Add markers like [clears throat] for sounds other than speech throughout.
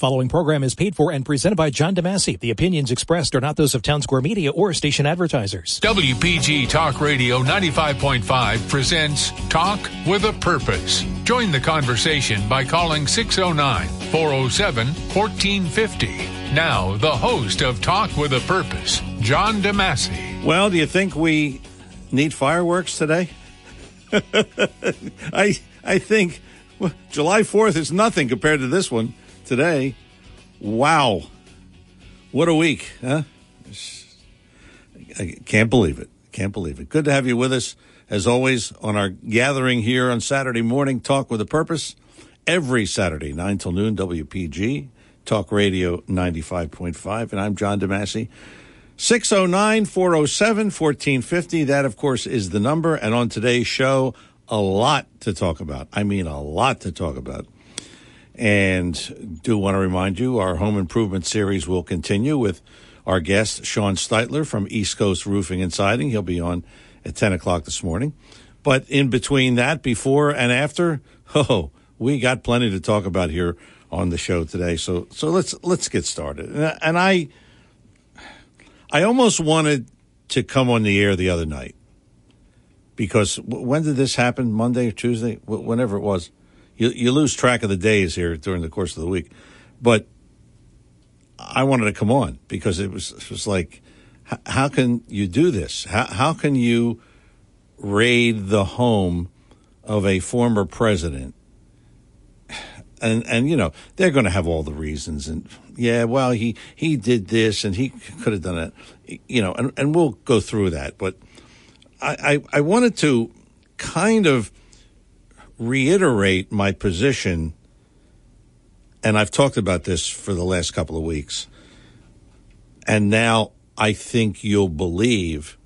following program is paid for and presented by John DeMasi. The opinions expressed are not those of Town Square Media or station advertisers. WPG Talk Radio 95.5 presents Talk with a Purpose. Join the conversation by calling 609 407 1450. Now, the host of Talk with a Purpose, John DeMasi. Well, do you think we need fireworks today? [laughs] I I think well, July 4th is nothing compared to this one today. Wow. What a week, huh? I can't believe it. Can't believe it. Good to have you with us, as always, on our gathering here on Saturday morning, Talk with a Purpose. Every Saturday, 9 till noon, WPG, Talk Radio 95.5. And I'm John DeMasi. 609 407 1450. That, of course, is the number. And on today's show, a lot to talk about. I mean, a lot to talk about. And do want to remind you, our home improvement series will continue with our guest, Sean Steitler from East Coast Roofing and Siding. He'll be on at 10 o'clock this morning. But in between that, before and after, [laughs] oh, we got plenty to talk about here on the show today. So, so let's, let's get started. And I, I almost wanted to come on the air the other night because when did this happen? Monday or Tuesday? Whenever it was you, you lose track of the days here during the course of the week. But I wanted to come on because it was, it was like, how can you do this? How, how can you raid the home of a former president? And, and you know, they're going to have all the reasons. And yeah, well, he, he did this and he could have done it, you know, and, and we'll go through that. But I, I, I wanted to kind of reiterate my position, and I've talked about this for the last couple of weeks, and now I think you'll believe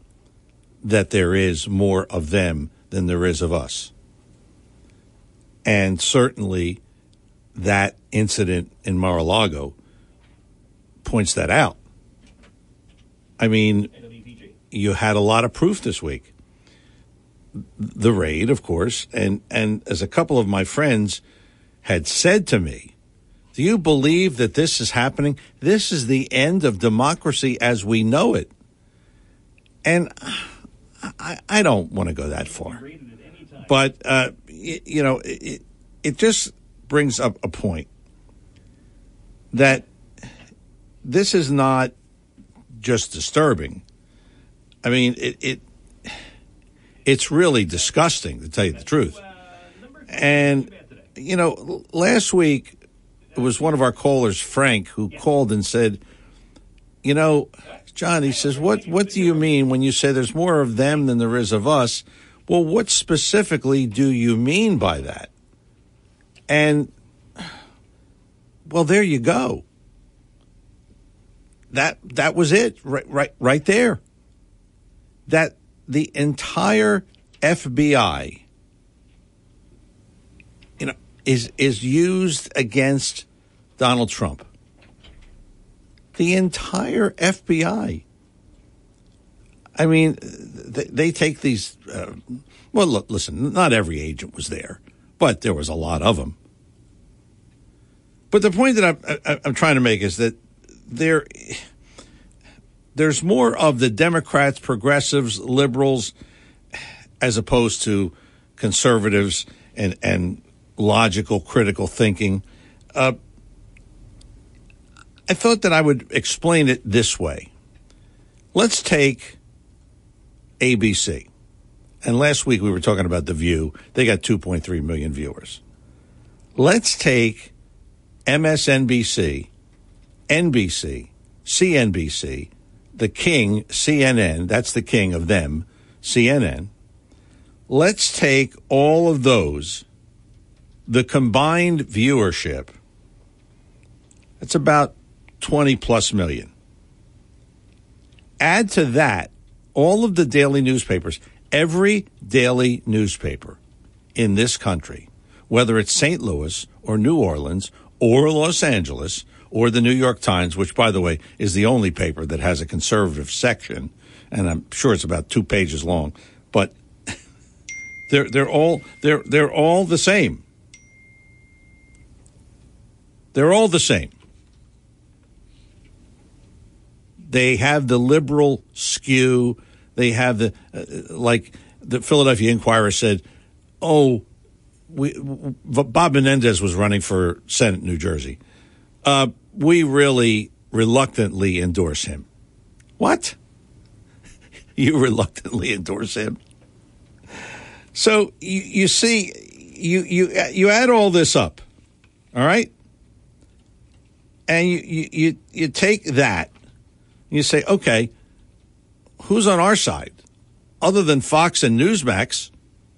that there is more of them than there is of us. And certainly that incident in Mar a Lago points that out. I mean, you had a lot of proof this week the raid, of course, and and as a couple of my friends had said to me, "Do you believe that this is happening? This is the end of democracy as we know it." And I, I don't want to go that far, but uh, you, know, it, it just brings up a point that this is not just disturbing. I mean, it, it it's really disgusting, to tell you the truth. And, you know, last week it was one of our callers, Frank, who called and said, you know, John, he says, what, what do you mean when you say there's more of them than there is of us? Well, what specifically do you mean by that? And, well, there you go. That, that was it right, right, right there. That the entire FBI, you know, is is used against Donald Trump. The entire FBI. I mean, they, they take these. Uh, well, look, listen. Not every agent was there, but there was a lot of them. But the point that I'm, I'm trying to make is that there there's more of the Democrats, progressives, liberals, as opposed to conservatives and, and logical, critical thinking. Uh, I thought that I would explain it this way. Let's take ABC. And last week we were talking about The View. They got 2.3 million viewers. Let's take MSNBC, NBC, CNBC, the king, CNN, that's the king of them, CNN. Let's take all of those, the combined viewership, that's about 20 plus million. Add to that all of the daily newspapers, every daily newspaper in this country, whether it's St. Louis or New Orleans or Los Angeles or the New York Times, which, by the way, is the only paper that has a conservative section, and I'm sure it's about two pages long, but [laughs] they're they're all they're they're all the same. They're all the same. They have the liberal skew. They have the uh, uh like the Philadelphia Inquirer said, "Oh, we, Bob Menendez was running for Senate, in New Jersey." Uh, we really reluctantly endorse him." What? [laughs] you reluctantly endorse him? So you, you see, you you you add all this up, all right, and you you you, you take that, you say, okay, who's on our side, other than Fox and Newsmax?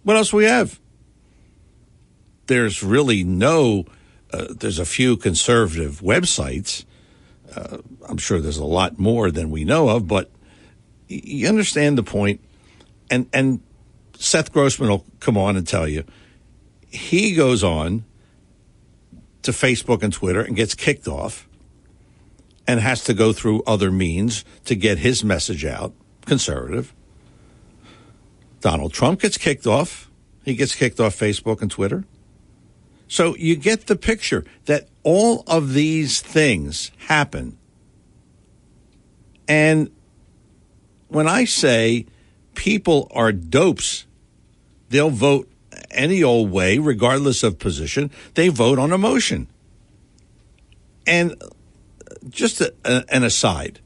What else we have? There's really no. Uh, there's a few conservative websites. Uh, I'm sure there's a lot more than we know of, but you understand the point. And and Seth Grossman will come on and tell you he goes on to Facebook and Twitter and gets kicked off and has to go through other means to get his message out, conservative. Donald Trump gets kicked off. He gets kicked off Facebook and Twitter. So you get the picture that all of these things happen. And when I say people are dopes, they'll vote any old way, regardless of position. They vote on emotion. And just a, a, an aside,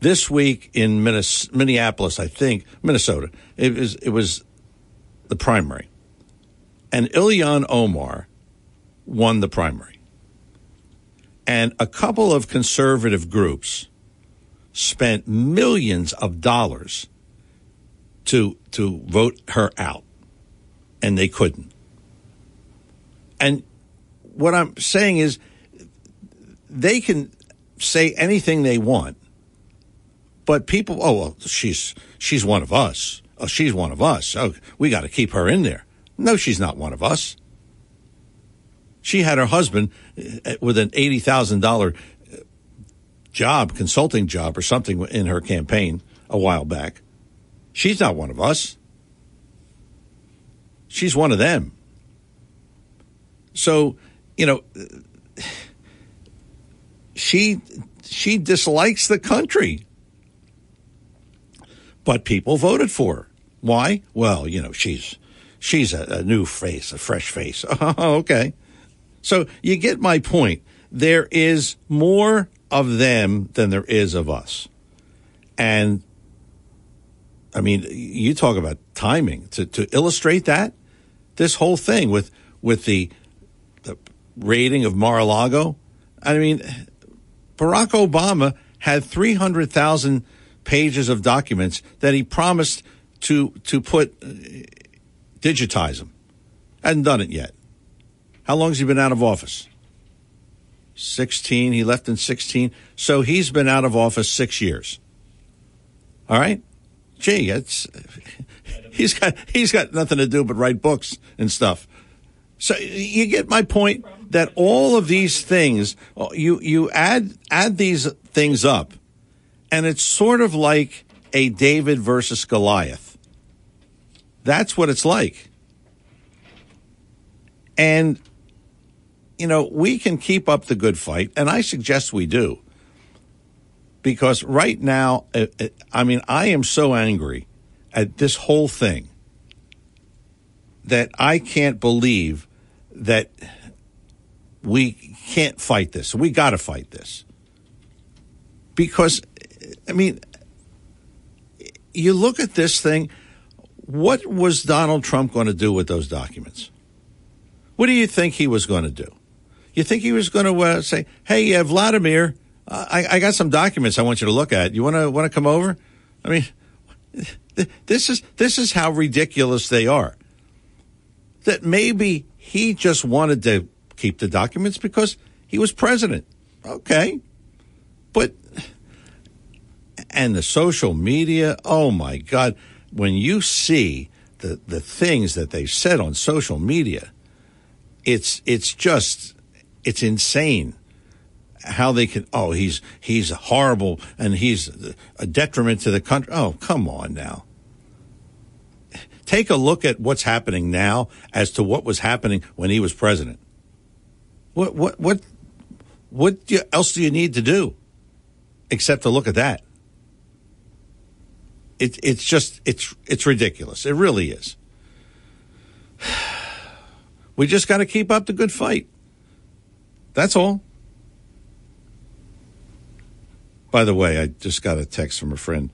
this week in Minneapolis, I think Minnesota, it was it was the primary, and Ilhan Omar won the primary, and a couple of conservative groups spent millions of dollars to to vote her out and they couldn't. And what i'm saying is they can say anything they want but people oh well she's she's one of us. Oh she's one of us. Oh we got to keep her in there. No she's not one of us she had her husband uh, with an $80,000 job, consulting job or something in her campaign a while back. She's not one of us. She's one of them. So, you know, [sighs] she she dislikes the country. But people voted for her. Why? Well, you know, she's she's a, a new face, a fresh face. [laughs] Okay. So you get my point. There is more of them than there is of us. And I mean, you talk about timing to, to illustrate that. This whole thing with with the the raiding of Mar-a-Lago. I mean, Barack Obama had three hundred thousand pages of documents that he promised to to put uh, digitize them. Hadn't done it yet. How long has he been out of office? 16. He left in 16. So he's been out of office six years. All right? Gee, it's, [laughs] he's got, he's got nothing to do but write books and stuff. So you get my point that all of these things, you, you add, add these things up and it's sort of like a David versus Goliath. That's what it's like. And you know, we can keep up the good fight, and I suggest we do. Because right now, uh, uh, I mean, I am so angry at this whole thing that I can't believe that we can't fight this. We got to fight this. Because, I mean, you look at this thing, what was Donald Trump going to do with those documents? What do you think he was going to do? You think he was going to uh, say, "Hey, uh, Vladimir, uh, I, I, got some documents I want you to look at. You want to want to come over?" I mean, this is this is how ridiculous they are. That maybe he just wanted to keep the documents because he was president. Okay, but and the social media. Oh my God! When you see the the things that they said on social media, it's it's just it's insane how they can oh he's he's horrible and he's a detriment to the country oh come on now take a look at what's happening now as to what was happening when he was president what what what what else do you need to do except to look at that it, it's just it's it's ridiculous. It really is. [sighs] We just got to keep up the good fight. That's all. By the way, I just got a text from a friend.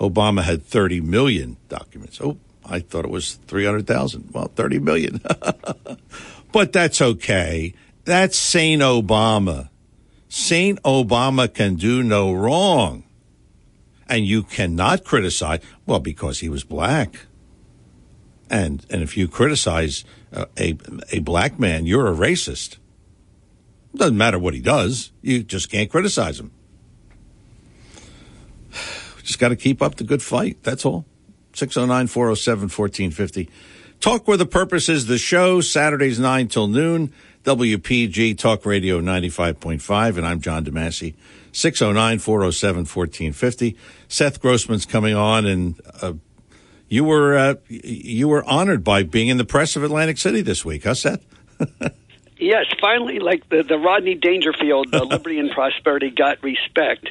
Obama had 30 million documents. Oh, I thought it was 300,000. Well, 30 million. [laughs] but that's okay. That's Saint Obama. Saint Obama can do no wrong. And you cannot criticize, well, because he was black. And, and if you criticize a, a black man, you're a racist. Doesn't matter what he does, you just can't criticize him. [sighs] Just got to keep up the good fight. That's all. 609 407 1450. Talk where the purpose is the show, Saturdays 9 till noon, WPG Talk Radio 95.5, and I'm John DeMasi. 609 407 1450. Seth Grossman's coming on, and uh, you were uh, you were honored by being in the press of Atlantic City this week, huh, Seth? [laughs] yes, finally, like the, the Rodney Dangerfield, the [laughs] Liberty and Prosperity got respect.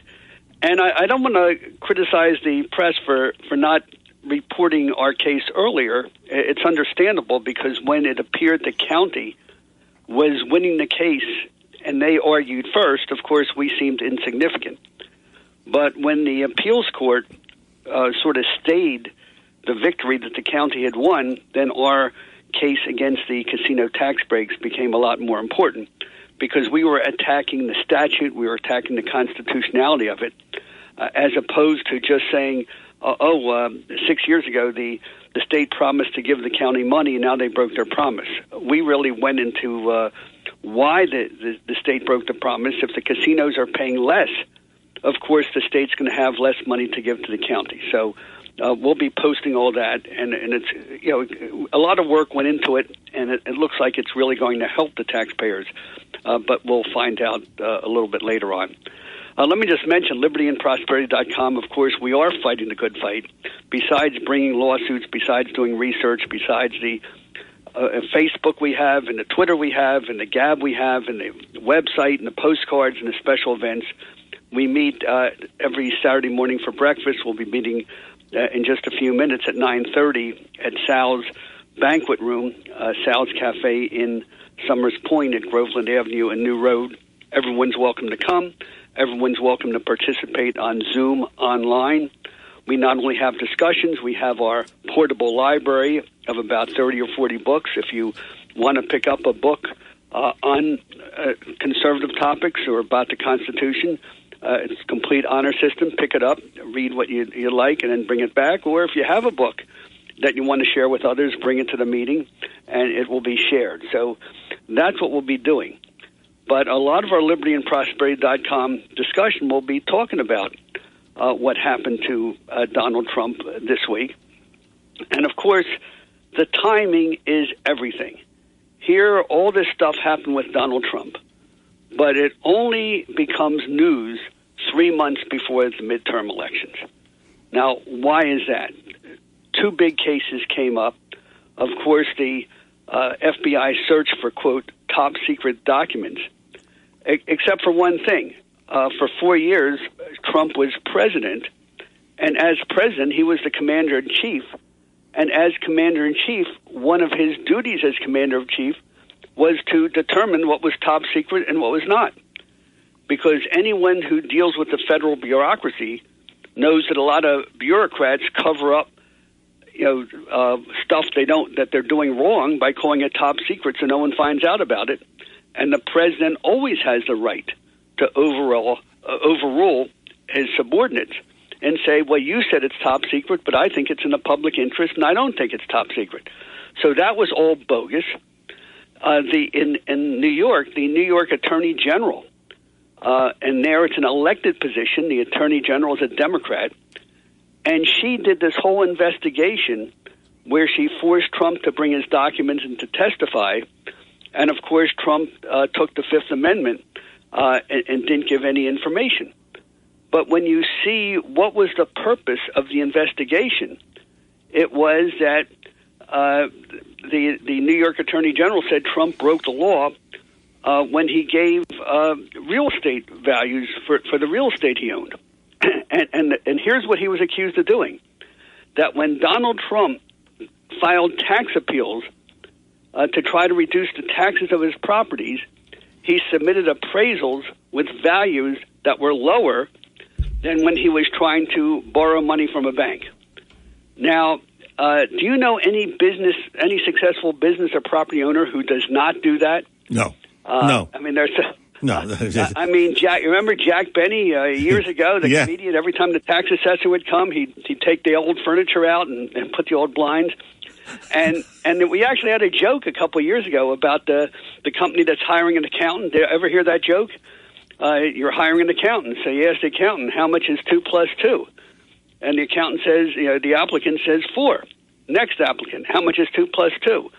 And I, I don't want to criticize the press for, for not reporting our case earlier. It's understandable because when it appeared the county was winning the case and they argued first, of course, we seemed insignificant. But when the appeals court uh, sort of stayed the victory that the county had won, then our case against the casino tax breaks became a lot more important because we were attacking the statute, we were attacking the constitutionality of it, uh, as opposed to just saying, uh, "Oh, uh, six years ago the the state promised to give the county money, and now they broke their promise." We really went into uh, why the, the the state broke the promise. If the casinos are paying less, of course the state's going to have less money to give to the county. So uh, we'll be posting all that, and and it's you know a lot of work went into it, and it, it looks like it's really going to help the taxpayers, uh, but we'll find out uh, a little bit later on. Uh, let me just mention libertyandprosperity.com. Of course, we are fighting the good fight. Besides bringing lawsuits, besides doing research, besides the uh, Facebook we have, and the Twitter we have, and the Gab we have, and the website, and the postcards, and the special events. We meet uh, every Saturday morning for breakfast. We'll be meeting uh, in just a few minutes at 9:30 at Sal's banquet room, uh, Sal's Cafe in Somers Point at Groveland Avenue and New Road. Everyone's welcome to come. Everyone's welcome to participate on Zoom online. We not only have discussions, we have our portable library of about 30 or 40 books. If you want to pick up a book uh, on uh, conservative topics or about the Constitution, uh, it's a complete honor system. Pick it up, read what you, you like, and then bring it back. Or if you have a book that you want to share with others, bring it to the meeting, and it will be shared. So that's what we'll be doing. But a lot of our libertyandprosperity.com discussion will be talking about uh, what happened to uh, Donald Trump this week. And of course, the timing is everything. Here, all this stuff happened with Donald Trump, but it only becomes news three months before the midterm elections. Now, why is that? Two big cases came up. Of course, the uh, FBI search for, quote, top secret documents, e- except for one thing. Uh, for four years, Trump was president, and as president, he was the commander in chief. And as commander in chief, one of his duties as commander in chief was to determine what was top secret and what was not because anyone who deals with the federal bureaucracy knows that a lot of bureaucrats cover up you know uh, stuff they don't that they're doing wrong by calling it top secret so no one finds out about it. And the president always has the right to overall uh, overrule his subordinates and say well you said it's top secret but I think it's in the public interest and I don't think it's top secret. So that was all bogus. Uh, the in in New York the New York Attorney General uh, and there it's an elected position. The attorney general is a Democrat. And she did this whole investigation where she forced Trump to bring his documents and to testify. And of course, Trump uh, took the Fifth Amendment uh, and, and didn't give any information. But when you see what was the purpose of the investigation, it was that uh, the the New York Attorney General said Trump broke the law uh, when he gave uh, real estate values for, for the real estate he owned. [clears throat] and, and, and here's what he was accused of doing. that when Donald Trump filed tax appeals uh, to try to reduce the taxes of his properties, he submitted appraisals with values that were lower than when he was trying to borrow money from a bank. Now, uh, do you know any business, any successful business or property owner who does not do that? No. Uh, no. I mean, there's. A, no. [laughs] I, I mean, Jack. Remember Jack Benny uh, years [laughs] ago, the Yeah. comedian. Every time the tax assessor would come, he'd he'd take the old furniture out and, and put the old blinds. And [laughs] and we actually had a joke a couple of years ago about the the company that's hiring an accountant. Did you ever hear that joke? Uh, you're hiring an accountant, so you ask the accountant how much is two plus two, and the accountant says, you know, the applicant says four. Next applicant, how much is two plus two?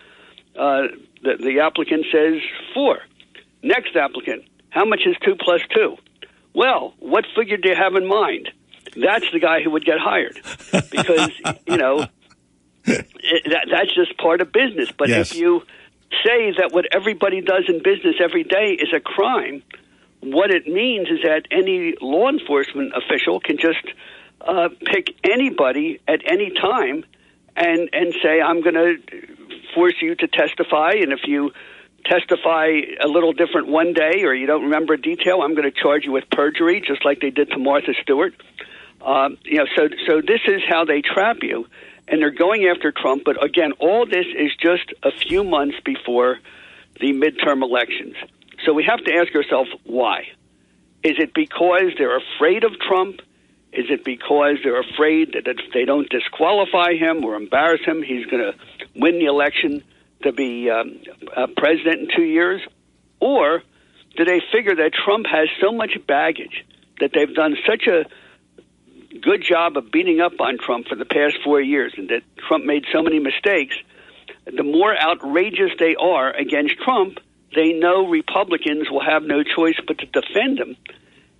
Uh, the, the applicant says four. Next applicant, how much is two plus two? Well, what figure do you have in mind? That's the guy who would get hired [laughs] because you know it, that, that's just part of business. But Yes. if you say that what everybody does in business every day is a crime, what it means is that any law enforcement official can just uh, pick anybody at any time and and say, "I'm going to force you to testify," and if you testify a little different one day or you don't remember a detail, I'm going to charge you with perjury, just like they did to Martha Stewart. Um, you know, so so this is how they trap you, and they're going after Trump. But again, all this is just a few months before the midterm elections. So we have to ask ourselves why. Is it because they're afraid of Trump? Is it because they're afraid that if they don't disqualify him or embarrass him, he's going to win the election to be um, uh, president in two years? Or do they figure that Trump has so much baggage that they've done such a good job of beating up on Trump for the past four years and that Trump made so many mistakes? The more outrageous they are against Trump, they know Republicans will have no choice but to defend him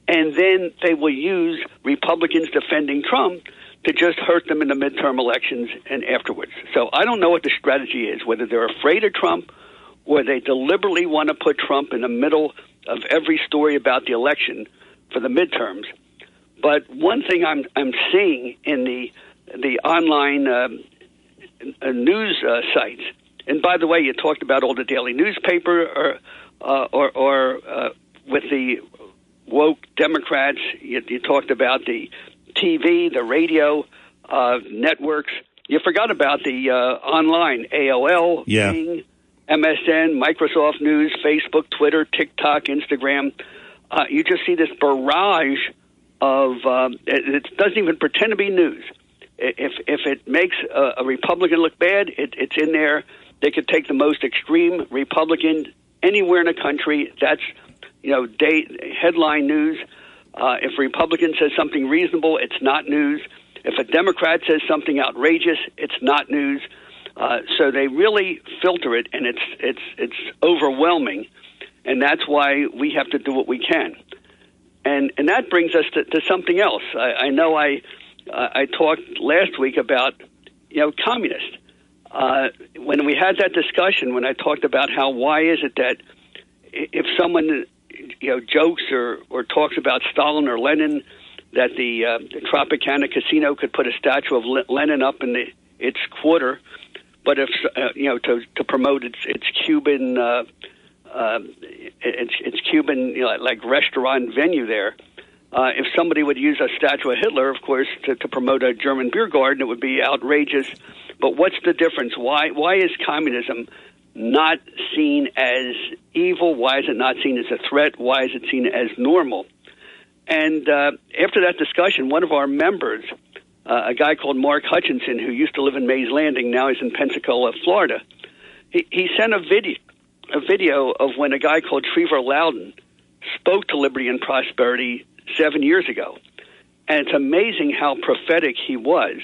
and then they will use Republicans defending Trump to just hurt them in the midterm elections and afterwards. So I don't know what the strategy is, whether they're afraid of Trump or they deliberately want to put Trump in the middle of every story about the election for the midterms. But one thing I'm I'm seeing in the the online um, uh, news uh, sites, and by the way, you talked about all the daily newspaper or uh, or, or uh, with the woke Democrats. You, you talked about the TV, the radio uh, networks. You forgot about the uh, online AOL, Yeah. Bing, MSN, Microsoft News, Facebook, Twitter, TikTok, Instagram. Uh, you just see this barrage of. Um, it, it doesn't even pretend to be news. If if it makes a, a Republican look bad, it, it's in there. They could take the most extreme Republican anywhere in the country. That's you know, day, headline news. Uh, if a Republican says something reasonable, it's not news. If a Democrat says something outrageous, it's not news. Uh, so they really filter it, and it's it's it's overwhelming, and that's why we have to do what we can. And and that brings us to, to something else. I, I know I uh, I talked last week about you know communist. Uh, when we had that discussion, when I talked about how why is it that if someone you know jokes or or talks about Stalin or Lenin, that the, uh, the Tropicana Casino could put a statue of Le- Lenin up in the, its quarter, but if uh, you know to to promote its its Cuban uh, uh, its its Cuban you know, like restaurant venue there. Uh, if somebody would use a statue of Hitler, of course, to, to promote a German beer garden, it would be outrageous. But what's the difference? Why why is communism not seen as evil? Why is it not seen as a threat? Why is it seen as normal? And uh, after that discussion, one of our members, uh, a guy called Mark Hutchinson, who used to live in Mays Landing, now he's in Pensacola, Florida, he, he sent a video, a video of when a guy called Trevor Loudon spoke to Liberty and Prosperity seven years ago. And it's amazing how prophetic he was.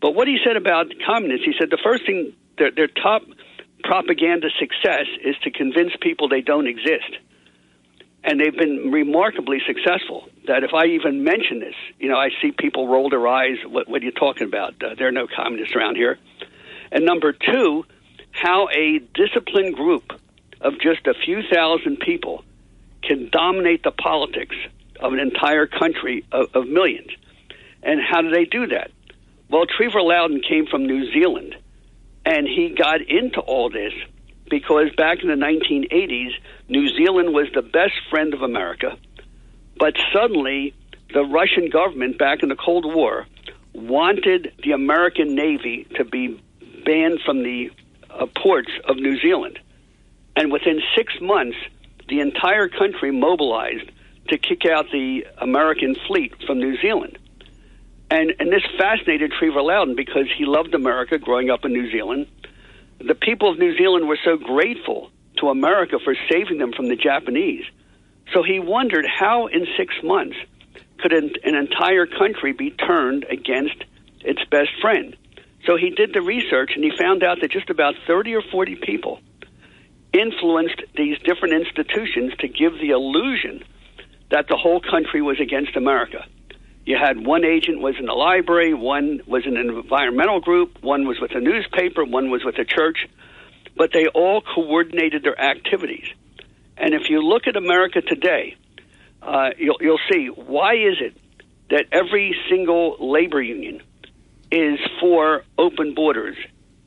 But what he said about communists, he said the first thing, their, their top propaganda success is to convince people they don't exist and they've been remarkably successful. That if I even mention this, you know, I see people roll their eyes. What, what are you talking about? Uh, there are no communists around here. And number two, how a disciplined group of just a few thousand people can dominate the politics of an entire country of, of millions. And how do they do that? Well, Trevor Loudon came from New Zealand, and he got into all this because back in the 1980s, New Zealand was the best friend of America. But suddenly, the Russian government back in the Cold War wanted the American Navy to be banned from the uh, ports of New Zealand. And within six months, the entire country mobilized to kick out the American fleet from New Zealand. And, and this fascinated Trevor Loudon because he loved America growing up in New Zealand. The people of New Zealand were so grateful to America for saving them from the Japanese. So he wondered how, in six months, could an, an entire country be turned against its best friend? So he did the research and he found out that just about 30 or 40 people influenced these different institutions to give the illusion that the whole country was against America. You had one agent was in the library, one was in an environmental group, one was with a newspaper, one was with a church, but they all coordinated their activities. And if you look at America today, uh, you'll, you'll see why is it that every single labor union is for open borders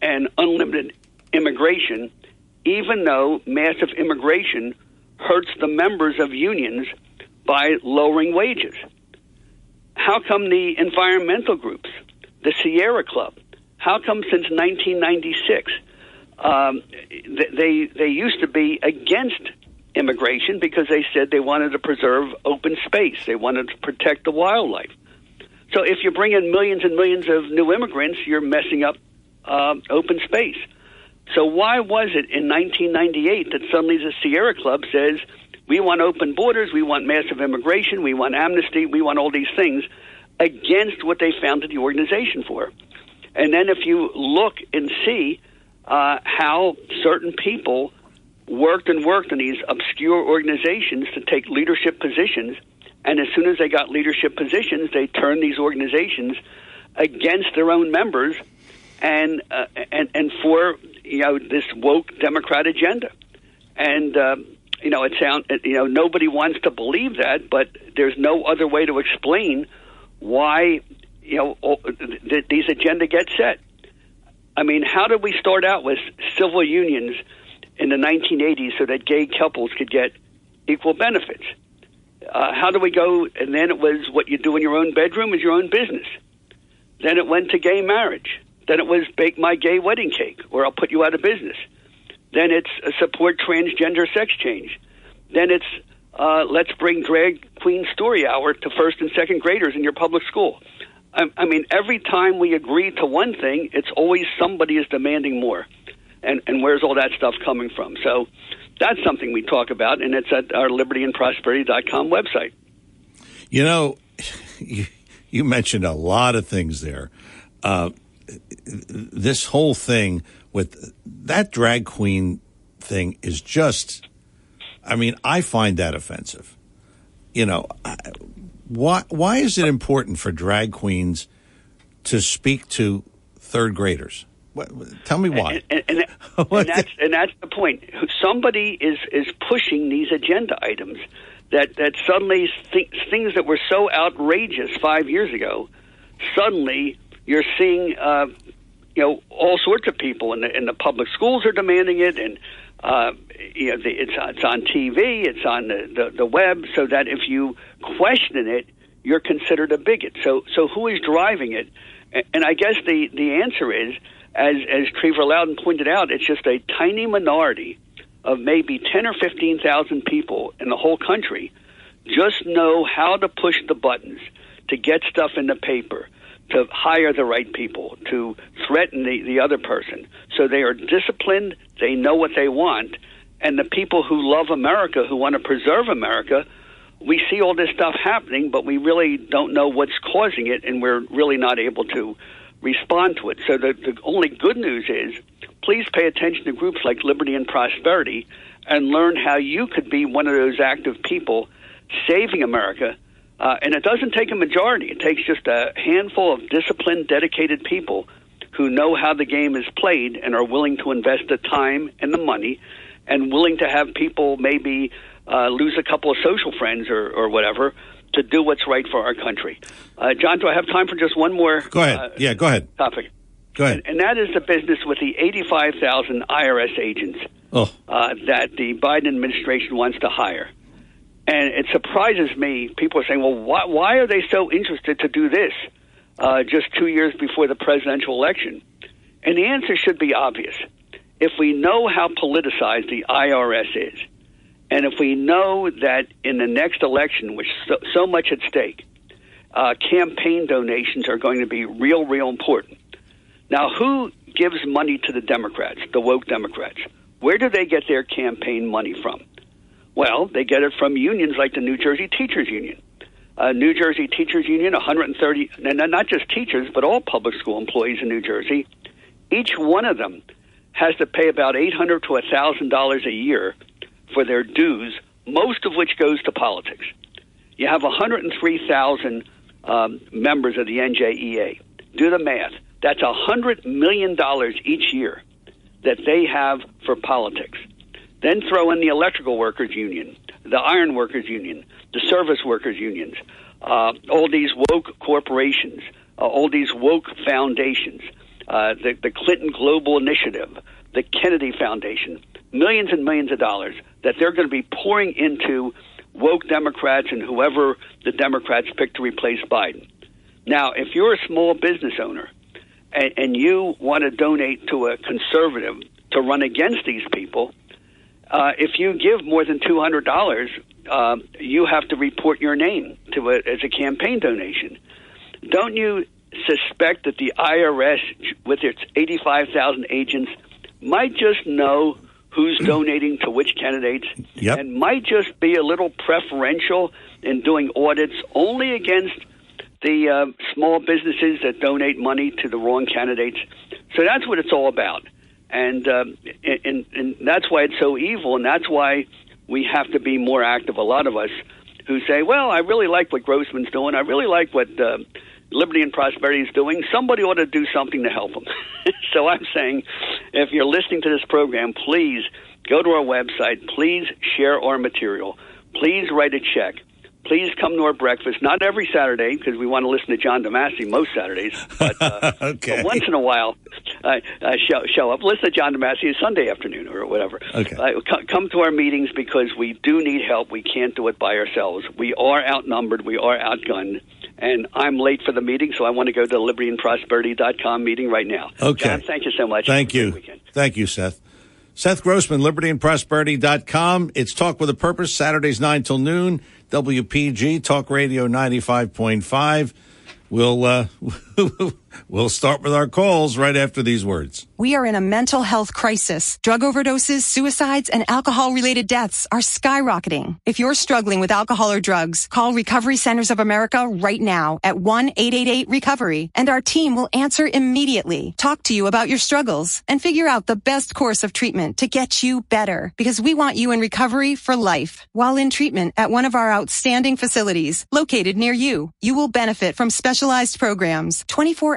and unlimited immigration, even though massive immigration hurts the members of unions by lowering wages. How come the environmental groups, the Sierra Club, how come since 1996 um, they they used to be against immigration because they said they wanted to preserve open space, they wanted to protect the wildlife. So if you bring in millions and millions of new immigrants, you're messing up uh, open space. So why was it in 1998 that suddenly the Sierra Club says we want open borders, we want massive immigration, we want amnesty, we want all these things against what they founded the organization for? And then if you look and see uh, how certain people worked and worked in these obscure organizations to take leadership positions and as soon as they got leadership positions, they turned these organizations against their own members and uh, and and for you know this woke Democrat agenda. And uh, you know it sound you know nobody wants to believe that, but there's no other way to explain why you know th- these agenda get set. I mean, how did we start out with civil unions in the 1980s so that gay couples could get equal benefits? uh, how do we go? And then it was what you do in your own bedroom is your own business. Then it went to gay marriage. Then it was bake my gay wedding cake, or I'll put you out of business. Then it's uh, support transgender sex change. Then it's uh, let's bring drag queen story hour to first and second graders in your public school. I, I mean, every time we agree to one thing, it's always somebody is demanding more. And, and where's all that stuff coming from? So that's something we talk about, and it's at our libertyandprosperity.com website. You know, [laughs] you, you mentioned a lot of things there. Uh, this whole thing with that drag queen thing is just, I mean, I find that offensive. You know, why why is it important for drag queens to speak to third graders? What, tell me why. And, and, and, [laughs] and that's and that's the point. Somebody is is pushing these agenda items that that suddenly th- things that were so outrageous five years ago, suddenly you're seeing. Uh, you know, all sorts of people in the in the public schools are demanding it, and uh, you know, the, it's it's on TV, it's on the, the the web, so that if you question it, you're considered a bigot. So so who is driving it? And I guess the the answer is as as Trevor Loudon pointed out, it's just a tiny minority of maybe ten or fifteen thousand people in the whole country just know how to push the buttons to get stuff in the paper, to hire the right people, to threaten the, the other person. So they are disciplined, they know what they want, and the people who love America, who want to preserve America, we see all this stuff happening, but we really don't know what's causing it, and we're really not able to respond to it. So the, the only good news is please pay attention to groups like Liberty and Prosperity and learn how you could be one of those active people saving America. Uh, and it doesn't take a majority, it takes just a handful of disciplined, dedicated people who know how the game is played and are willing to invest the time and the money and willing to have people maybe uh, lose a couple of social friends or, or whatever to do what's right for our country. Uh, John, do I have time for just one more? Go ahead. Uh, yeah, go ahead. Topic. Go ahead. And, and that is the business with the 85,000 IRS agents Oh, uh, that the Biden administration wants to hire. And it surprises me. People are saying, well, why, why are they so interested to do this uh, just two years before the presidential election? And the answer should be obvious. If we know how politicized the IRS is, and if we know that in the next election, which so, so much at stake, uh, campaign donations are going to be real, real important. Now, who gives money to the Democrats, the woke Democrats? Where do they get their campaign money from? Well, they get it from unions like the New Jersey Teachers Union. Uh, New Jersey Teachers Union, 130, and not just teachers, but all public school employees in New Jersey. Each one of them has to pay about 800 to $1,000 a year for their dues, most of which goes to politics. You have 103,000 um, members of the NJEA. Do the math. That's $100 million each year that they have for politics. Then throw in the electrical workers union, the iron workers union, the service workers unions, uh, all these woke corporations, uh, all these woke foundations, uh, the, the Clinton Global Initiative, the Kennedy Foundation, millions and millions of dollars that they're going to be pouring into woke Democrats and whoever the Democrats pick to replace Biden. Now, if you're a small business owner and, and you want to donate to a conservative to run against these people, uh, if you give more than two hundred dollars, uh, you have to report your name to it as a campaign donation. Don't you suspect that the IRS, with its eighty-five thousand agents, might just know who's [clears throat] donating to which candidates, Yep. and might just be a little preferential in doing audits only against the uh, small businesses that donate money to the wrong candidates. So that's what it's all about, and um, and, and that's why it's so evil, and that's why we have to be more active. A lot of us who say, "Well, I really like what Grossman's doing. I really like what." Uh, Liberty and Prosperity is doing, somebody ought to do something to help them. [laughs] so I'm saying, if you're listening to this program, please go to our website. Please share our material. Please write a check. Please come to our breakfast. Not every Saturday because we want to listen to John DeMasi most Saturdays, but, uh, [laughs] Okay. but once in a while, uh, uh, show, show up. Listen to John DeMasi Sunday afternoon or whatever. Okay. Uh, co- come to our meetings because we do need help. We can't do it by ourselves. We are outnumbered. We are outgunned. And I'm late for the meeting, so I want to go to the libertyandprosperity.com meeting right now. Okay. John, thank you so much. Thank you. weekend. Thank you, Seth. Seth Grossman, libertyandprosperity.com. It's Talk with a Purpose, Saturdays 9 till noon, WPG, Talk Radio 95.5. We'll, uh, [laughs] we'll start with our calls right after these words. We are in a mental health crisis. Drug overdoses, suicides, and alcohol related deaths are skyrocketing. If you're struggling with alcohol or drugs, call Recovery Centers of America right now at 1-888-RECOVERY and our team will answer immediately, talk to you about your struggles, and figure out the best course of treatment to get you better because we want you in recovery for life. While in treatment at one of our outstanding facilities located near you, you will benefit from specialized programs,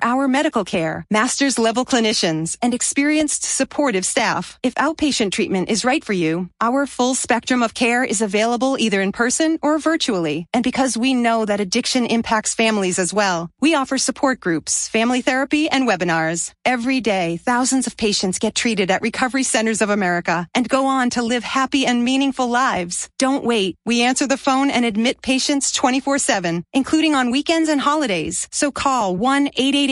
24-hour medical care, master's level clinicians, and experienced supportive staff. If outpatient treatment is right for you, our full spectrum of care is available either in person or virtually. And because we know that addiction impacts families as well, we offer support groups, family therapy, and webinars. Every day, thousands of patients get treated at Recovery Centers of America and go on to live happy and meaningful lives. Don't wait. We answer the phone and admit patients 24-7, including on weekends and holidays. So call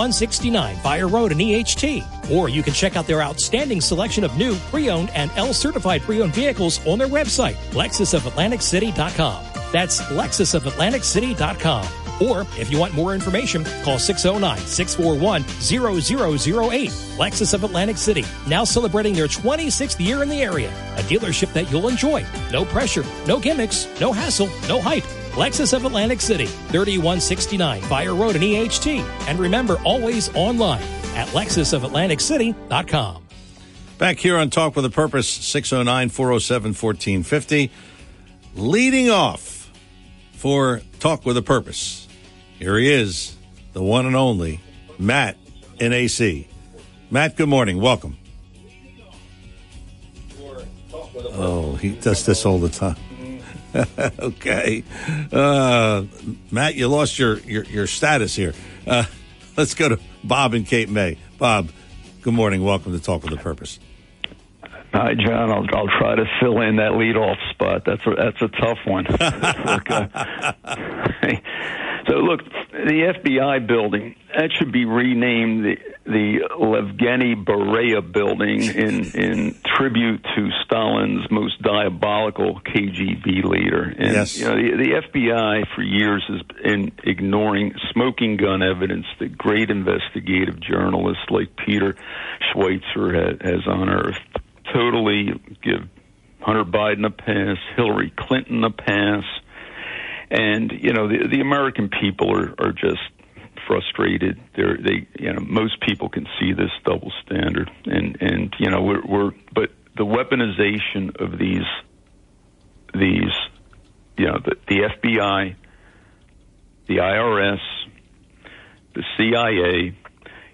3169 Fire Road in EHT. Or you can check out their outstanding selection of new, pre-owned, and L-certified pre-owned vehicles on their website, lexusofatlanticcity.com. That's lexusofatlanticcity.com. Or if you want more information, call 609-641-0008. Lexus of Atlantic City, now celebrating their 26th year in the area. A dealership that you'll enjoy. No pressure, no gimmicks, no hassle, no hype. Lexus of Atlantic City, 3169 Fire Road in EHT. And remember, always online at lexusofatlanticcity.com. Back here on Talk with a Purpose, 609 407 1450. Leading off for Talk with a Purpose, here he is, the one and only Matt in AC. Matt, good morning. Welcome. Oh, he does this all the time. [laughs] okay. Uh, Matt, you lost your, your, your status here. Uh, [laughs] let's go to Bob and Cape May. Bob, good morning. Welcome to Talk with a Purpose. Hi, John. I'll, I'll try to fill in that leadoff spot. That's a, that's a tough one. [laughs] so, look, the FBI building that should be renamed the the Levgeny Beria building in in tribute to Stalin's most diabolical KGB leader. And, yes. You know, the, the FBI for years has been ignoring smoking gun evidence that great investigative journalists like Peter Schweizer has, has unearthed totally give Hunter Biden a pass, Hillary Clinton a pass, and you know the the American people are are just frustrated. They're they you know most people can see this double standard, and and you know we're we're but the weaponization of these these you know the, the FBI, the IRS, the CIA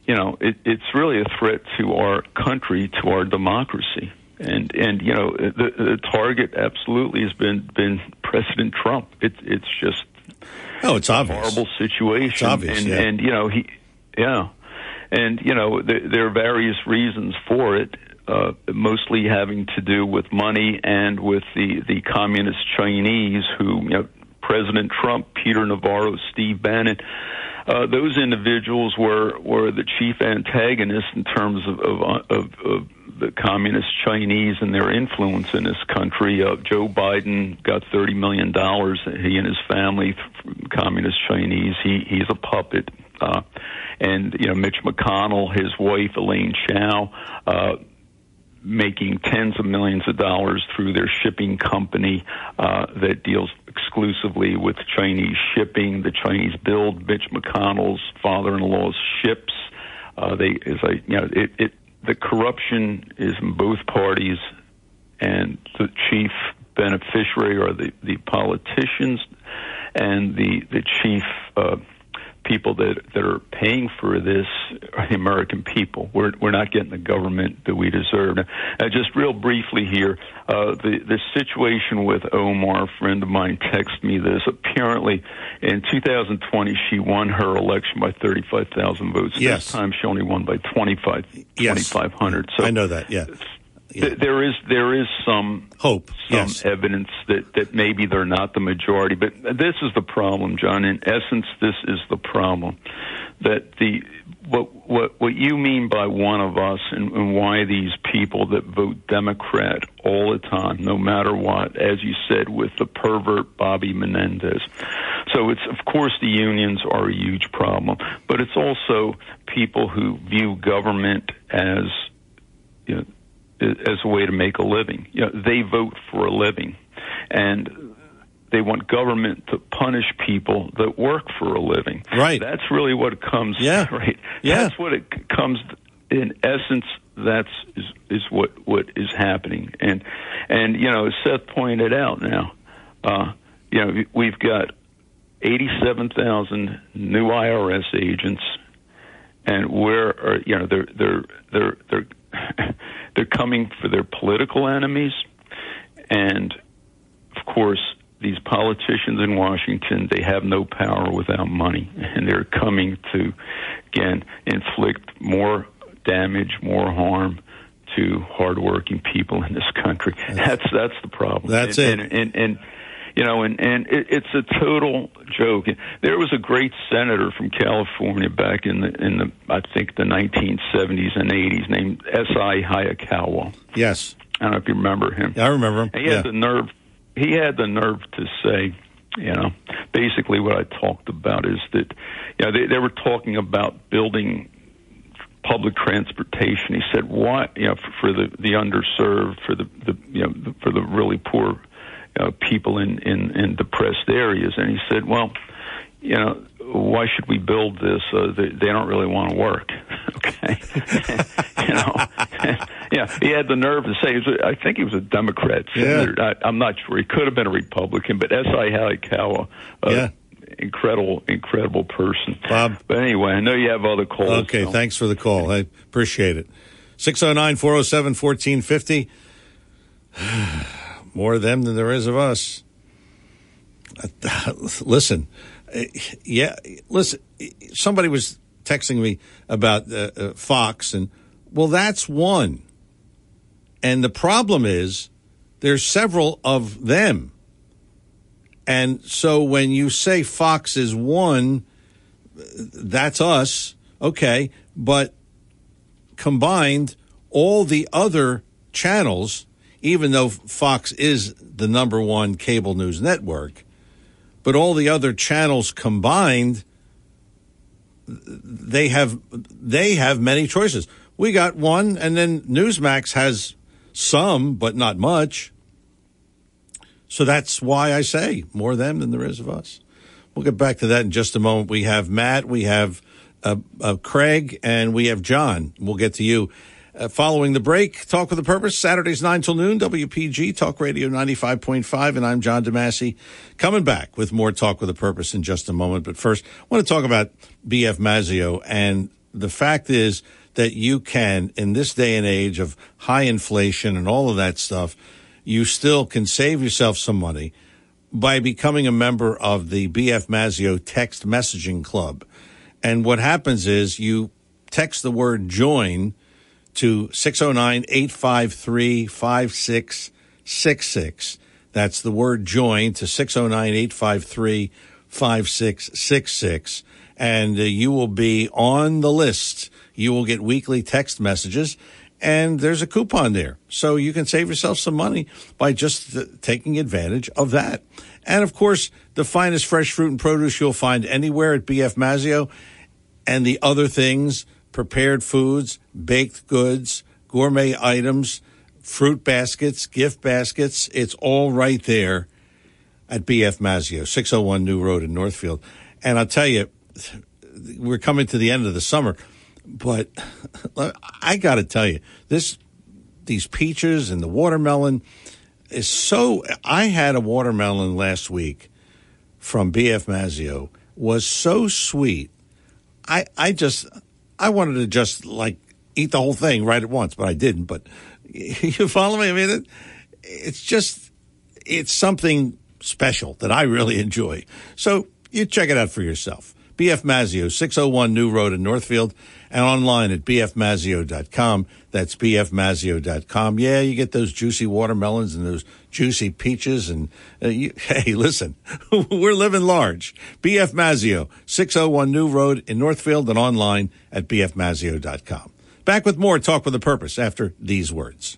you know, it, it's really a threat to our country, to our democracy. And and you know, the, the target absolutely has been been President Trump. It's it's just oh, it's obvious horrible situation. It's obvious, and yeah. and you know he, yeah, and you know there, there are various reasons for it. Uh, mostly having to do with money and with the the communist Chinese who you know President Trump, Peter Navarro, Steve Bannon uh, those individuals were were the chief antagonists in terms of of, of, of the communist Chinese and their influence in this country. Uh, Joe Biden got thirty million dollars. He and his family, communist Chinese. He he's a puppet. Uh, and you know Mitch McConnell, his wife Elaine Chao. Uh, making tens of millions of dollars through their shipping company uh, that deals exclusively with Chinese shipping. The Chinese build Mitch McConnell's father-in-law's ships. Uh, they, as I, you know, it, it, the corruption is in both parties, and the chief beneficiary are the the politicians, and the the chief. Uh, people that that are paying for this are the American people. We're we're not getting the government that we deserve. Uh, just real briefly here, uh, the the situation with Omar, a friend of mine, texted me this. Apparently, in 2020, she won her election by 35,000 votes. Yes. This time, she only won by 25 Yes. 2,500. So I know that. Yeah. Yeah. there is there is some Hope. some Yes. evidence that, that maybe they're not the majority. But this is the problem, John. In essence, this is the problem that the what what what you mean by one of us and, and why these people that vote Democrat all the time, no matter what, as you said with the pervert Bobby Menendez. So it's of course the unions are a huge problem, but it's also people who view government as you know, as a way to make a living. You know, they vote for a living, and they want government to punish people that work for a living. Right. That's really what it comes. Yeah. [laughs] Right. Yeah. That's what it comes. In essence, that's is, is what what is happening. And and you know, as Seth pointed out now, uh, you know, we've got eighty-seven thousand new IRS agents and where are you know they're they're they're they're [laughs] they're coming for their political enemies. And of course these politicians in Washington they have no power without money. And they're coming to again inflict more damage more harm to hardworking people in this country. That's that's the problem. That's and, it. and, and, and you know, and and it, it's a total joke. There was a great senator from California back in the in the I think the 1970s and 80s named S.I. Hayakawa. Yes. I don't know if you remember him. I remember him. And he Yeah. had the nerve. He had the nerve to say, you know, basically what I talked about is that, you know, they, they were talking about building public transportation. He said, why, you know, for, for the the underserved, for the the you know the, for the really poor uh, people in, in in depressed areas, and he said, well, you know, why should we build this? Uh, they, they don't really want to work. [laughs] okay, [laughs] you know, [laughs] yeah. He had the nerve to say, was, I think he was a Democrat. Yeah. I, am not sure. He could have been a Republican, but S. I. Hayakawa. Uh, Yeah. Incredible, incredible person, Bob. But anyway, I know you have other calls. Okay, so- thanks for the call. I appreciate it. 609 407 1450. [sighs] [sighs] [sighs] More of them than there is of us. [laughs] Listen, yeah, listen, somebody was texting me about uh, uh, Fox, and well, that's one. And the problem is there's several of them. And so when you say Fox is one, that's us, okay, but combined, all the other channels, even though Fox is the number one cable news network, but all the other channels combined, they have they have many choices. We got one, and then Newsmax has some, but not much. So that's why I say more of them than there is of us. We'll get back to that in just a moment. We have Matt, we have uh, uh, Craig, and we have John. We'll get to you. Uh, following the break, Talk with a Purpose, Saturdays 9 till noon, WPG, Talk Radio 95.5, and I'm John DeMasi. Coming back with more Talk with a Purpose in just a moment. But first, I want to talk about BF Mazzeo. And the fact is that you can, in this day and age of high inflation and all of that stuff, you still can save yourself some money by becoming a member of the BF Mazzeo text messaging club. And what happens is you text the word join to 609 853 5666. That's the word join to 609 853 5666. And uh, you will be on the list. You will get weekly text messages and there's a coupon there. So you can save yourself some money by just uh, taking advantage of that. And of course, the finest fresh fruit and produce you'll find anywhere at BF Mazzeo and the other things, prepared foods, baked goods, gourmet items, fruit baskets, gift baskets. It's all right there at BF Mazzeo, 601 New Road in Northfield. And I'll tell you, we're coming to the end of the summer, but [laughs] I got to tell you, this these peaches and the watermelon is so. I had a watermelon last week from BF Mazzeo was so sweet. I I just I wanted to just like eat the whole thing right at once, but I didn't. But [laughs] you follow me? I mean, it, it's just it's something special that I really enjoy. So you check it out for yourself. BF Mazzeo, 601 New Road in Northfield, and online at bfmazzeo.com. That's bfmazzeo.com. Yeah, you get those juicy watermelons and those juicy peaches. And uh, you, [laughs] hey, listen, [laughs] we're living large. BF Mazzeo, 601 New Road in Northfield, and online at bfmazzeo.com. Back with more Talk with a Purpose after these words.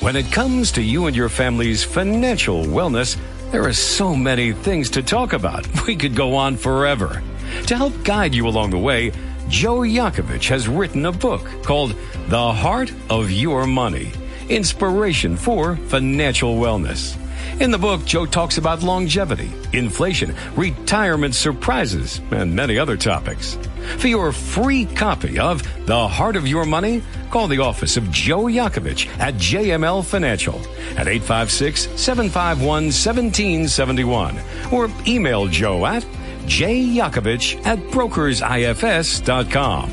When it comes to you and your family's financial wellness, there are so many things to talk about. [laughs] We could go on forever. To help guide you along the way, Joe Yakovich has written a book called The Heart of Your Money Inspiration for Financial Wellness. In the book, Joe talks about longevity, inflation, retirement surprises, and many other topics. For your free copy of The Heart of Your Money, call the office of Joe Yakovich at JML Financial at 856 751 1771 or email Joe at jyakovich at brokersifs.com.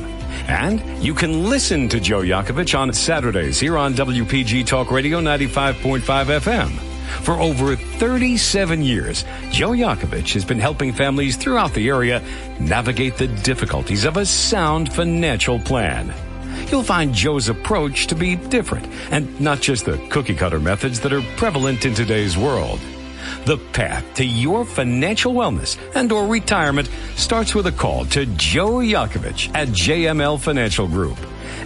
And you can listen to Joe Yakovich on Saturdays here on WPG Talk Radio 95.5 FM. For over 37 years, Joe Yakovich has been helping families throughout the area navigate the difficulties of a sound financial plan. You'll find Joe's approach to be different and not just the cookie cutter methods that are prevalent in today's world. The path to your financial wellness and or retirement starts with a call to Joe Yakovich at JML Financial Group.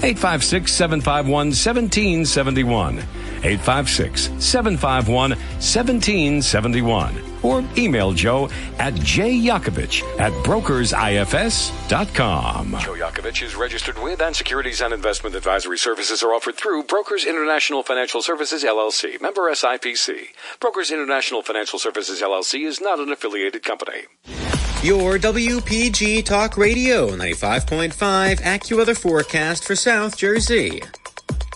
856-751-1771. 856-751-1771. Or email Joe at jyakovich at brokersifs.com. Joe Yakovich is registered with and securities and investment advisory services are offered through Brokers International Financial Services LLC, member SIPC. Brokers International Financial Services LLC is not an affiliated company. Your WPG Talk Radio 95.5 AccuWeather forecast for South Jersey.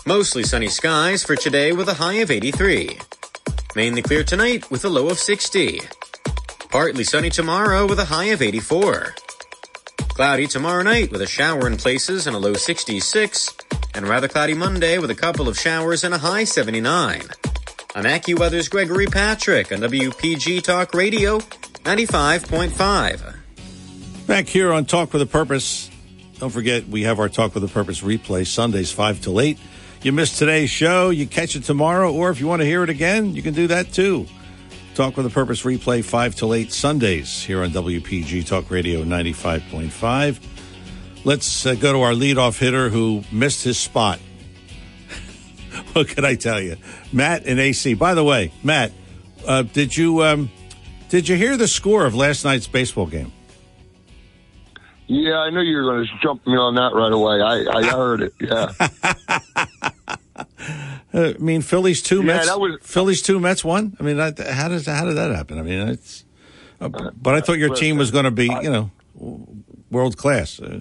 Mostly sunny skies for today with a high of 83. Mainly clear tonight with a low of 60. Partly sunny tomorrow with a high of 84. Cloudy tomorrow night with a shower in places and a low 66. And rather cloudy Monday with a couple of showers and a high 79. I'm AccuWeather's Gregory Patrick on WPG Talk Radio 95.5. Back here on Talk with a Purpose. Don't forget, we have our Talk with a Purpose replay Sundays 5 till 8. You missed today's show, you catch it tomorrow, or if you want to hear it again, you can do that too. Talk with a Purpose replay 5 till 8 Sundays here on WPG Talk Radio 95.5. Let's uh, go to our leadoff hitter who missed his spot. [laughs] what can I tell you? Matt and AC. By the way, Matt, uh, did you um, did you hear the score of last night's baseball game? Yeah, I knew you were going to jump me on that right away. I, I heard it. Yeah. [laughs] Uh, I mean, Phillies two Yeah, Mets. that was- Phillies two Mets one. I mean, I, how does how did that happen? I mean, it's. Uh, but I thought your team was going to be, you know, world class. Uh,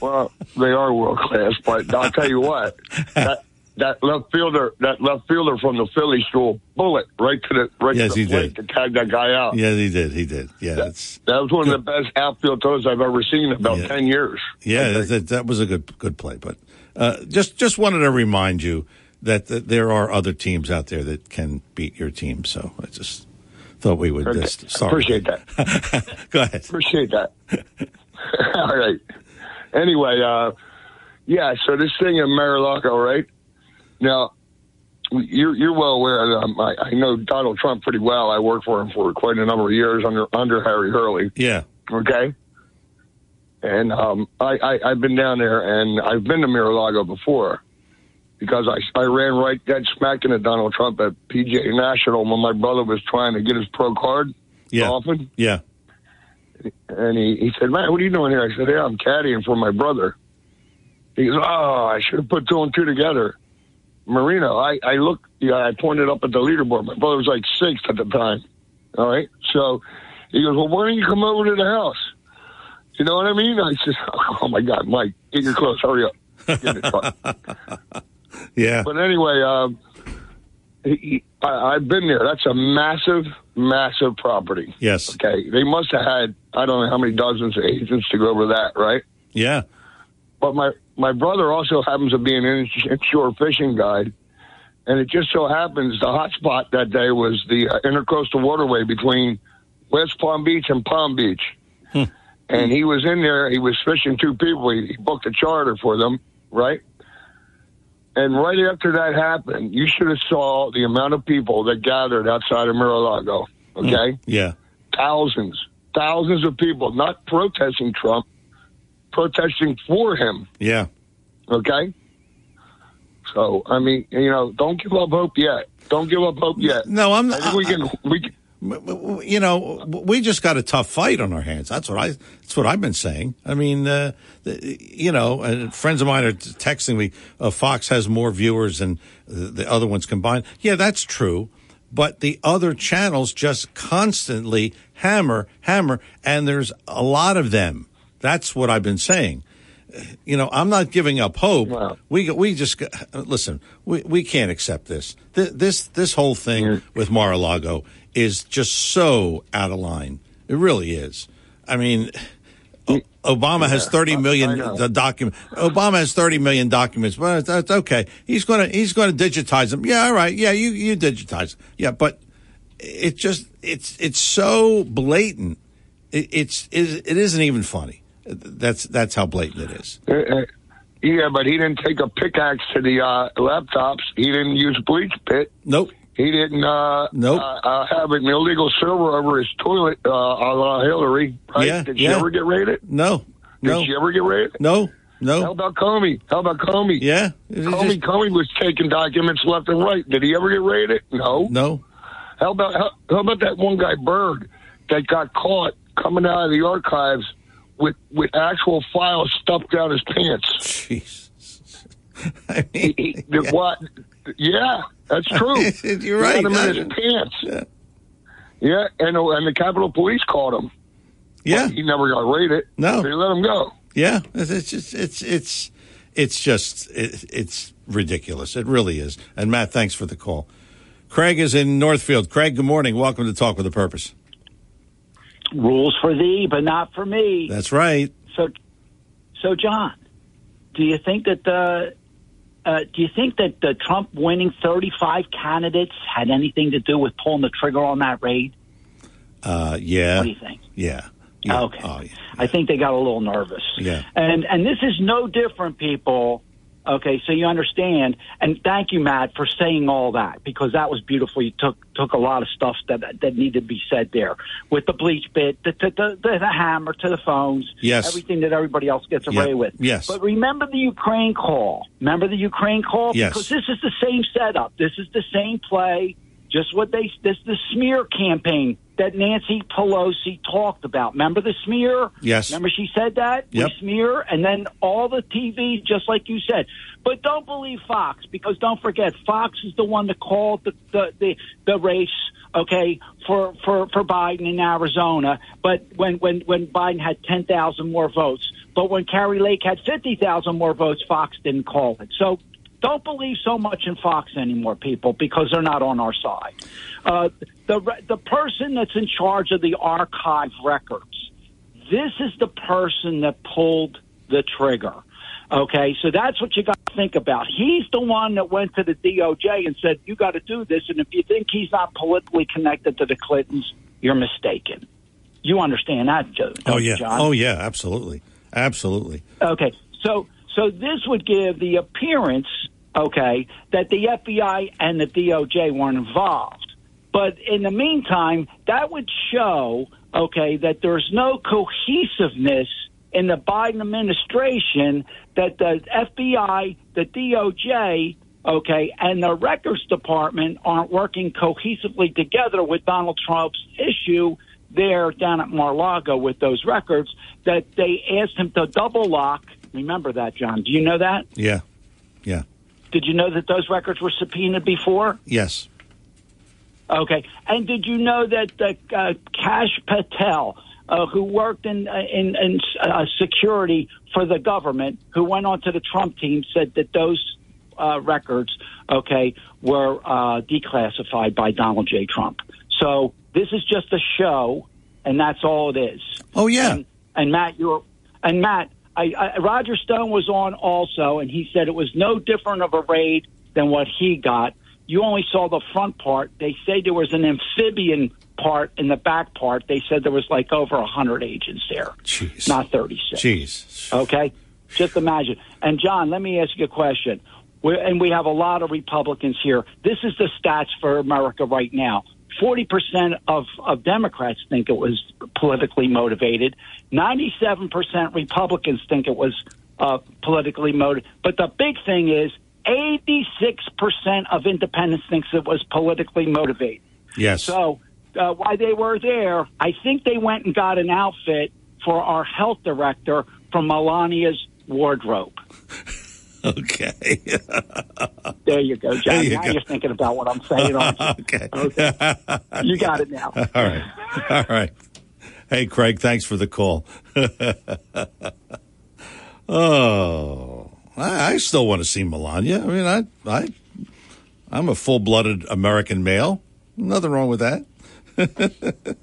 well, they are world class, but I'll tell you what. [laughs] That, that left fielder, that left fielder from the Phillies threw a bullet right to the right Yes, to he the plate did. to tag that guy out. yeah, he did. He did. Yeah, it's That was one of the best outfield throws I've ever seen in about Yeah. ten years. yeah. That, that was a good good play. But uh, just just wanted to remind you that, that there are other teams out there that can beat your team. So I just thought we would Okay. just start. Appreciate that. [laughs] Go ahead. Appreciate that. [laughs] All right. Anyway, uh, yeah. So this thing in Mar-a-Lago, right? Now, you're you're well aware. Um, I, I know Donald Trump pretty well. I worked for him for quite a number of years under under Harry Hurley. Yeah. Okay. And um, I, I I've been down there, and I've been to Mar-a-Lago before because I I ran right dead smack into Donald Trump at PGA National when my brother was trying to get his pro card. Yeah. Often Yeah. and he, he said, "Man, what are you doing here?" I said, "Yeah, I'm caddying for my brother." He goes, "Oh, I should have put two and two together." Marino, I I looked, yeah, I pointed up at the leaderboard. My brother was like sixth at the time. All right, so he goes, "Well, why don't you come over to the house?" You know what I mean? I said, [laughs] "Oh my God, Mike, get your clothes, hurry up." Get in the truck. [laughs] Yeah. But anyway, um, he, I, I've been there. That's a massive, massive property. Yes. Okay, they must have had I don't know how many dozens of agents to go over that, right? Yeah. But my my brother also happens to be an in- inshore fishing guide, and it just so happens the hot spot that day was the uh, intercoastal waterway between West Palm Beach and Palm Beach. And he was in there. He was fishing two people. He, he booked a charter for them, right? And right after that happened, you should have saw the amount of people that gathered outside of Mar-a-Lago. Hmm, okay, Yeah. thousands, thousands of people, not protesting Trump, protesting for him. Yeah. Okay. So I mean, you know, don't give up hope yet. Don't give up hope yet. No, I'm. I think we can. We can, you know, we just got a tough fight on our hands. That's what I. That's what I've been saying. I mean, uh, you know, friends of mine are texting me. Uh, Fox has more viewers than the other ones combined. Yeah, that's true. But the other channels just constantly hammer, hammer, and there's a lot of them. That's what I've been saying. You know, I'm not giving up hope. Wow. We we just listen. We we can't accept this. Th- This this whole thing with Mar-a-Lago is just so out of line. It really is. I mean, Obama has thirty I the document. Obama has thirty million documents. Well, that's okay. He's gonna he's gonna digitize them. Yeah, all right. Yeah, you you digitize. Them. Yeah, but it just it's it's so blatant. It, it's it, it isn't even funny. That's that's how blatant it is. uh, uh, yeah, but he didn't take a pickaxe to the uh, laptops. He didn't use bleach pit. Nope. He didn't uh, Nope. uh, uh, have an illegal server over his toilet, uh, a la Hillary. Right? Yeah, Did she yeah. ever get raided? No. Did No. she ever get raided? No. No. How about Comey? How about Comey? Yeah. Comey, just- Comey was taking documents left and right. Did he ever get raided? No. no. How about how, how about that one guy Berg that got caught coming out of the archives with with actual files stuffed down his pants? Jesus. [laughs] I mean, He- the what? Yeah, that's true. [laughs] You're right. him in his pants. Yeah. Yeah, and uh, and the Capitol Police caught him. Yeah. He never got raided. No. They let him go. Yeah, it's it's just it's it's it's just it, it's ridiculous. It really is. And Matt, thanks for the call. Craig is in Northfield. Craig, good morning. Welcome to Talk with a Purpose. Rules for thee, but not for me. That's right. So, so John, do you think that the uh, do you think that the Trump winning 35 candidates had anything to do with pulling the trigger on that raid? Uh, yeah. What do you think? Yeah. Yeah. Okay. Oh, yeah. I think they got a little nervous. Yeah. And and this is no different, people. Okay, so you understand. And thank you, Matt, for saying all that because that was beautiful. You took took a lot of stuff that that needed to be said there with the BleachBit, the the, the, the hammer to the phones, Yes. everything that everybody else gets away with. Yes. But remember the Ukraine call. Remember the Ukraine call Yes. because this is the same setup. This is the same play. Just what they this the smear campaign that Nancy Pelosi talked about. Remember the smear? Yes. Remember she said that? Yep. We smear and then all the TV, just like you said. But don't believe Fox because don't forget Fox is the one that called the the the, the race. Okay, for, for, for Biden in Arizona, but when, when, when Biden had 10,000 more votes, but when Kari Lake had 50,000 more votes, Fox didn't call it. So don't believe so much in Fox anymore, people, because they're not on our side. Uh, the the person that's in charge of the archive records, this is the person that pulled the trigger. Okay, so that's what you got to think about. He's the one that went to the DOJ and said, "You got to do this." And if you think he's not politically connected to the Clintons, you're mistaken. You understand that, Joe? Oh yeah. John? Oh yeah. Absolutely. Absolutely. Okay, so so this would give the appearance, okay, that the FBI and the DOJ weren't involved. But in the meantime, that would show, okay, that there's no cohesiveness in the Biden administration, that the FBI, the DOJ, okay, and the records department aren't working cohesively together with Donald Trump's issue there down at Mar-Lago with those records that they asked him to double lock. Remember that, John? Do you know that? Yeah. Yeah. Did you know that those records were subpoenaed before? Yes. Okay. And did you know that uh, uh, Kash Patel, uh, who worked in uh, in, in uh, security for the government, who went on to the Trump team, said that those uh, records, okay, were uh, declassified by Donald J. Trump. So this is just a show, and that's all it is. Oh yeah. And, and Matt, you're and Matt, I, I, Roger Stone was on also, and he said it was no different of a raid than what he got. You only saw the front part. They say there was an amphibian part in the back part. They said there was like over a hundred agents there, Jeez. not thirty six. Jeez. Okay, just imagine. And John, let me ask you a question. we and we have a lot of Republicans here. This is the stats for America right now. Forty percent of of Democrats think it was politically motivated. Ninety-seven percent Republicans think it was uh, politically motivated. But the big thing is, eighty-six percent of independents thinks it was politically motivated. Yes. So uh, while they were there, I think they went and got an outfit for our health director from Melania's wardrobe. [laughs] okay. [laughs] There you go, John. You now go. you're thinking about what I'm saying. [laughs] okay. Okay. You got it now. All right. All right. Hey, Craig, thanks for the call. [laughs] oh, I, I still want to see Melania. I mean, I, I, I'm a full-blooded American male. Nothing wrong with that. [laughs]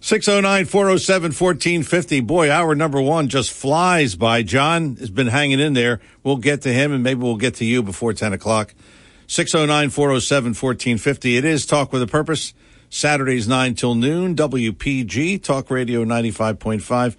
609-407-1450. Boy, hour number one just flies by. John has been hanging in there. We'll get to him and maybe we'll get to you before 10 o'clock. 609-407-1450. It is Talk with a Purpose. Saturdays 9 till noon. WPG, Talk Radio 95.5.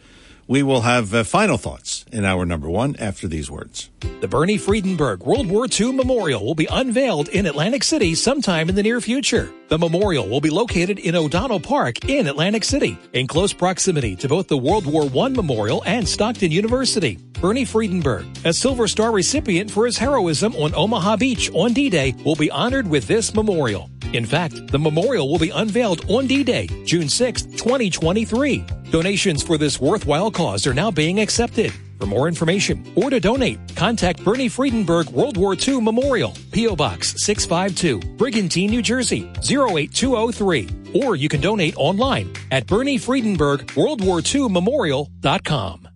We will have uh, final thoughts in hour number one after these words. The Bernie Friedenberg World War II Memorial will be unveiled in Atlantic City sometime in the near future. The memorial will be located in O'Donnell Park in Atlantic City, in close proximity to both the World War I Memorial and Stockton University. Bernie Friedenberg, a Silver Star recipient for his heroism on Omaha Beach on D-Day, will be honored with this memorial. In fact, the memorial will be unveiled on D-Day, June 6, 2023. Donations for this worthwhile cause are now being accepted. For more information or to donate, contact Bernie Friedenberg World War II Memorial, P.O. Box 652, Brigantine, New Jersey 08203. Or you can donate online at Bernie Friedenberg World War II Memorial.com.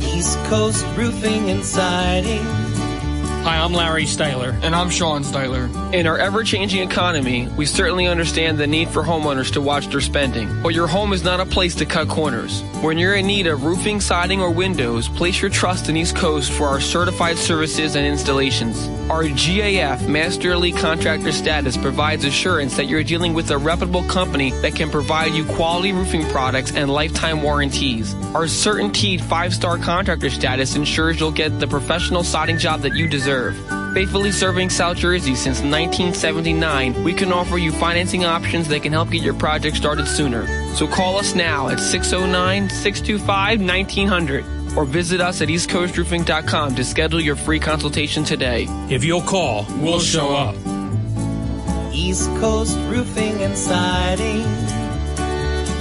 East Coast Roofing and Siding. Hi, I'm Larry Steitler. And I'm Sean Steitler. In our ever changing economy, we certainly understand the need for homeowners to watch their spending. But your home is not a place to cut corners. When you're in need of roofing, siding, or windows, place your trust in East Coast for our certified services and installations. Our GAF Master Elite Contractor status provides assurance that you're dealing with a reputable company that can provide you quality roofing products and lifetime warranties. Our CertainTeed five-star contractor status ensures you'll get the professional siding job that you deserve. Faithfully serving South Jersey since 1979, we can offer you financing options that can help get your project started sooner. So call us now at 609 625 1900 or visit us at eastcoastroofing.com to schedule your free consultation today. If you'll call, we'll show up. East Coast Roofing and Siding.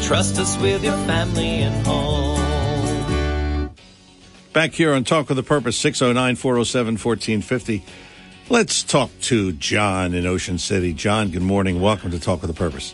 Trust us with your family and home. Back here on Talk with a Purpose, 609 407 1450. Let's talk to John in Ocean City. John, good morning. Welcome to Talk with a Purpose.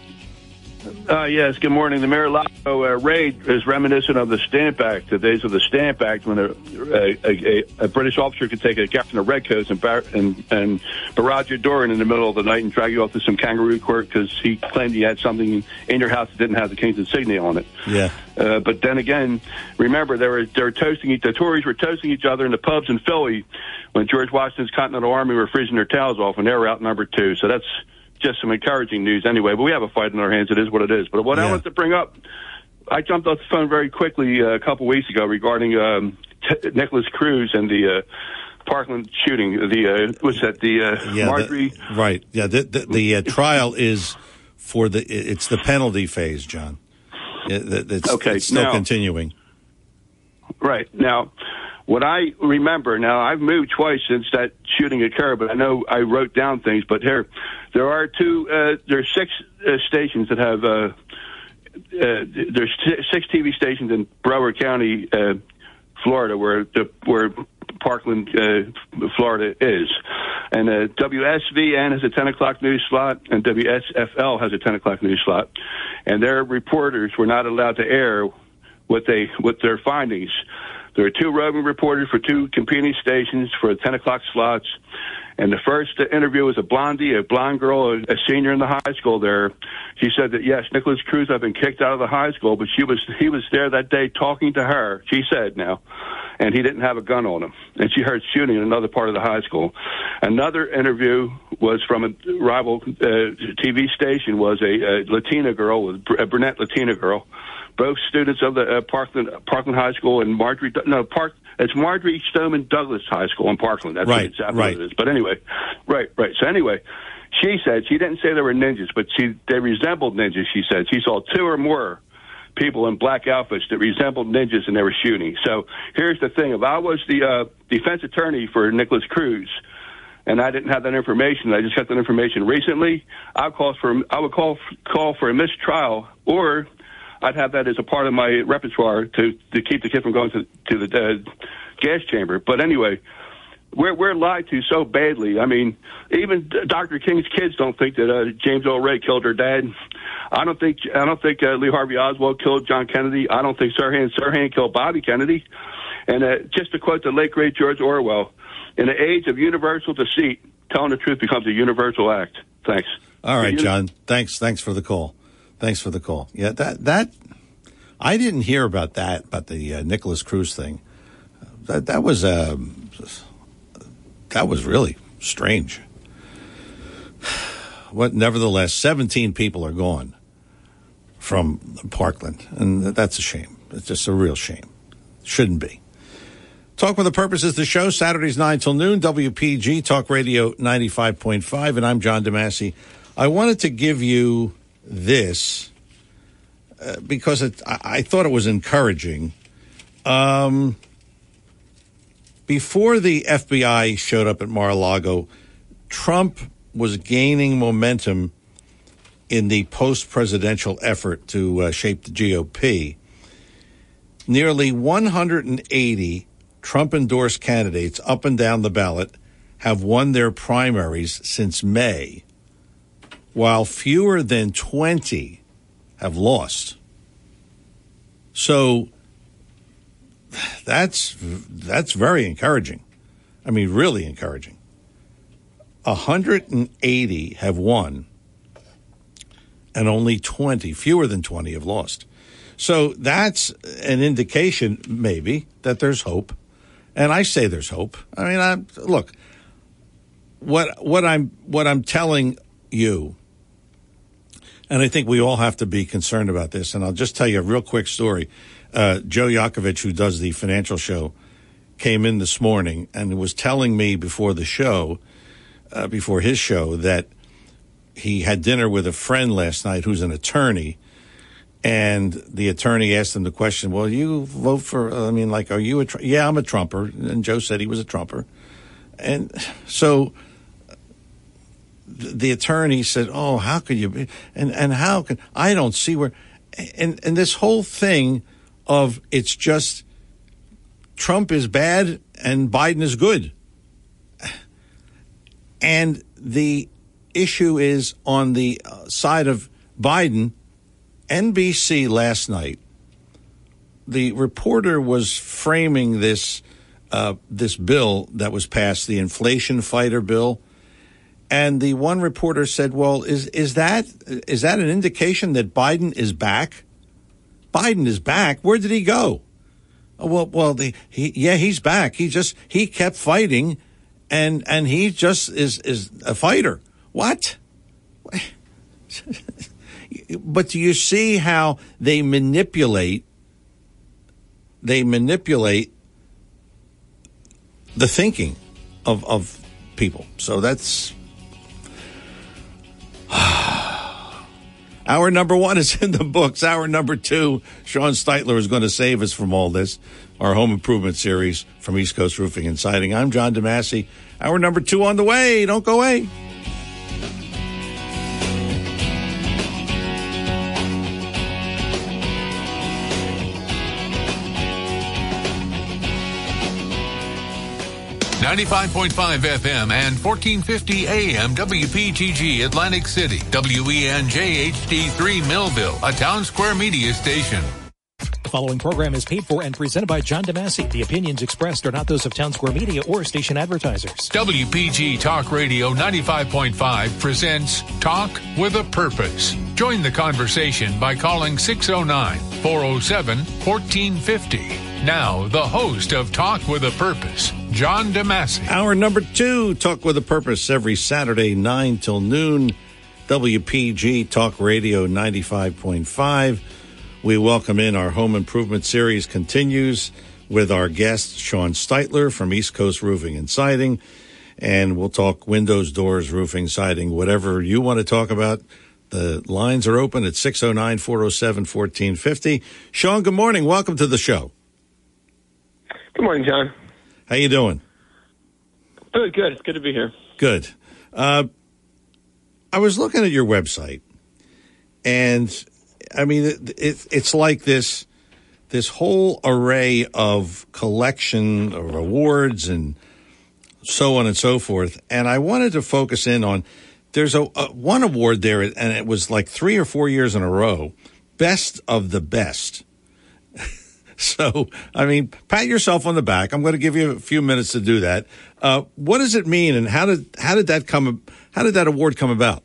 Uh, yes, good morning. The Mar-a-Lago uh, raid is reminiscent of the Stamp Act, the days of the Stamp Act, when a, a, a, a British officer could take a captain of redcoats and, bar- and, and barrage your door in, in the middle of the night and drag you off to some kangaroo court because he claimed he had something in your house that didn't have the king's insignia on it. Yeah. Uh, but then again, remember they were they were toasting each the Tories were toasting each other in the pubs in Philly when George Washington's Continental Army were freezing their towels off and they were outnumbered too. So that's just some encouraging news anyway. But we have a fight in our hands. It is what it is. But what Yeah. I want to bring up, I jumped off the phone very quickly uh, a couple weeks ago regarding um, t- Nikolas Cruz and the uh, Parkland shooting. The uh, what's that? The uh, Yeah, the- right. Yeah, the, the, the uh, trial is for the, it's the penalty phase, John. It, it's, Okay, it's still now- continuing. Right. Now, what I remember, now I've moved twice since that shooting occurred, but I know I wrote down things. But here, there are two, uh, there's six uh, stations that have, uh, uh, there's six TV stations in Broward County, uh, Florida, where the, where Parkland, uh, Florida is. And WSVN has a 10 o'clock news slot, and WSFL has a 10 o'clock news slot. And their reporters were not allowed to air what they what their findings. There are two roving reporters for two competing stations for 10 o'clock slots. And the first interview was a blondie, a blonde girl, a, senior in the high school there. She said that yes, Nikolas Cruz had been kicked out of the high school, but she was he was there that day talking to her. She said now, and he didn't have a gun on him. And she heard shooting in another part of the high school. Another interview was from a rival uh, TV station. Was a, a Latina girl, a brunette Latina girl both students of the uh, Parkland Parkland High School and Marjory no Park it's Marjory Stoneman Douglas High School in Parkland. That's Right, exactly right. what it is. But anyway, right, right. So anyway, she said she didn't say they were ninjas, but she they resembled ninjas. She said she saw two or more people in black outfits that resembled ninjas and they were shooting. So here's the thing: if I was the uh, defense attorney for Nikolas Cruz. And I didn't have that information. I just got that information recently. I call for I would call call for a mistrial, or I'd have that as a part of my repertoire to to keep the kid from going to to the uh, gas chamber. But anyway, we're we're lied to so badly. I mean, even Dr. King's kids don't think that uh, James Earl Ray killed her dad. I don't think I don't think uh, Lee Harvey Oswald killed John Kennedy. I don't think Sirhan Sirhan killed Bobby Kennedy. And uh, just to quote the late great George Orwell, in the age of universal deceit, telling the truth becomes a universal act. Thanks. All right, John. Thanks. Thanks for the call. Thanks for the call. Yeah, that that I didn't hear about that about the uh, Nikolas Cruz thing. That that was um, that was really strange. What? Nevertheless, seventeen people are gone from Parkland, and that's a shame. It's just a real shame. Shouldn't be. Talk with a Purpose is the show, Saturdays 9 till noon, WPG, Talk Radio 95.5, and I'm John DeMasi. I wanted to give you this uh, because it, I, I thought it was encouraging. Um, before the FBI showed up at Mar-a-Lago, Trump was gaining momentum in the post presidential effort to uh, shape the GOP, nearly 180 Trump endorsed candidates up and down the ballot have won their primaries since May, while fewer than 20 have lost. So that's that's very encouraging. I mean, really encouraging. 180 have won, and only 20, fewer than 20, have lost. So that's an indication, maybe, that there's hope. And I say there's hope. I mean, I, look, what what I'm what I'm telling you, and I think we all have to be concerned about this. And I'll just tell you a real quick story. Uh, Joe Yakovich, who does the financial show, came in this morning and was telling me before the show, uh, before his show, that he had dinner with a friend last night who's an attorney. And the attorney asked him the question, well, you vote for, I mean, like, are you a, Tr-? yeah, I'm a Trumper. And Joe said he was a Trumper. And so the attorney said, "Oh, how could you be?" And and how can I don't see where, and and this whole thing of it's just Trump is bad and Biden is good, and the issue is on the uh, side of Biden. NBC last night, the reporter was framing this uh, this bill that was passed, the inflation fighter bill and the one reporter said, "Well, is is that is that an indication that Biden is back? Biden is back. Where did he go? Oh, well, well, the, he yeah, he's back. He just he kept fighting, and and he just is is a fighter. What? [laughs] but do you see how they manipulate? They manipulate the thinking of of people. So that's Our number one is in the books. Our number two, Sean Steitler is going to save us from all this. Our home improvement series from East Coast Roofing and Siding. I'm John DeMasi. Our number two on the way. Don't go away. 95.5 FM and 1450 AM WPGG Atlantic City, WENJ HD3 Millville, a town square media station. The following program is paid for and presented by John DeMasi. The opinions expressed are not those of Town Square Media or station advertisers. WPG Talk Radio 95.5 presents Talk with a Purpose. Join the conversation by calling 609 407 1450. Now, the host of Talk with a Purpose, John DeMasi. Our number two, Talk with a Purpose, every Saturday, 9 till noon. WPG Talk Radio 95.5. We welcome in our home improvement series continues with our guest, Sean Steitler from East Coast Roofing and Siding. And we'll talk windows, doors, roofing, siding, whatever you want to talk about. The lines are open at 609 407 1450. Sean, good morning. Welcome to the show. Good morning, John. How you doing? Good, good. It's good to be here. Good. Uh, I was looking at your website, and I mean, it, it, it's like this this whole array of collection of awards and so on and so forth. And I wanted to focus in on there's a, a one award there, and it was like three or four years in a row, best of the best. So, I mean, pat yourself on the back. I'm going to give you a few minutes to do that. Uh, what does it mean, and how did how did that come? How did that award come about?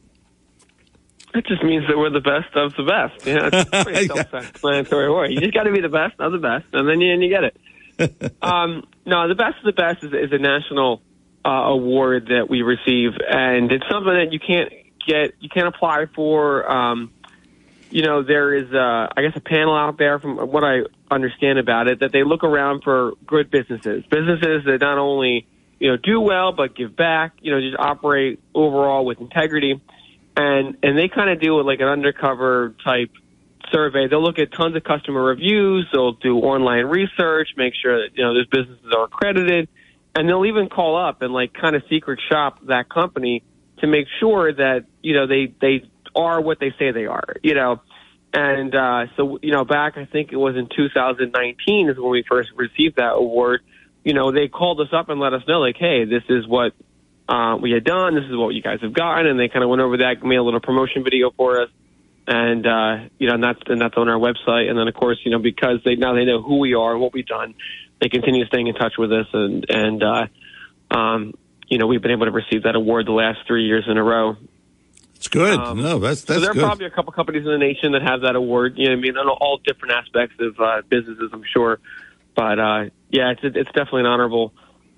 It just means that we're the best of the best. Yeah, it's a [laughs] pretty self-explanatory word. You just got to be the best of the best, and then you, and you get it. [laughs] um, no, the best of the best is, is a national uh, award that we receive, and it's something that you can't get, you can't apply for. Um, you know, there is, uh, I guess, a panel out there from what I understand about it that they look around for good businesses, businesses that not only you know do well but give back, you know, just operate overall with integrity, and and they kind of do like an undercover type survey. They'll look at tons of customer reviews, they'll do online research, make sure that you know those businesses are accredited, and they'll even call up and like kind of secret shop that company to make sure that you know they they are what they say they are. You know, and uh, so you know, back I think it was in 2019 is when we first received that award. You know, they called us up and let us know like, hey, this is what uh, we had done. This is what you guys have gotten, and they kind of went over that, made a little promotion video for us, and uh, you know, and that's and that's on our website. And then of course, you know, because they now they know who we are and what we've done, they continue staying in touch with us, and and uh, um, you know, we've been able to receive that award the last three years in a row. It's good. Um, no, that's that's so there are good. probably a couple companies in the nation that have that award. You know, I mean, on all different aspects of uh, businesses, I'm sure. But uh, yeah, it's it's definitely an honorable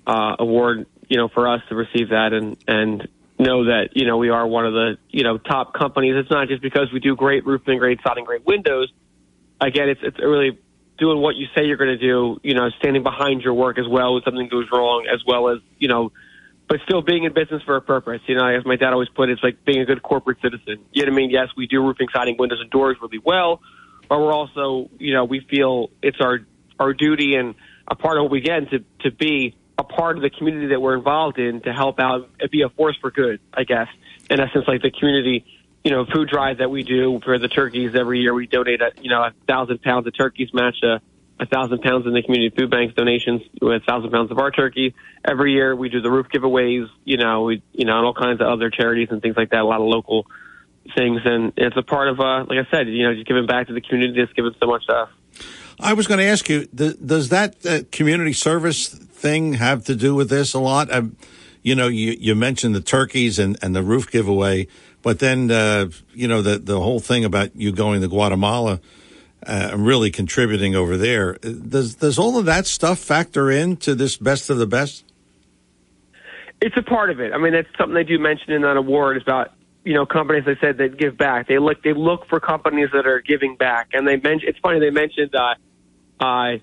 uh, award. You know, for us to receive that and and know that you know we are one of the you know top companies. It's not just because we do great roofing, great siding, great windows. Again, it's it's really doing what you say you're going to do. You know, standing behind your work as well when something goes wrong, as well as you know but still being in business for a purpose. You know, as my dad always put it, it's like being a good corporate citizen. You know what I mean? Yes, we do roofing, siding, windows, and doors really well, but we're also, you know, we feel it's our our duty and a part of what we get to to be a part of the community that we're involved in to help out, and be a force for good. I guess in essence, like the community. You know, food drive that we do for the turkeys every year. We donate, a, you know, a thousand pounds of turkeys, match a a thousand pounds in the community food banks donations with a thousand pounds of our turkey every year. We do the roof giveaways, you know, we you know, and all kinds of other charities and things like that. A lot of local things, and it's a part of, uh, like I said, you know, just giving back to the community. Just giving so much stuff. I was going to ask you, does that uh, community service thing have to do with this a lot? Um, you know, you, you mentioned the turkeys and, and the roof giveaway, but then, uh, you know, the, the whole thing about you going to Guatemala uh, really contributing over there. Does does all of that stuff factor into this best of the best? It's a part of it. I mean, that's something they do mention in that award is about you know companies. They said that give back. They look they look for companies that are giving back, and they mentioned. It's funny they mentioned uh, uh,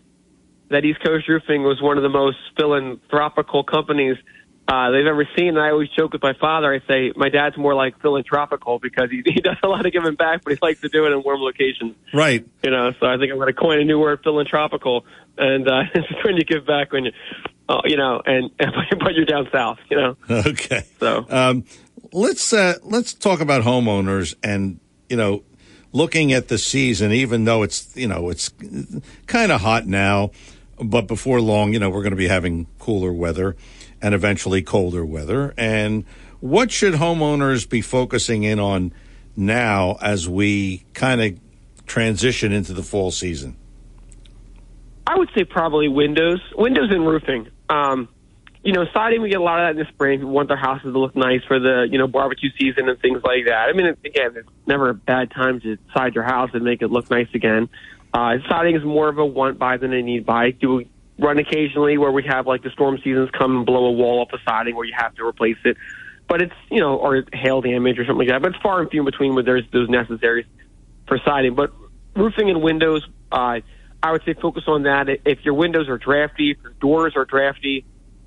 that East Coast Roofing was one of the most philanthropical companies uh, they've ever seen. And I always joke with my father. I say my dad's more like philanthropical because he, [laughs] he does a lot of giving back, but he likes to do it in warm locations. Right. You know, so I think I'm going to coin a new word, philanthropical, and uh, [laughs] it's when you give back when you, uh, you know, and, [laughs] and but you're down south. You know. Okay. So um, let's uh, let's talk about homeowners and you know looking at the season, even though it's you know it's kind of hot now, but before long, you know, we're going to be having cooler weather and eventually colder weather. And what should homeowners be focusing in on now as we kind of transition into the fall season? I would say probably windows, windows and roofing. Um, you know, siding we get a lot of that in the spring. We want their houses to look nice for the you know barbecue season and things like that. I mean, again, it's never a bad time to side your house and make it look nice again. Uh, siding is more of a want buy than a need buy. Do run occasionally where we have like the storm seasons come and blow a wall off the siding where you have to replace it. But it's, you know, or hail damage or something like that. But it's far and few in between where there's those necessaries for siding. But roofing and windows, uh, I would say focus on that. If your windows are drafty, if your doors are drafty,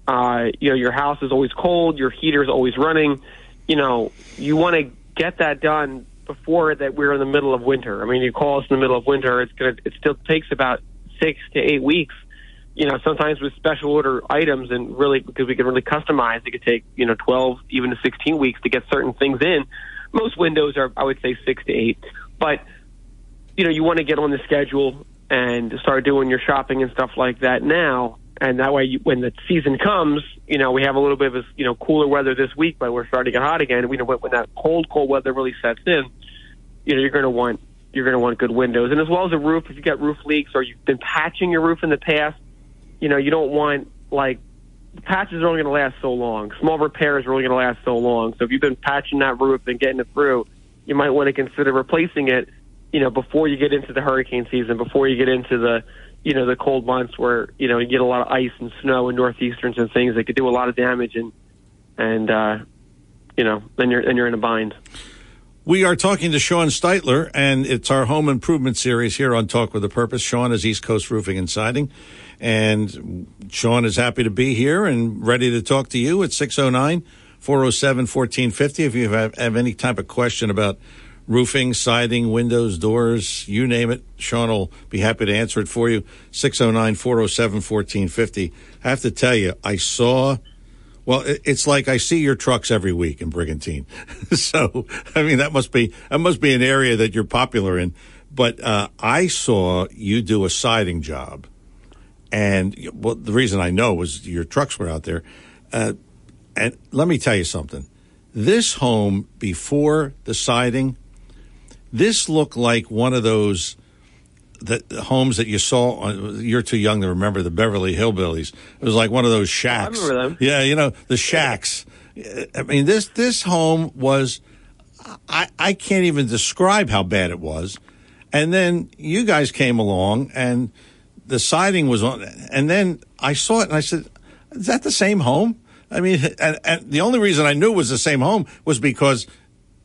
uh, you know, your house is always cold, your heater is always running, you know, you want to get that done before that we're in the middle of winter. I mean, you call us in the middle of winter, it's to, it still takes about six to eight weeks you know, sometimes with special order items and really because we can really customize, it could take, you know, 12, even to 16 weeks to get certain things in. Most windows are, I would say, six to eight. But, you know, you want to get on the schedule and start doing your shopping and stuff like that now. And that way, you, when the season comes, you know, we have a little bit of, you know, cooler weather this week, but we're starting to get hot again. We know when that cold, cold weather really sets in, you know, you're going to want you're going to want good windows. And as well as a roof, if you've got roof leaks or you've been patching your roof in the past, you know, you don't want like patches are only going to last so long. Small repairs are only going to last so long. So if you've been patching that roof and getting it through, you might want to consider replacing it. You know, before you get into the hurricane season, before you get into the, you know, the cold months where you know you get a lot of ice and snow and northeasterns and things that could do a lot of damage and and uh, you know then you're then you're in a bind. We are talking to Sean Steitler, and it's our home improvement series here on Talk with a Purpose. Sean is East Coast Roofing and Siding. And Sean is happy to be here and ready to talk to you at 609 407 1450. If you have, have any type of question about roofing, siding, windows, doors, you name it, Sean will be happy to answer it for you. 609 407 1450. I have to tell you, I saw Well, it's like I see your trucks every week in Brigantine, [laughs] so I mean that must be that must be an area that you're popular in. But uh, I saw you do a siding job, and well, the reason I know was your trucks were out there. Uh, and let me tell you something: this home before the siding, this looked like one of those the the homes that you saw. On, you're too young to remember the Beverly Hillbillies. It was like one of those shacks. remember them. Yeah, you know the shacks. I mean this this home was. I I can't even describe how bad it was. And then you guys came along and the siding was on. And then I saw it and I said, "Is that the same home?" I mean, and, and the only reason I knew it was the same home was because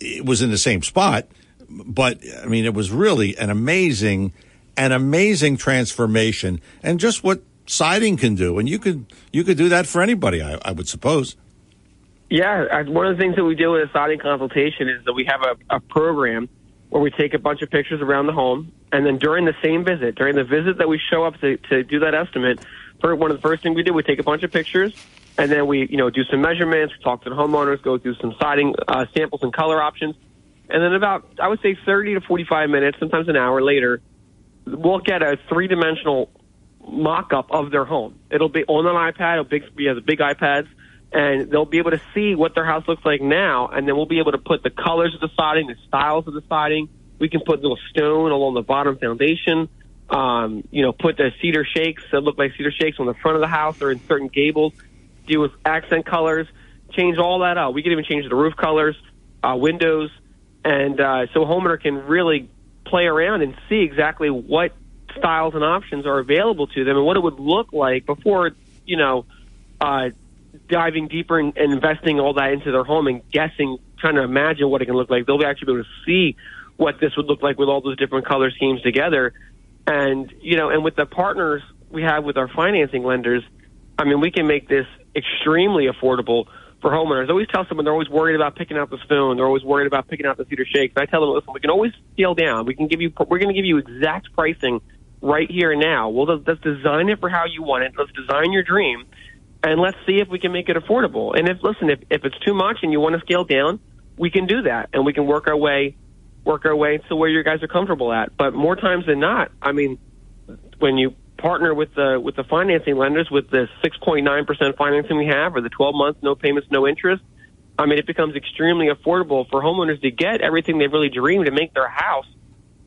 it was in the same spot. But I mean, it was really an amazing, an amazing transformation, and just what siding can do. And you could you could do that for anybody, I, I would suppose. Yeah, one of the things that we do with a siding consultation is that we have a, a program where we take a bunch of pictures around the home, and then during the same visit, during the visit that we show up to, to do that estimate, for one of the first things we do, we take a bunch of pictures, and then we, you know, do some measurements, talk to the homeowners, go through some siding uh, samples and color options, and then about, I would say, 30 to 45 minutes, sometimes an hour later, we'll get a three-dimensional mock-up of their home. It'll be on an iPad. It'll we have the big iPads, and they'll be able to see what their house looks like now, and then we'll be able to put the colors of the siding, the styles of the siding. We can put little stone along the bottom foundation. Um, you know, put the cedar shakes that look like cedar shakes on the front of the house or in certain gables. Deal with accent colors. Change all that out. We can even change the roof colors, uh, windows, and uh, so a homeowner can really play around and see exactly what styles and options are available to them and what it would look like before you know uh, diving deeper and, and investing all that into their home and guessing, trying to imagine what it can look like. They'll be actually able to see what this would look like with all those different color schemes together. And you know, and with the partners we have with our financing lenders, I mean, we can make this extremely affordable for homeowners. I always tell someone they're always worried about picking out the stone. They're always worried about picking out the cedar shakes. I tell them, listen, we can always scale down. We can give you, we're going to give you exact pricing right here and now. Well, let's design it for how you want it. Let's design your dream, and let's see if we can make it affordable. And if listen, if if it's too much and you want to scale down, we can do that, and we can work our way, work our way to where you guys are comfortable at. But more times than not, I mean, when you partner with the with the financing lenders with the 6.9% financing we have or the 12 months no payments no interest i mean it becomes extremely affordable for homeowners to get everything they really dream to make their house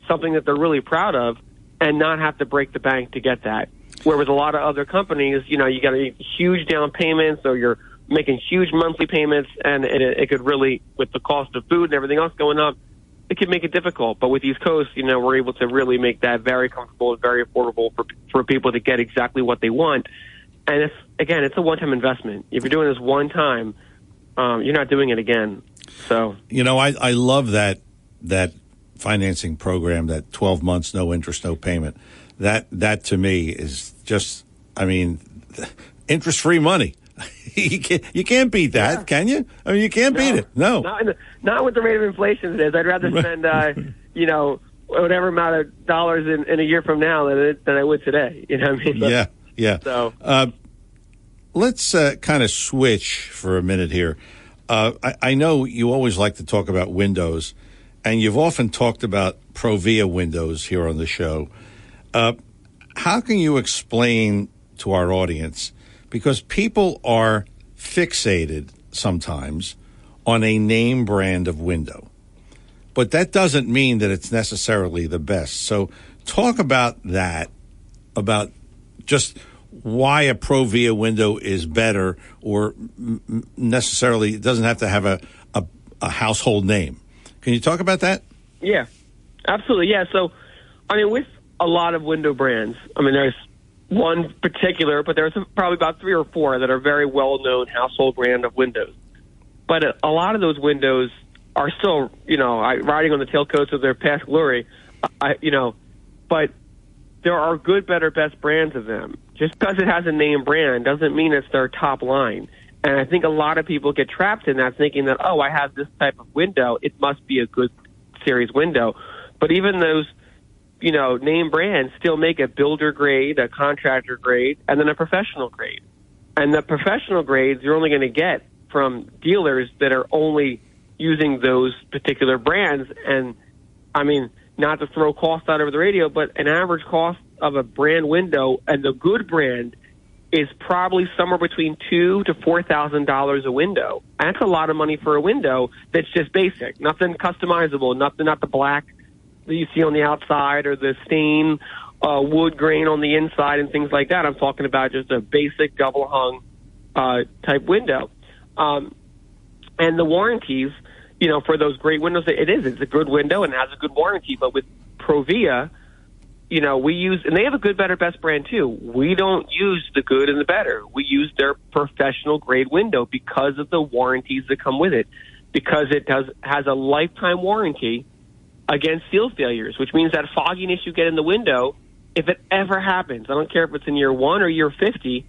something that they're really proud of and not have to break the bank to get that where with a lot of other companies you know you got a huge down payments or you're making huge monthly payments and it, it could really with the cost of food and everything else going up it could make it difficult. But with East Coast, you know, we're able to really make that very comfortable and very affordable for for people to get exactly what they want. And it's again, it's a one time investment. If you're doing this one time, um, you're not doing it again. So You know, I, I love that that financing program, that twelve months, no interest, no payment. That that to me is just, I mean, interest free money. [laughs] you can't you can't beat that, can you? I mean, you can't beat it. No. not the, not with the rate of inflation it is. I'd rather spend uh, you know whatever amount of dollars in, in a year from now than it, than I would today. [laughs] You know what I mean? Yeah, yeah. So Uh, let's uh, kind of switch for a minute here. Uh, I, I know you always like to talk about windows, and you've often talked about Provia windows here on the show. Uh, how can you explain to our audience? Because people are fixated sometimes on a name brand of window, but that doesn't mean that it's necessarily the best. So, talk about that, about just why a Provia window is better, or necessarily doesn't have to have a, a, a household name. Can you talk about that? Yeah, absolutely. Yeah. So, I mean, with a lot of window brands, I mean, there's one particular, but there's probably about three or four that are very well known household brand of windows. But a, lot of those windows are still, you know, riding on the tailcoats of their past glory. I, you know, but there are good, better, best brands of them. Just because it has a name brand doesn't mean it's their top line. And I think a lot of people get trapped in that, thinking that, oh, I have this type of window, it must be a good series window. But even those, you know, name brands still make a builder grade, a contractor grade, and then a professional grade. And the professional grades you're only going to get from dealers that are only using those particular brands. And I mean, not to throw cost out over the radio, but an average cost of a brand window and the good brand is probably somewhere between two to four thousand dollars a window. That's a lot of money for a window that's just basic, nothing customizable, nothing not the black that you see on the outside or the stain uh, wood grain on the inside and things like that. I'm talking about just a basic double hung uh, type window. Um, and the warranties, you know, for those great windows, it is. It's a good window and has a good warranty. But with Provia, you know, we use, and they have a good, better, best brand too. We don't use the good and the better. We use their professional grade window because of the warranties that come with it, because it does has a lifetime warranty against seal failures, which means that fogginess you get in the window, if it ever happens, I don't care if it's in year one or year 50,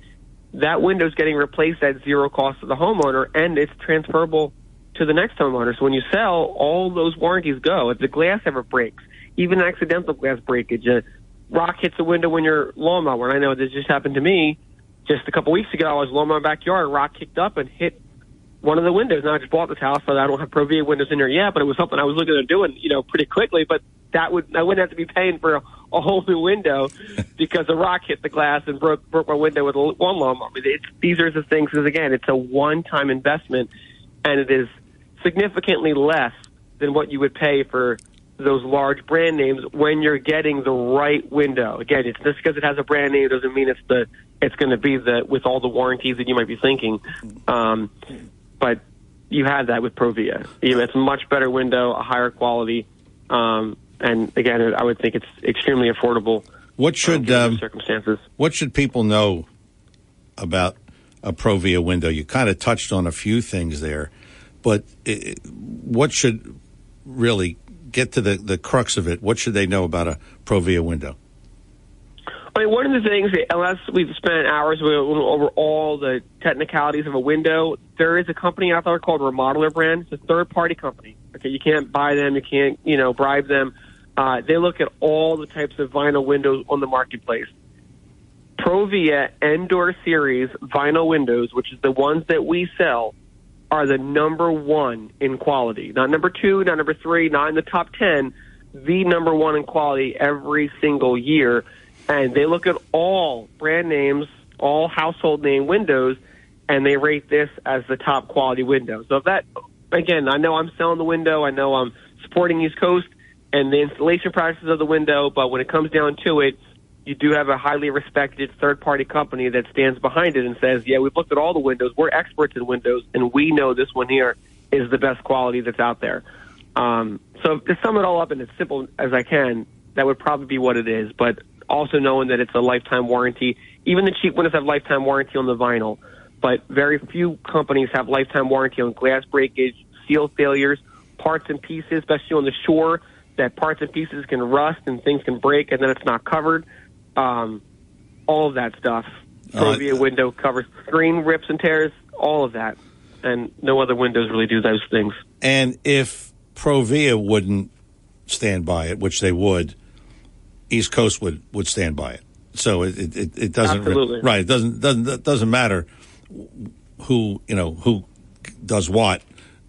that window's getting replaced at zero cost to the homeowner and it's transferable to the next homeowner. So when you sell, all those warranties go. If the glass ever breaks, even accidental glass breakage, a rock hits a window when you're lawnmower. And I know this just happened to me just a couple weeks ago. I was my backyard, rock kicked up and hit one of the windows. Now I just bought this house, so I don't have Provia windows in there yet, but it was something I was looking at doing, you know, pretty quickly. But that would I wouldn't have to be paying for a, a whole new window [laughs] because a rock hit the glass and broke broke my window with a one lawnmower. It's, these are the things because again, it's a one time investment, and it is significantly less than what you would pay for those large brand names when you're getting the right window. Again, it's just because it has a brand name doesn't mean it's the it's going to be the with all the warranties that you might be thinking. Um, but you have that with Provia. It's a much better window, a higher quality, um, and again, I would think it's extremely affordable. What should um, circumstances? What should people know about a Provia window? You kind of touched on a few things there, but it, what should really get to the, the crux of it? What should they know about a Provia window? I mean, one of the things, unless we've spent hours over all the technicalities of a window, there is a company out there called Remodeler Brand. It's a third party company. Okay, you can't buy them, you can't, you know, bribe them. Uh, they look at all the types of vinyl windows on the marketplace. Provia Endure Series vinyl windows, which is the ones that we sell, are the number one in quality. Not number two, not number three, not in the top ten. The number one in quality every single year. And they look at all brand names, all household name windows, and they rate this as the top quality window. So if that, again, I know I'm selling the window, I know I'm supporting East Coast and the installation practices of the window, but when it comes down to it, you do have a highly respected third party company that stands behind it and says, yeah, we've looked at all the windows. We're experts in windows, and we know this one here is the best quality that's out there. Um, so to sum it all up in as simple as I can, that would probably be what it is. But also knowing that it's a lifetime warranty. Even the cheap windows have lifetime warranty on the vinyl, but very few companies have lifetime warranty on glass breakage, seal failures, parts and pieces, especially on the shore, that parts and pieces can rust and things can break and then it's not covered. Um, all of that stuff. Provia uh, window covers screen rips and tears, all of that. And no other windows really do those things. And if Provia wouldn't stand by it, which they would, East Coast would, would stand by it. So it, it, it doesn't Absolutely. right. It doesn't doesn't it doesn't matter who you know who does what,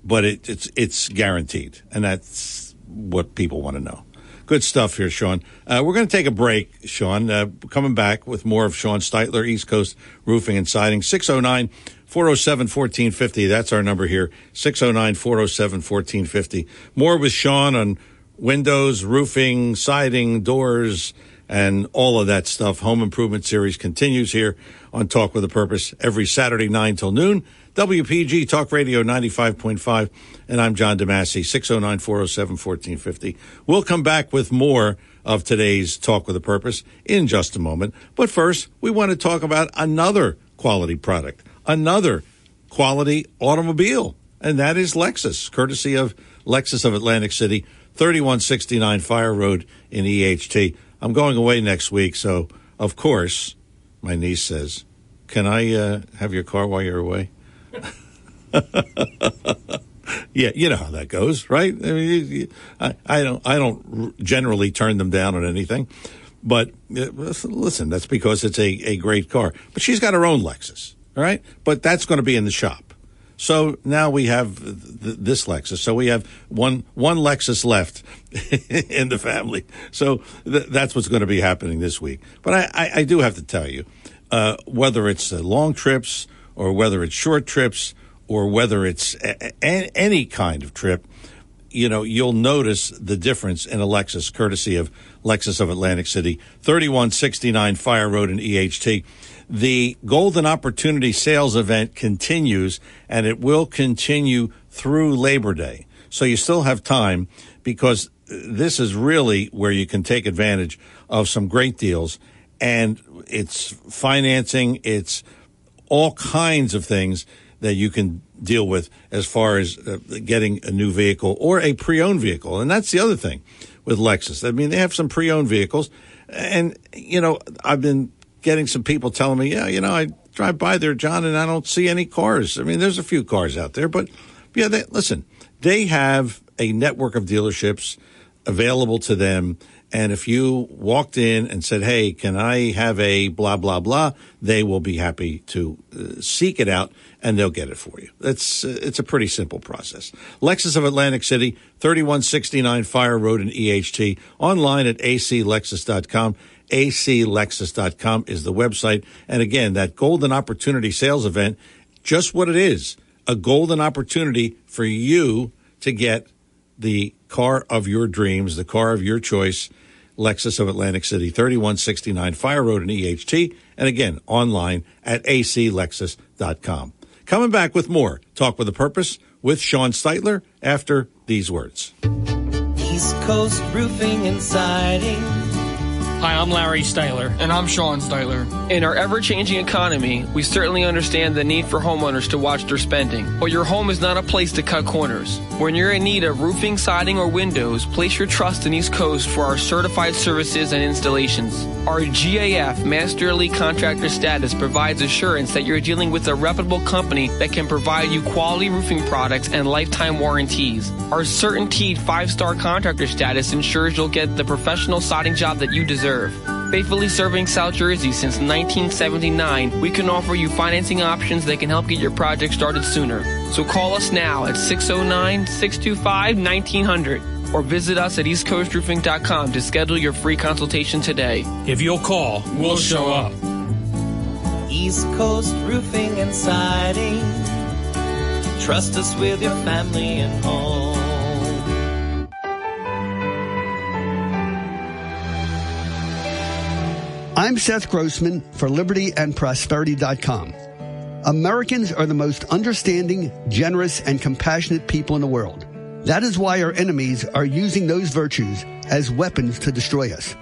but it, it's it's guaranteed, and that's what people want to know. Good stuff here, Sean. Uh, we're going to take a break, Sean. Uh, coming back with more of Sean Steitler, East Coast Roofing and Siding, 609 407 1450. That's our number here, 609 407 1450. More with Sean on windows, roofing, siding, doors, and all of that stuff. Home Improvement Series continues here on Talk with a Purpose every Saturday, 9 till noon. WPG Talk Radio 95.5. And I'm John DeMasi, 609 407 1450. We'll come back with more of today's Talk with a Purpose in just a moment. But first, we want to talk about another quality product, another quality automobile, and that is Lexus, courtesy of Lexus of Atlantic City. 3169 Fire Road in EHT. I'm going away next week, so of course, my niece says, "Can I uh, have your car while you're away?" [laughs] yeah, you know how that goes, right? I mean, I, I, don't, I don't generally turn them down on anything, but uh, listen, that's because it's a, a great car. But she's got her own Lexus, All right, but that's going to be in the shop. So now we have th- this Lexus. So we have one one Lexus left [laughs] in the family. So th- that's what's going to be happening this week. But I, I, I do have to tell you, uh, whether it's uh, long trips or whether it's short trips or whether it's a- a- any kind of trip, you know, you'll notice the difference in a Lexus, courtesy of Lexus of Atlantic City, 3169 Fire Road in EHT. The Golden Opportunity Sales event continues and it will continue through Labor Day. So you still have time because this is really where you can take advantage of some great deals and it's financing, it's all kinds of things that you can deal with as far as uh, getting a new vehicle or a pre-owned vehicle. And that's the other thing with Lexus. I mean, they have some pre-owned vehicles and, you know, I've been getting some people telling me, yeah, you know, I drive by there, John, and I don't see any cars. I mean, there's a few cars out there, but yeah, they, listen, they have a network of dealerships available to them. And if you walked in and said, Hey, can I have a blah, blah, blah? They will be happy to uh, seek it out and they'll get it for you. That's, uh, it's a pretty simple process. Lexus of Atlantic City, 3169 Fire Road in EHT, online at aclexus.com. aclexus.com is the website. And again, that golden opportunity sales event, just what it is, a golden opportunity for you to get the car of your dreams, the car of your choice, Lexus of Atlantic City, 3169 Fire Road in EHT. And again, online at aclexus.com. Coming back with more Talk with a Purpose with Sean Steitler after these words. East Coast Roofing and Siding. Hi, I'm Larry Steitler. And I'm Sean Steitler. In our ever changing economy, we certainly understand the need for homeowners to watch their spending. But your home is not a place to cut corners. When you're in need of roofing, siding, or windows, place your trust in East Coast for our certified services and installations. Our GAF Master Elite Contractor status provides assurance that you're dealing with a reputable company that can provide you quality roofing products and lifetime warranties. Our CertainTeed five star contractor status ensures you'll get the professional siding job that you deserve. Faithfully serving South Jersey since 1979, we can offer you financing options that can help get your project started sooner. So call us now at 609 625 1900 or visit us at eastcoastroofing.com to schedule your free consultation today. If you'll call, we'll show up. East Coast Roofing and Siding. Trust us with your family and home. I'm Seth Grossman for libertyandprosperity.com. Americans are the most understanding, generous, and compassionate people in the world. That is why our enemies are using those virtues as weapons to destroy us.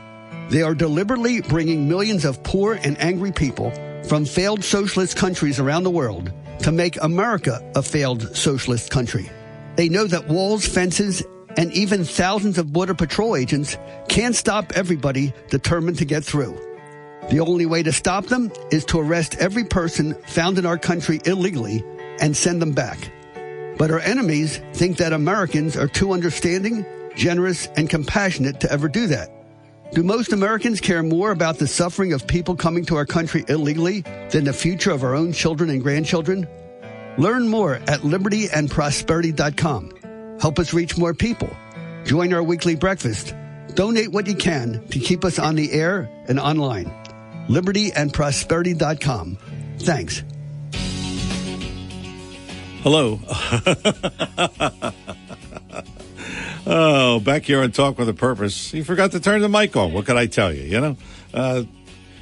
They are deliberately bringing millions of poor and angry people from failed socialist countries around the world to make America a failed socialist country. They know that walls, fences, and even thousands of Border Patrol agents can't stop everybody determined to get through. The only way to stop them is to arrest every person found in our country illegally and send them back. But our enemies think that Americans are too understanding, generous, and compassionate to ever do that. Do most Americans care more about the suffering of people coming to our country illegally than the future of our own children and grandchildren? Learn more at libertyandprosperity.com. Help us reach more people. Join our weekly breakfast. Donate what you can to keep us on the air and online. Libertyandprosperity.com. Thanks. Hello. [laughs] oh, back here on Talk with a Purpose. You forgot to turn the mic on. What could I tell you? You know, uh,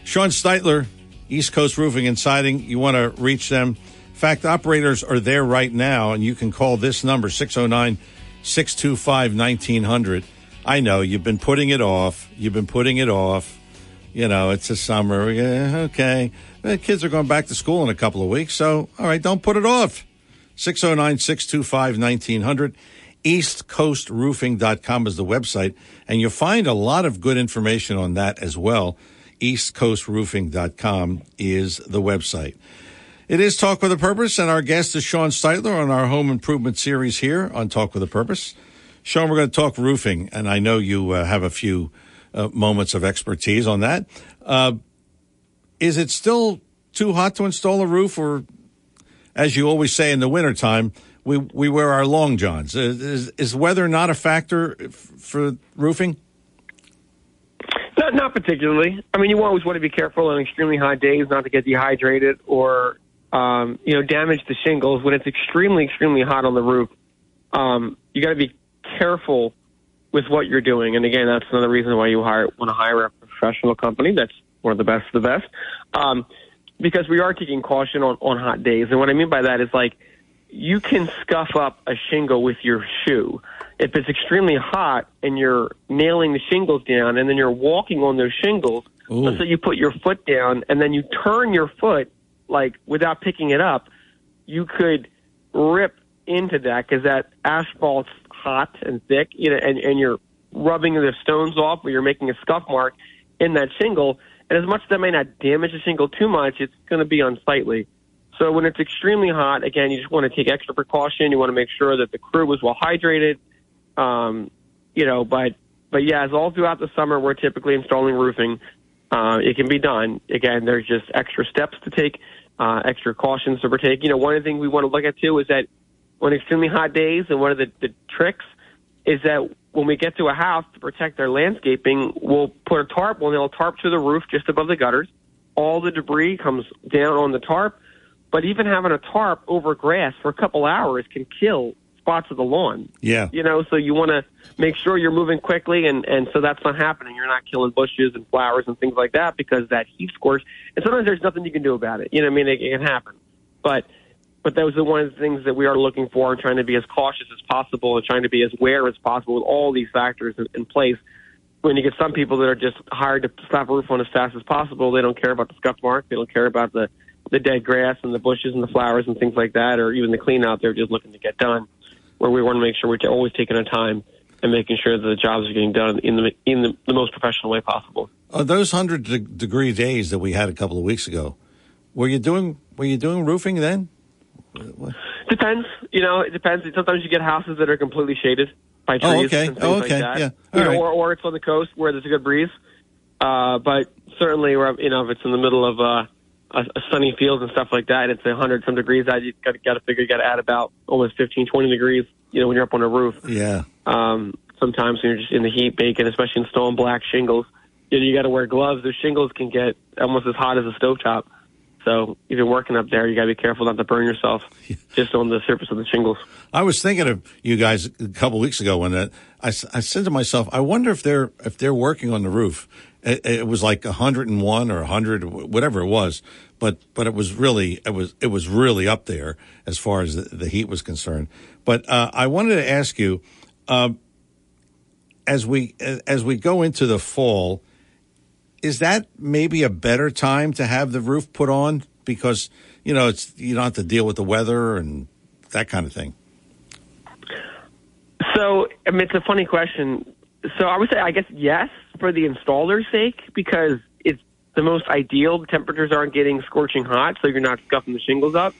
Sean Steitler, East Coast Roofing and Siding. You want to reach them. In fact, operators are there right now, and you can call this number 609 625 1900. I know you've been putting it off. You've been putting it off. You know, it's a summer. Yeah, okay. The kids are going back to school in a couple of weeks. So, all right, don't put it off. 609 625 1900. EastCoastRoofing.com is the website, and you'll find a lot of good information on that as well. EastCoastRoofing.com is the website. It is Talk with a Purpose, and our guest is Sean Steitler on our home improvement series here on Talk with a Purpose. Sean, we're going to talk roofing, and I know you uh, have a few uh, moments of expertise on that. Uh, is it still too hot to install a roof, or as you always say in the wintertime, we we wear our long johns. Is, is weather not a factor f- for roofing? Not, not particularly. I mean, you always want to be careful on extremely hot days not to get dehydrated or, um, you know, damage the shingles. When it's extremely, extremely hot on the roof, um, you got to be careful with what you're doing. And again, that's another reason why you hire, want to hire a professional company. That's one of the best of the best. Um, because we are taking caution on, on hot days. And what I mean by that is like, you can scuff up a shingle with your shoe. If it's extremely hot and you're nailing the shingles down and then you're walking on those shingles, Ooh. let's say you put your foot down and then you turn your foot like without picking it up, you could rip into that because that asphalt's hot and thick, you know, and, and you're rubbing the stones off or you're making a scuff mark in that shingle. And as much as that may not damage the shingle too much, it's going to be unsightly. So when it's extremely hot, again, you just want to take extra precaution. You want to make sure that the crew is well hydrated. Um, you know, but but yeah, as all throughout the summer, we're typically installing roofing. Uh, it can be done. Again, there's just extra steps to take, uh, extra cautions to partake. You know, one of the things we want to look at too is that on extremely hot days, and one of the, the tricks is that when we get to a house to protect our landscaping, we'll put a tarp, we'll nail a tarp to the roof just above the gutters. All the debris comes down on the tarp, but even having a tarp over grass for a couple hours can kill spots of the lawn. Yeah. You know, so you want to make sure you're moving quickly, and and so that's not happening. You're not killing bushes and flowers and things like that because that heat scorch. And sometimes there's nothing you can do about it. You know, what I mean, it, it can happen, but but those are one of the things that we are looking for and trying to be as cautious as possible and trying to be as aware as possible with all these factors in, in place. When you get some people that are just hired to slap a roof on as fast as possible, they don't care about the scuff mark, they don't care about the the dead grass and the bushes and the flowers and things like that, or even the clean out. They're just looking to get done. Where we want to make sure we're always taking our time and making sure that the jobs are getting done in the in the, the most professional way possible. Are those hundred de- degree days that we had a couple of weeks ago? Were you doing Were you doing roofing then? Depends. You know, it depends. Sometimes you get houses that are completely shaded by Oh, trees okay. and things Oh, like that. Yeah. You All know, or, or it's on the coast where there's a good breeze. Uh, but certainly, where you know, if it's in the middle of uh, a, a sunny field and stuff like that, and it's a hundred some degrees out. You got got to figure you got to add about almost 15, 20 degrees. You know, when you're up on a roof. Yeah. Um, sometimes when you're just in the heat baking, especially in stone black shingles, you know, you got to wear gloves. Those shingles can get almost as hot as a stovetop. So if you're working up there, you got to be careful not to burn yourself [laughs] just on the surface of the shingles. I was thinking of you guys a couple weeks ago when that I, I said to myself, I wonder if they're if they're working on the roof. It, it was like 101 or 100, whatever it was, but but it was really it was it was really up there as far as the, the heat was concerned. But uh, I wanted to ask you, uh, as we as we go into the fall, is that maybe a better time to have the roof put on because you know it's you don't have to deal with the weather and that kind of thing. So, I mean, it's a funny question. So, I would say, I guess, yes, for the installer's sake, because it's the most ideal. The temperatures aren't getting scorching hot, so you're not scuffing the shingles up.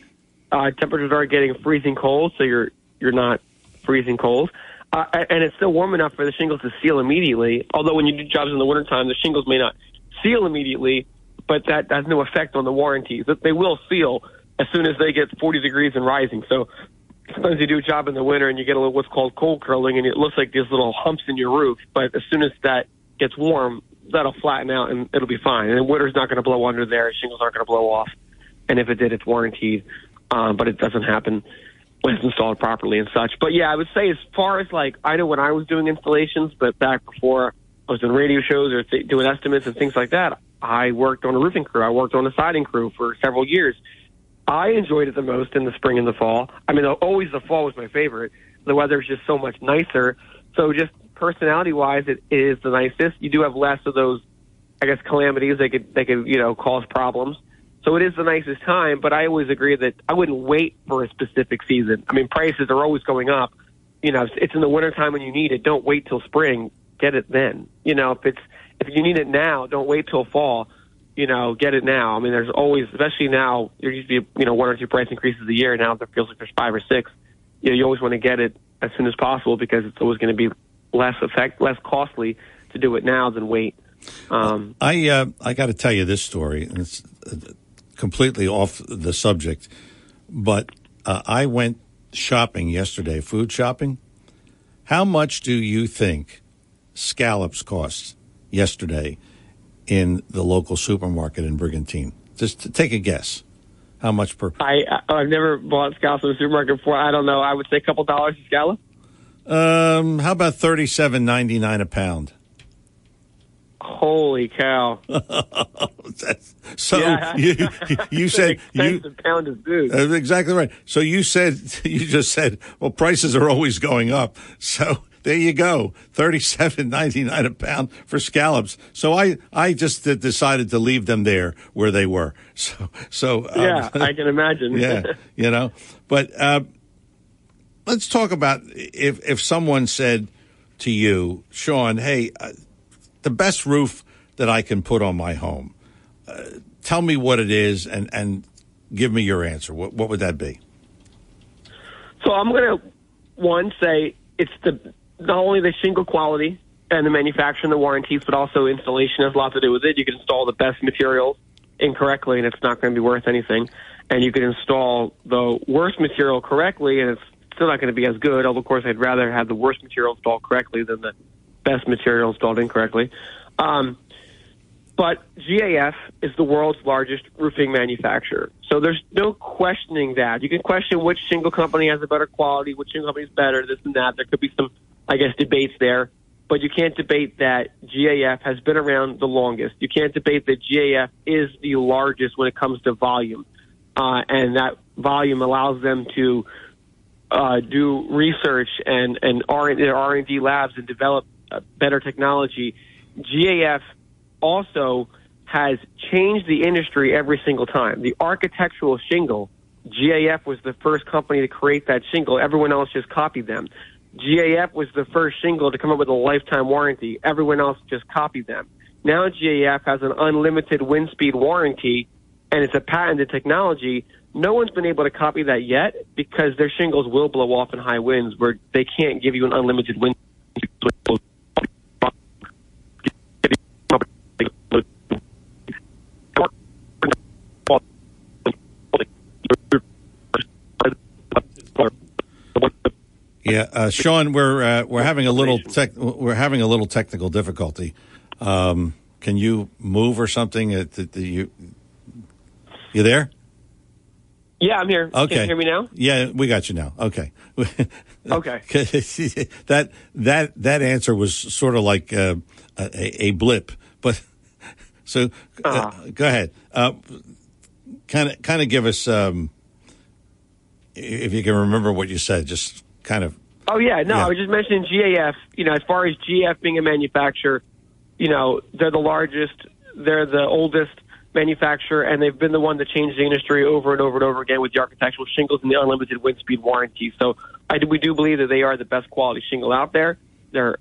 Uh, temperatures aren't getting freezing cold, so you're you're not freezing cold. Uh, and it's still warm enough for the shingles to seal immediately. Although when you do jobs in the wintertime, the shingles may not seal immediately, but that has no effect on the warranties. They will seal as soon as they get 40 degrees and rising. So sometimes you do a job in the winter and you get a little what's called cold curling, and it looks like these little humps in your roof. But as soon as that gets warm, that'll flatten out and it'll be fine. And winter's not going to blow under there. Shingles aren't going to blow off. And if it did, it's warranted. Um, but it doesn't happen when it's installed properly and such. But yeah, I would say as far as like I know when I was doing installations, but back before I was doing radio shows or th- doing estimates and things like that, I worked on a roofing crew. I worked on a siding crew for several years. I enjoyed it the most in the spring and the fall. I mean, always the fall was my favorite. The weather's just so much nicer. So just personality wise, it is the nicest. You do have less of those, I guess, calamities. They could they could you know cause problems. So it is the nicest time. But I always agree that I wouldn't wait for a specific season. I mean, prices are always going up. You know, it's in the wintertime when you need it. Don't wait till spring. Get it then. You know, if it's if you need it now, don't wait till fall you know, get it now. I mean, there's always, especially now, there used to be, you know, one or two price increases a year. Now there feels like there's five or six. You know, you always want to get it as soon as possible because it's always going to be less effect, less costly to do it now than wait. Um, I uh, I got to tell you this story. And it's, uh, completely off the subject, but uh, I went shopping yesterday, food shopping. How much do you think scallops cost yesterday in the local supermarket in Brigantine? Just to take a guess. How much per? I I've never bought scallops in the supermarket before. I don't know. I would say a couple dollars a scallop. Um, how about thirty-seven ninety-nine a pound? Holy cow! [laughs] so Yeah. [laughs] you you said you pound of food. That's exactly right. So you said [laughs] you just said, well, prices are always going up. So there you go, thirty-seven ninety-nine a pound for scallops. So I I just decided to leave them there where they were. [laughs] So so um, yeah, I can imagine. [laughs] yeah, you know. But uh, let's talk about if if someone said to you, Sean, hey, uh, the best roof that I can put on my home. Uh, tell me what it is, and and give me your answer. What what would that be? So I'm going to one say it's the not only the shingle quality and the manufacturing, the warranties, but also installation has a lot to do with it. You can install the best materials incorrectly, and it's not going to be worth anything. And you can install the worst material correctly, and it's still not going to be as good. Although, of course, I'd rather have the worst material installed correctly than the best material installed incorrectly. Um, but GAF is the world's largest roofing manufacturer. So there's no questioning that. You can question which shingle company has a better quality, which shingle company is better, this and that. There could be some, I guess, debates there. But you can't debate that GAF has been around the longest. You can't debate that GAF is the largest when it comes to volume. Uh, and that volume allows them to uh, do research and, and R, their R&D labs and develop better technology. GAF also has changed the industry every single time. The architectural shingle, GAF was the first company to create that shingle. Everyone else just copied them. GAF was the first shingle to come up with a lifetime warranty. Everyone else just copied them. Now GAF has an unlimited wind speed warranty and it's a patented technology. No one's been able to copy that yet because their shingles will blow off in high winds where they can't give you an unlimited wind Yeah, uh, Sean, we're uh, we're having a little tech, we're having a little technical difficulty. Um, can you move or something? Uh, th- th- you you there? Yeah, I'm here. Okay. Can you hear me now? Yeah, we got you now. Okay. [laughs] Okay. [laughs] that that that answer was sort of like uh, a, a blip, but [laughs] so uh, Uh-huh. go ahead. Kind of kind of give us um, if you can remember what you said. Just kind of Oh yeah, no, Yeah. I was just mentioning GAF. You know, as far as GAF being a manufacturer, you know, they're the largest, they're the oldest manufacturer, and they've been the one that changed the industry over and over and over again with the architectural shingles and the unlimited wind speed warranty. So I do, we do believe that they are the best quality shingle out there. They're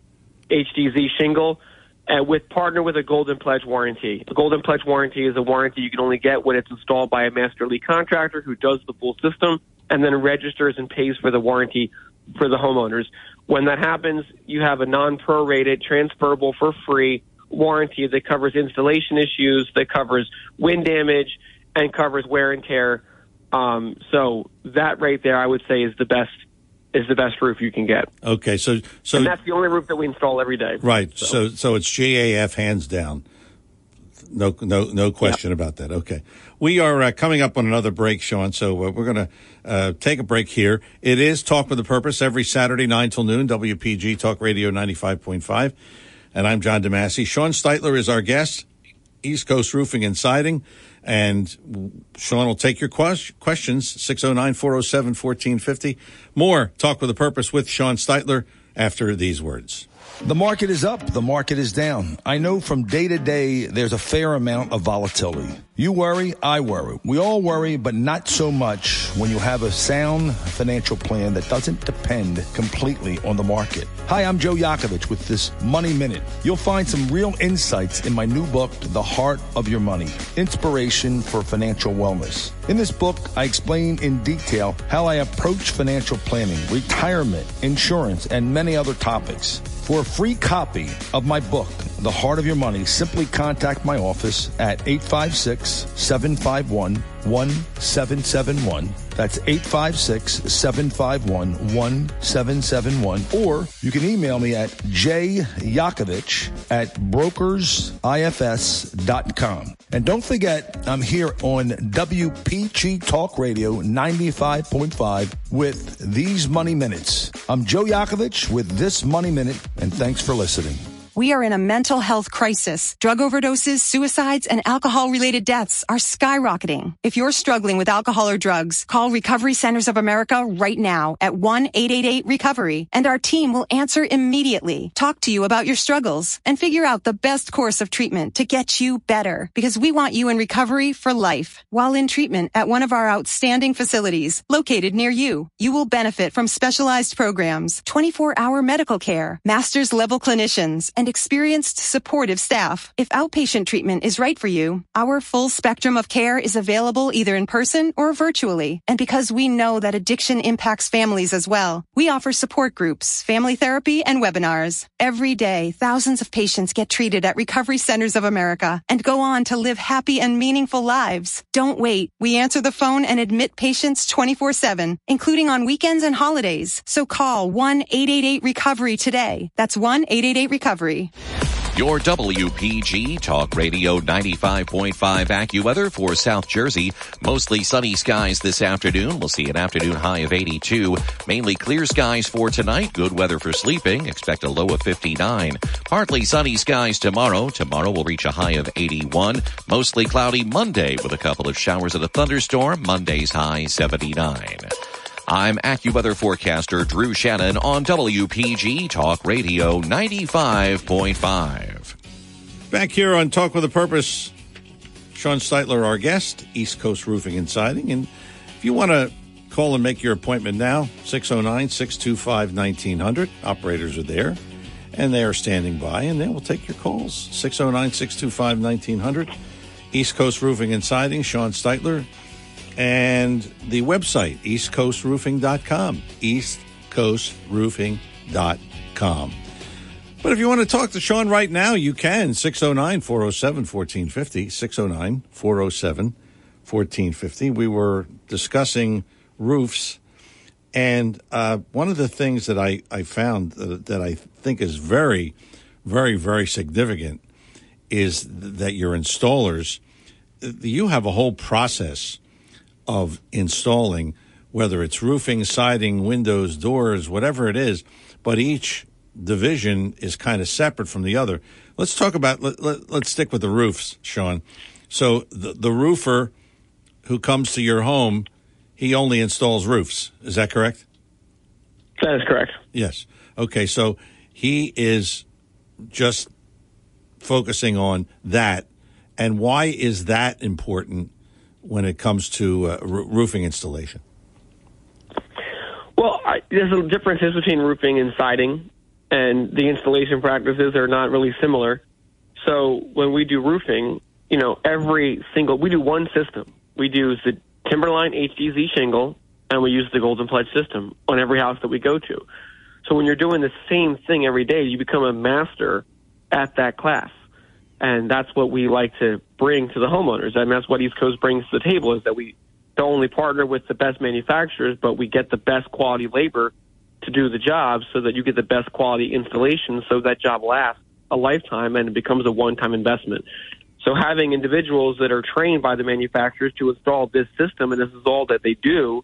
HDZ shingle. And with partner with a Golden Pledge warranty. A Golden Pledge warranty is a warranty you can only get when it's installed by a master elite contractor who does the full system and then registers and pays for the warranty for the homeowners. When that happens, you have a non-prorated, transferable for free warranty that covers installation issues, that covers wind damage, and covers wear and tear. Um, so that right there, I would say, is the best is the best roof you can get. okay. So so and that's the only roof that we install every day. Right. So so it's GAF hands down. No no no question about that. Okay. We are uh, coming up on another break, Sean. So uh, we're going to uh, take a break here. It is Talk with a Purpose every Saturday nine till noon. WPG Talk Radio ninety five point five. And I'm John Demasi. Sean Steitler is our guest. East Coast Roofing and Siding. And Sean will take your ques- questions, 609 407 1450. More Talk with a Purpose with Sean Steitler after these words. The market is up, the market is down. I know from day to day there's a fair amount of volatility. You worry, I worry. We all worry, but not so much when you have a sound financial plan that doesn't depend completely on the market. Hi, I'm Joe Yakovich with this Money Minute. You'll find some real insights in my new book, The Heart of Your Money Inspiration for Financial Wellness. In this book, I explain in detail how I approach financial planning, retirement, insurance, and many other topics. For a free copy of my book, the heart of your money, simply contact my office at 856 751 1771. That's 856 751 1771. Or you can email me at jyakovich at brokersifs.com. And don't forget, I'm here on WPG Talk Radio 95.5 with these Money Minutes. I'm Joe Yakovich with this Money Minute, and thanks for listening. We are in a mental health crisis. Drug overdoses, suicides, and alcohol related deaths are skyrocketing. If you're struggling with alcohol or drugs, call Recovery Centers of America right now at 1-888-RECOVERY and our team will answer immediately, talk to you about your struggles, and figure out the best course of treatment to get you better because we want you in recovery for life. While in treatment at one of our outstanding facilities located near you, you will benefit from specialized programs, 24 hour medical care, master's level clinicians, and experienced supportive staff. If outpatient treatment is right for you, our full spectrum of care is available either in person or virtually. And because we know that addiction impacts families as well, we offer support groups, family therapy, and webinars. Every day, thousands of patients get treated at Recovery Centers of America and go on to live happy and meaningful lives. Don't wait. We answer the phone and admit patients 24-7, including on weekends and holidays. So call 1-888-RECOVERY today. That's 1-888-RECOVERY. Your WPG Talk Radio 95.5 AccuWeather for South Jersey. Mostly sunny skies this afternoon. We'll see an afternoon high of 82. Mainly clear skies for tonight. Good weather for sleeping. Expect a low of 59. Partly sunny skies tomorrow. Tomorrow will reach a high of 81. Mostly cloudy Monday with a couple of showers and a thunderstorm. Monday's high 79. I'm AccuWeather forecaster Drew Shannon on WPG Talk Radio 95.5. Back here on Talk with a Purpose, Sean Steitler, our guest, East Coast Roofing and Siding. And if you want to call and make your appointment now, 609 625 1900. Operators are there and they are standing by and they will take your calls. 609 625 1900. East Coast Roofing and Siding, Sean Steitler. And the website, eastcoastroofing.com. Eastcoastroofing.com. But if you want to talk to Sean right now, you can. 609 407 1450. 609 407 1450. We were discussing roofs. And uh, one of the things that I, I found that, that I think is very, very, very significant is that your installers, you have a whole process of installing, whether it's roofing, siding, windows, doors, whatever it is, but each division is kind of separate from the other. Let's talk about, let, let, let's stick with the roofs, Sean. So the, the roofer who comes to your home, he only installs roofs. Is that correct? That is correct. Yes. Okay. So he is just focusing on that. And why is that important when it comes to uh, r- roofing installation? Well, I, there's a difference between roofing and siding, and the installation practices are not really similar. So when we do roofing, you know, every single we do one system. We do the Timberline HDZ shingle, and we use the Golden Pledge system on every house that we go to. So when you're doing the same thing every day, you become a master at that class. And that's what we like to bring to the homeowners. I And that's what East Coast brings to the table is that we don't only partner with the best manufacturers, but we get the best quality labor to do the job so that you get the best quality installation so that job lasts a lifetime and it becomes a one-time investment. So having individuals that are trained by the manufacturers to install this system and this is all that they do,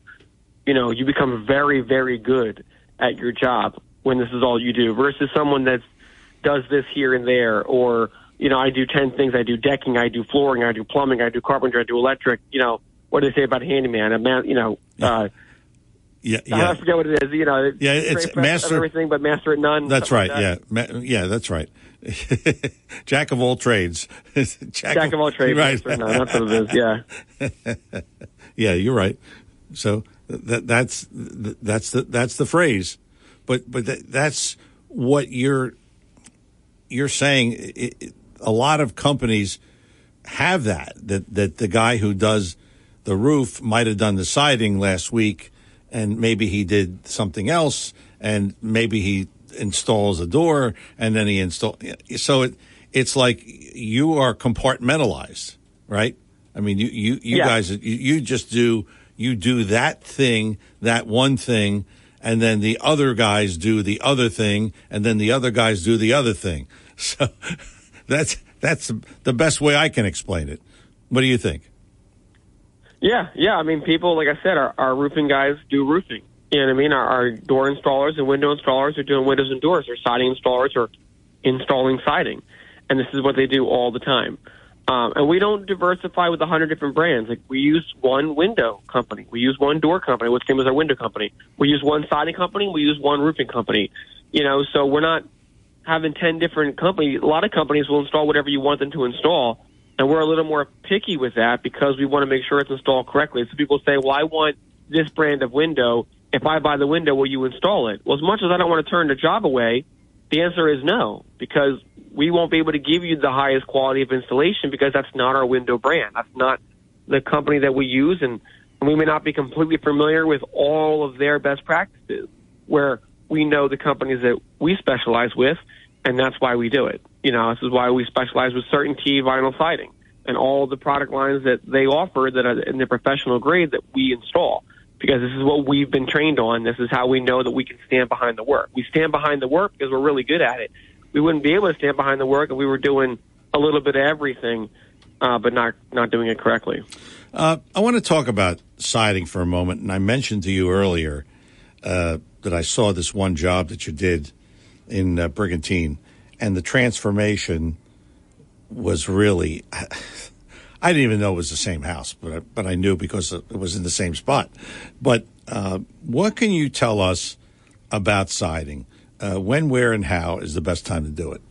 you know, you become very, very good at your job when this is all you do versus someone that does this here and there or you know, I do 10 things. I do decking, I do flooring, I do plumbing, I do carpentry, I do electric. You know, what do they say about handyman? A man, you know, uh, yeah, yeah. I forget what it is. You know, yeah, it's master everything, but master at none. That's right. like that. Yeah, Ma- yeah, that's right. [laughs] Jack of all trades. [laughs] Jack, Jack of all trades, Right. That's what it is. Yeah. [laughs] yeah, you're right. So that that's that's the that's the phrase, but but that, that's what you're you're saying. It, it, a lot of companies have that that that the guy who does the roof might have done the siding last week, and maybe he did something else, and maybe he installs a door, and then he install. So it it's like you are compartmentalized, right? I mean, you you, you Yeah. guys, you, you just do you do that thing, that one thing, and then the other guys do the other thing, and then the other guys do the other thing. [laughs] So that's that's the best way I can explain it. What do you think? Yeah, yeah. I mean, people, like I said, our, our roofing guys do roofing. You know what I mean? Our, our door installers and window installers are doing windows and doors. Our siding installers are installing siding, and this is what they do all the time. Um, and we don't diversify with a hundred different brands. Like we use one window company, we use one door company, what's same as our window company. We use one siding company, we use one roofing company. You know, so we're not having ten different companies. A lot of companies will install whatever you want them to install, and we're a little more picky with that because we want to make sure it's installed correctly. So people say, "Well, I want this brand of window. If I buy the window, will you install it?" Well, as much as I don't want to turn the job away, the answer is no because we won't be able to give you the highest quality of installation because that's not our window brand. That's not the company that we use, and, and we may not be completely familiar with all of their best practices. Where we know the companies that we specialize with, and that's why we do it. You know, this is why we specialize with CertainTeed vinyl siding and all the product lines that they offer that are in the professional grade that we install. Because this is what we've been trained on. This is how we know that we can stand behind the work. We stand behind the work because we're really good at it. We wouldn't be able to stand behind the work if we were doing a little bit of everything, uh, but not not doing it correctly. Uh, I want to talk about siding for a moment, and I mentioned to you earlier uh, that I saw this one job that you did in uh, Brigantine, and the transformation was really. [laughs] I didn't even know it was the same house, but I, but I knew because it was in the same spot. But uh, what can you tell us about siding? Uh, when, where, and how is the best time to do it?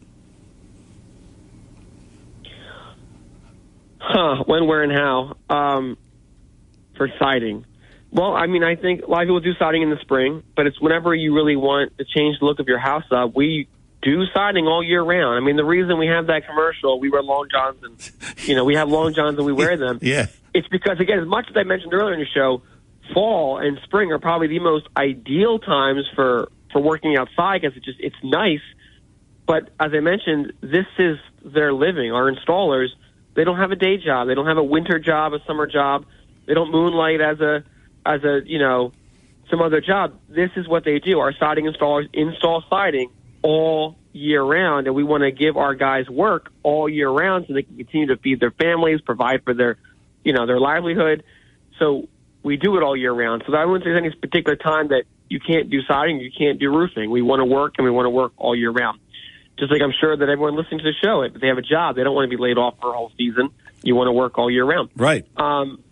Huh, when, where, and how um, for siding. Well, I mean, I think a lot of people do siding in the spring, but it's whenever you really want to change the look of your house up. We do siding all year round. I mean, the reason we have that commercial, we wear long johns, and you know, we have long johns and we wear [laughs] them. Yeah. It's because again, as much as I mentioned earlier in the show, fall and spring are probably the most ideal times for for working outside because it's just it's nice. But as I mentioned, this is their living. Our installers, they don't have a day job. They don't have a winter job, a summer job. They don't moonlight as a as a you know some other job. This is what they do. Our siding installers install siding all year round, and we want to give our guys work all year round so they can continue to feed their families, provide for their you know their livelihood. So we do it all year round. So I wouldn't say there's any particular time that you can't do siding, you can't do roofing. We want to work and we want to work all year round. Just like I'm sure that everyone listening to the show, if they have a job, they don't want to be laid off for a whole season. You want to work all year round. Right. Um,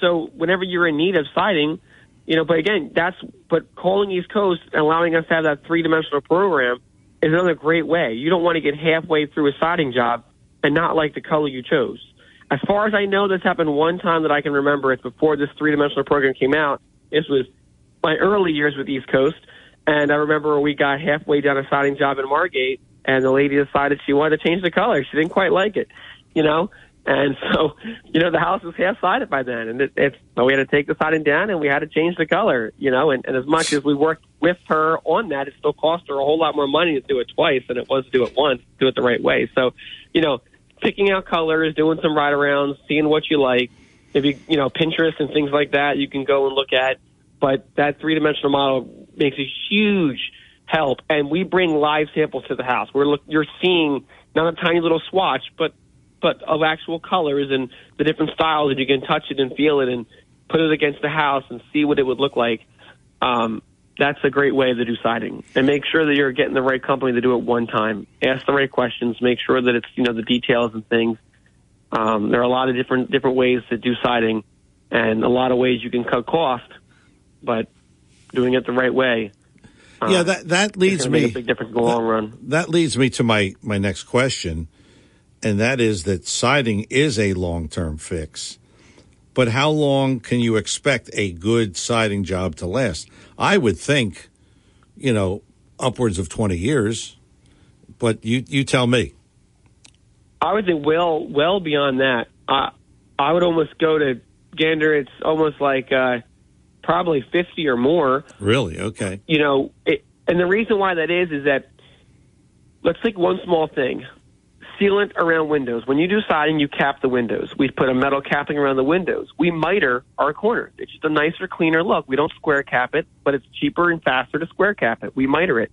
so whenever you're in need of siding, you know, but again, that's but calling East Coast and allowing us to have that three dimensional program is another great way. You don't want to get halfway through a siding job and not like the color you chose. As far as I know, this happened one time that I can remember. It's before this three dimensional program came out. This was my early years with East Coast, and I remember we got halfway down a siding job in Margate, and the lady decided she wanted to change the color. She didn't quite like it, you know. And [laughs] so, you know, the house was half sided by then, and it, so we had to take the siding down, and we had to change the color, you know. And, and as much as we worked with her on that, it still cost her a whole lot more money to do it twice than it was to do it once, do it the right way. So, you know, picking out colors, doing some ride arounds, seeing what you like. If you, you know, Pinterest and things like that, you can go and look at. But that three dimensional model makes a huge help, and we bring live samples to the house. We're look, you're seeing not a tiny little swatch, but but of actual colors and the different styles, and you can touch it and feel it and put it against the house and see what it would look like. Um, that's a great way to do siding, and make sure that you're getting the right company to do it one time. Ask the right questions. Make sure that it's you know the details and things. Um, there are a lot of different different ways to do siding, and a lot of ways you can cut cost, but doing it the right way. uh, yeah, that that is leads me a big difference in the long run. That leads me to my my next question, and that is that siding is a long term fix. But how long can you expect a good siding job to last? I would think, you know, upwards of twenty years. But you you tell me. I would think well, well beyond that. I I would almost go to Gander. It's almost like uh, probably fifty or more. Really? Okay. You know, it, and the reason why that is is that let's take one small thing. Sealant around windows. When you do siding, you cap the windows. We put a metal capping around the windows. We miter our corners. It's just a nicer, cleaner look. We don't square cap it, but it's cheaper and faster to square cap it. We miter it.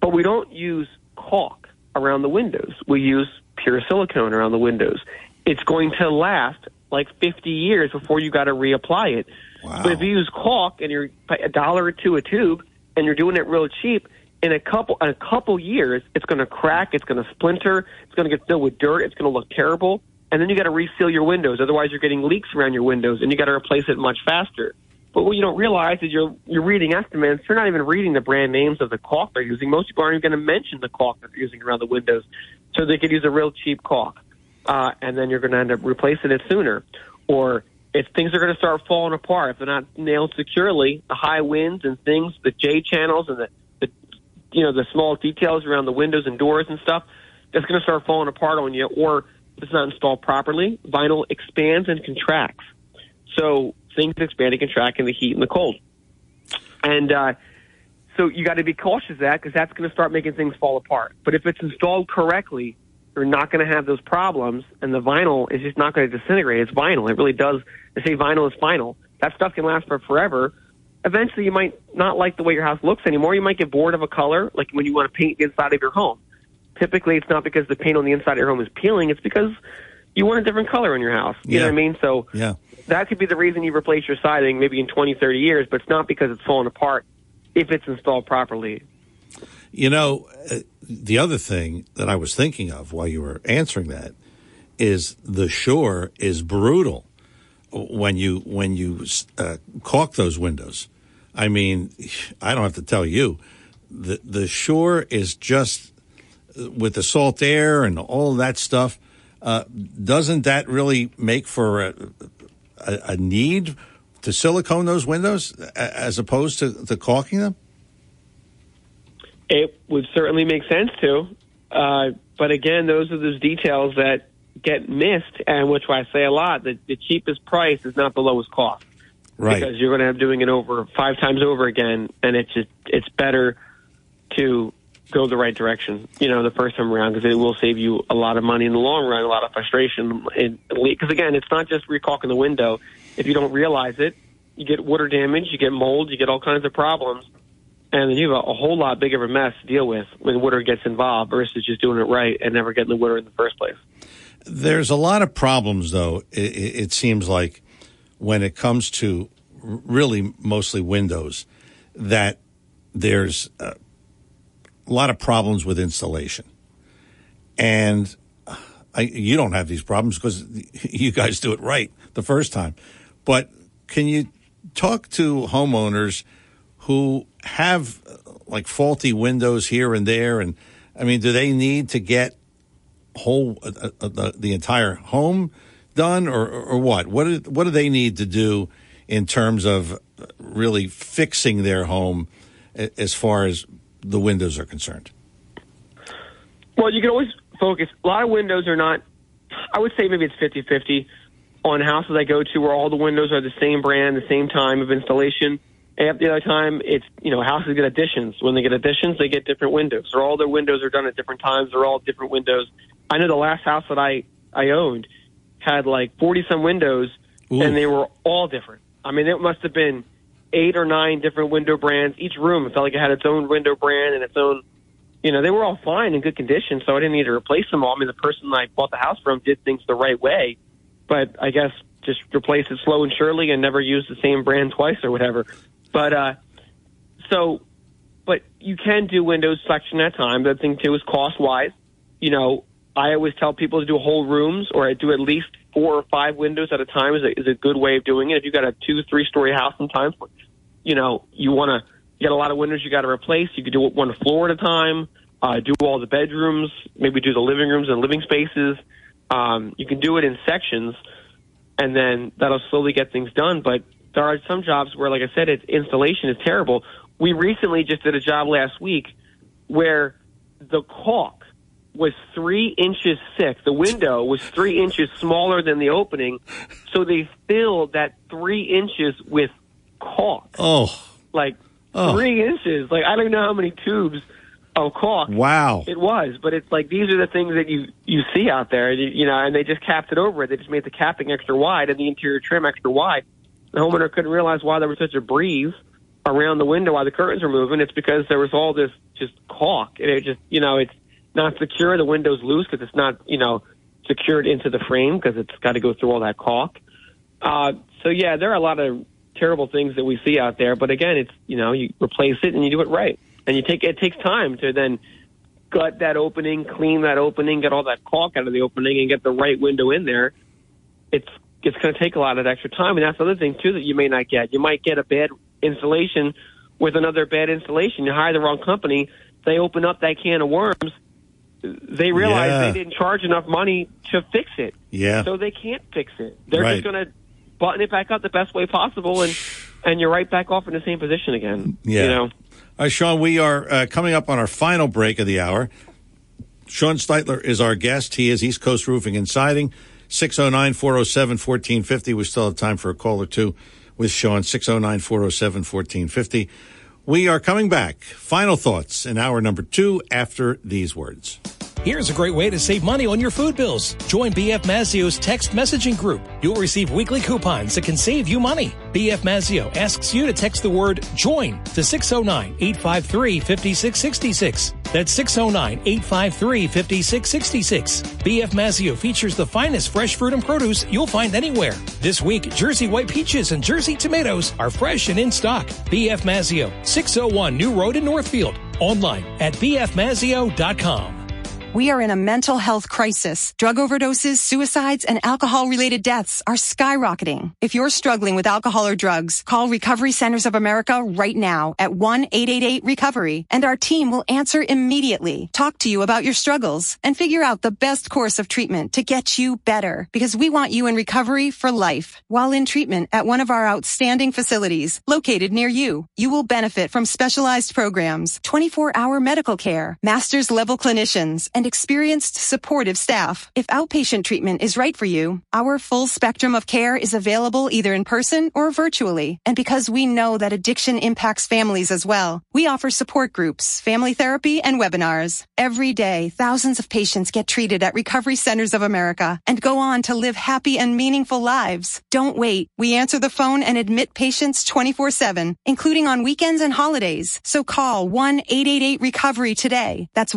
But we don't use caulk around the windows. We use pure silicone around the windows. It's going to last like 50 years before you got to reapply it. But if you use caulk and you're a dollar or two a tube and you're doing it real cheap, in a couple in a couple years, it's going to crack, it's going to splinter, it's going to get filled with dirt, it's going to look terrible, and then you got to reseal your windows. Otherwise, you're getting leaks around your windows, and you got to replace it much faster. But what you don't realize is you're you're reading estimates. You're not even reading the brand names of the caulk they're using. Most people aren't even going to mention the caulk they're using around the windows, so they could use a real cheap caulk, uh, and then you're going to end up replacing it sooner. Or if things are going to start falling apart, if they're not nailed securely, the high winds and things, the J channels and the, the you know the small details around the windows and doors and stuff, that's going to start falling apart on you. Or if it's not installed properly, vinyl expands and contracts. So things expand and contract in the heat and the cold. And uh, so you got to be cautious of that because that's going to start making things fall apart. But if it's installed correctly, you're not going to have those problems, and the vinyl is just not going to disintegrate. It's vinyl. It really does. They say vinyl is final. That stuff can last for forever. Eventually, you might not like the way your house looks anymore. You might get bored of a color, like when you want to paint the inside of your home. Typically, it's not because the paint on the inside of your home is peeling. It's because you want a different color in your house. You know what I mean? So Yeah. that could be the reason you replace your siding maybe in 20, 30 years, but it's not because it's falling apart if it's installed properly. You know, uh, the other thing that I was thinking of while you were answering that is the shore is brutal when you when you uh, caulk those windows. I mean, I don't have to tell you, the the shore is just uh, with the salt air and all that stuff. Uh, doesn't that really make for a, a, a need to silicone those windows as opposed to, to caulking them? It would certainly make sense to. Uh, but again, those are those details that get missed, and which I say a lot that the cheapest price is not the lowest cost. Right. Because you're going to have doing it over five times over again, and it's just it's better to go the right direction. You know, the first time around because it will save you a lot of money in the long run, a lot of frustration. Because again, it's not just recalking the window. If you don't realize it, you get water damage, you get mold, you get all kinds of problems, and then you have a, whole lot bigger of a mess to deal with when water gets involved versus just doing it right and never getting the water in the first place. There's a lot of problems, though, it it seems like, when it comes to really mostly windows, that there's a lot of problems with installation. And I, you don't have these problems because [laughs] you guys do it right the first time. But can you talk to homeowners who have like faulty windows here and there? And I mean, do they need to get whole uh, uh, the, the entire home done or, or what? What do, what do they need to do in terms of really fixing their home as far as the windows are concerned? Well, you can always focus. A lot of windows are not, I would say maybe it's 50 50 on houses I go to where all the windows are the same brand, the same time of installation. And the other time, it's, you know, houses get additions. When they get additions, they get different windows. Or all their windows are done at different times. They're all different windows. I know the last house that I, I owned had like 40 some windows, and they were all different. I mean, it must have been eight or nine different window brands. Each room felt like it had its own window brand and its own you know, they were all fine in good condition, so I didn't need to replace them all. I mean, the person I bought the house from did things the right way, but I guess just replace it slow and surely and never use the same brand twice or whatever. But, uh, so, but you can do Windows selection at a time. The thing too is cost wise. You know, I always tell people to do whole rooms or I do at least four or five windows at a time is a, is a good way of doing it. If you've got a two, three story house sometimes, you know, you want to, got a lot of windows you got to replace. You could do one floor at a time. Uh, do all the bedrooms, maybe do the living rooms and living spaces. Um, you can do it in sections, and then that'll slowly get things done. But there are some jobs where, like I said, it's installation is terrible. We recently just did a job last week where the caulk was three inches thick. The window was three inches smaller than the opening, so they filled that three inches with caulk Oh, like Oh. three inches. Like I don't know how many tubes of caulk. Wow. It was, but it's like these are the things that you you see out there, you, you know, and they just capped it over it. They just made the capping extra wide and the interior trim extra wide. The homeowner couldn't realize why there was such a breeze around the window while the curtains were moving. It's because there was all this just caulk, and it just you know it's not secure. The window's loose because it's not you know secured into the frame because it's got to go through all that caulk. Uh, so yeah, there are a lot of terrible things that we see out there, but again, it's you know you replace it and you do it right and you take it takes time to then gut that opening, clean that opening, get all that caulk out of the opening, and get the right window in there. It's it's going to take a lot of extra time, and that's the other thing too that you may not get. You might get a bad installation with another bad installation. You hire the wrong company, they open up that can of worms. They realize Yeah. they didn't charge enough money to fix it. Yeah. So they can't fix it. They're Right. just going to button it back up the best way possible, and and you're right back off in the same position again. Yeah. You know. All right, Sean, we are uh, coming up on our final break of the hour. Sean Steitler is our guest. He is East Coast Roofing and Siding. 609 407 1450. We still have time for a call or two with Sean. 609 407 1450. We are coming back. Final thoughts in hour number two after these words. Here's a great way to save money on your food bills. Join BF Mazzeo's text messaging group. You'll receive weekly coupons that can save you money. BF Mazzeo asks you to text the word JOIN to 609-853-5666. That's 609-853-5666. BF Mazzeo features the finest fresh fruit and produce you'll find anywhere. This week, Jersey white peaches and Jersey tomatoes are fresh and in stock. BF Mazzeo, 601 New Road in Northfield. Online at bfmazzeo.com. We are in a mental health crisis. Drug overdoses, suicides, and alcohol related deaths are skyrocketing. If you're struggling with alcohol or drugs, call Recovery Centers of America right now at 1-888-RECOVERY and our team will answer immediately, talk to you about your struggles, and figure out the best course of treatment to get you better because we want you in recovery for life. While in treatment at one of our outstanding facilities located near you, you will benefit from specialized programs, 24 hour medical care, master's level clinicians, and experienced supportive staff. If outpatient treatment is right for you, our full spectrum of care is available either in person or virtually. And because we know that addiction impacts families as well, we offer support groups, family therapy, and webinars. Every day, thousands of patients get treated at Recovery Centers of America and go on to live happy and meaningful lives. Don't wait. We answer the phone and admit patients 24-7, including on weekends and holidays. So call 1-888-RECOVERY today. That's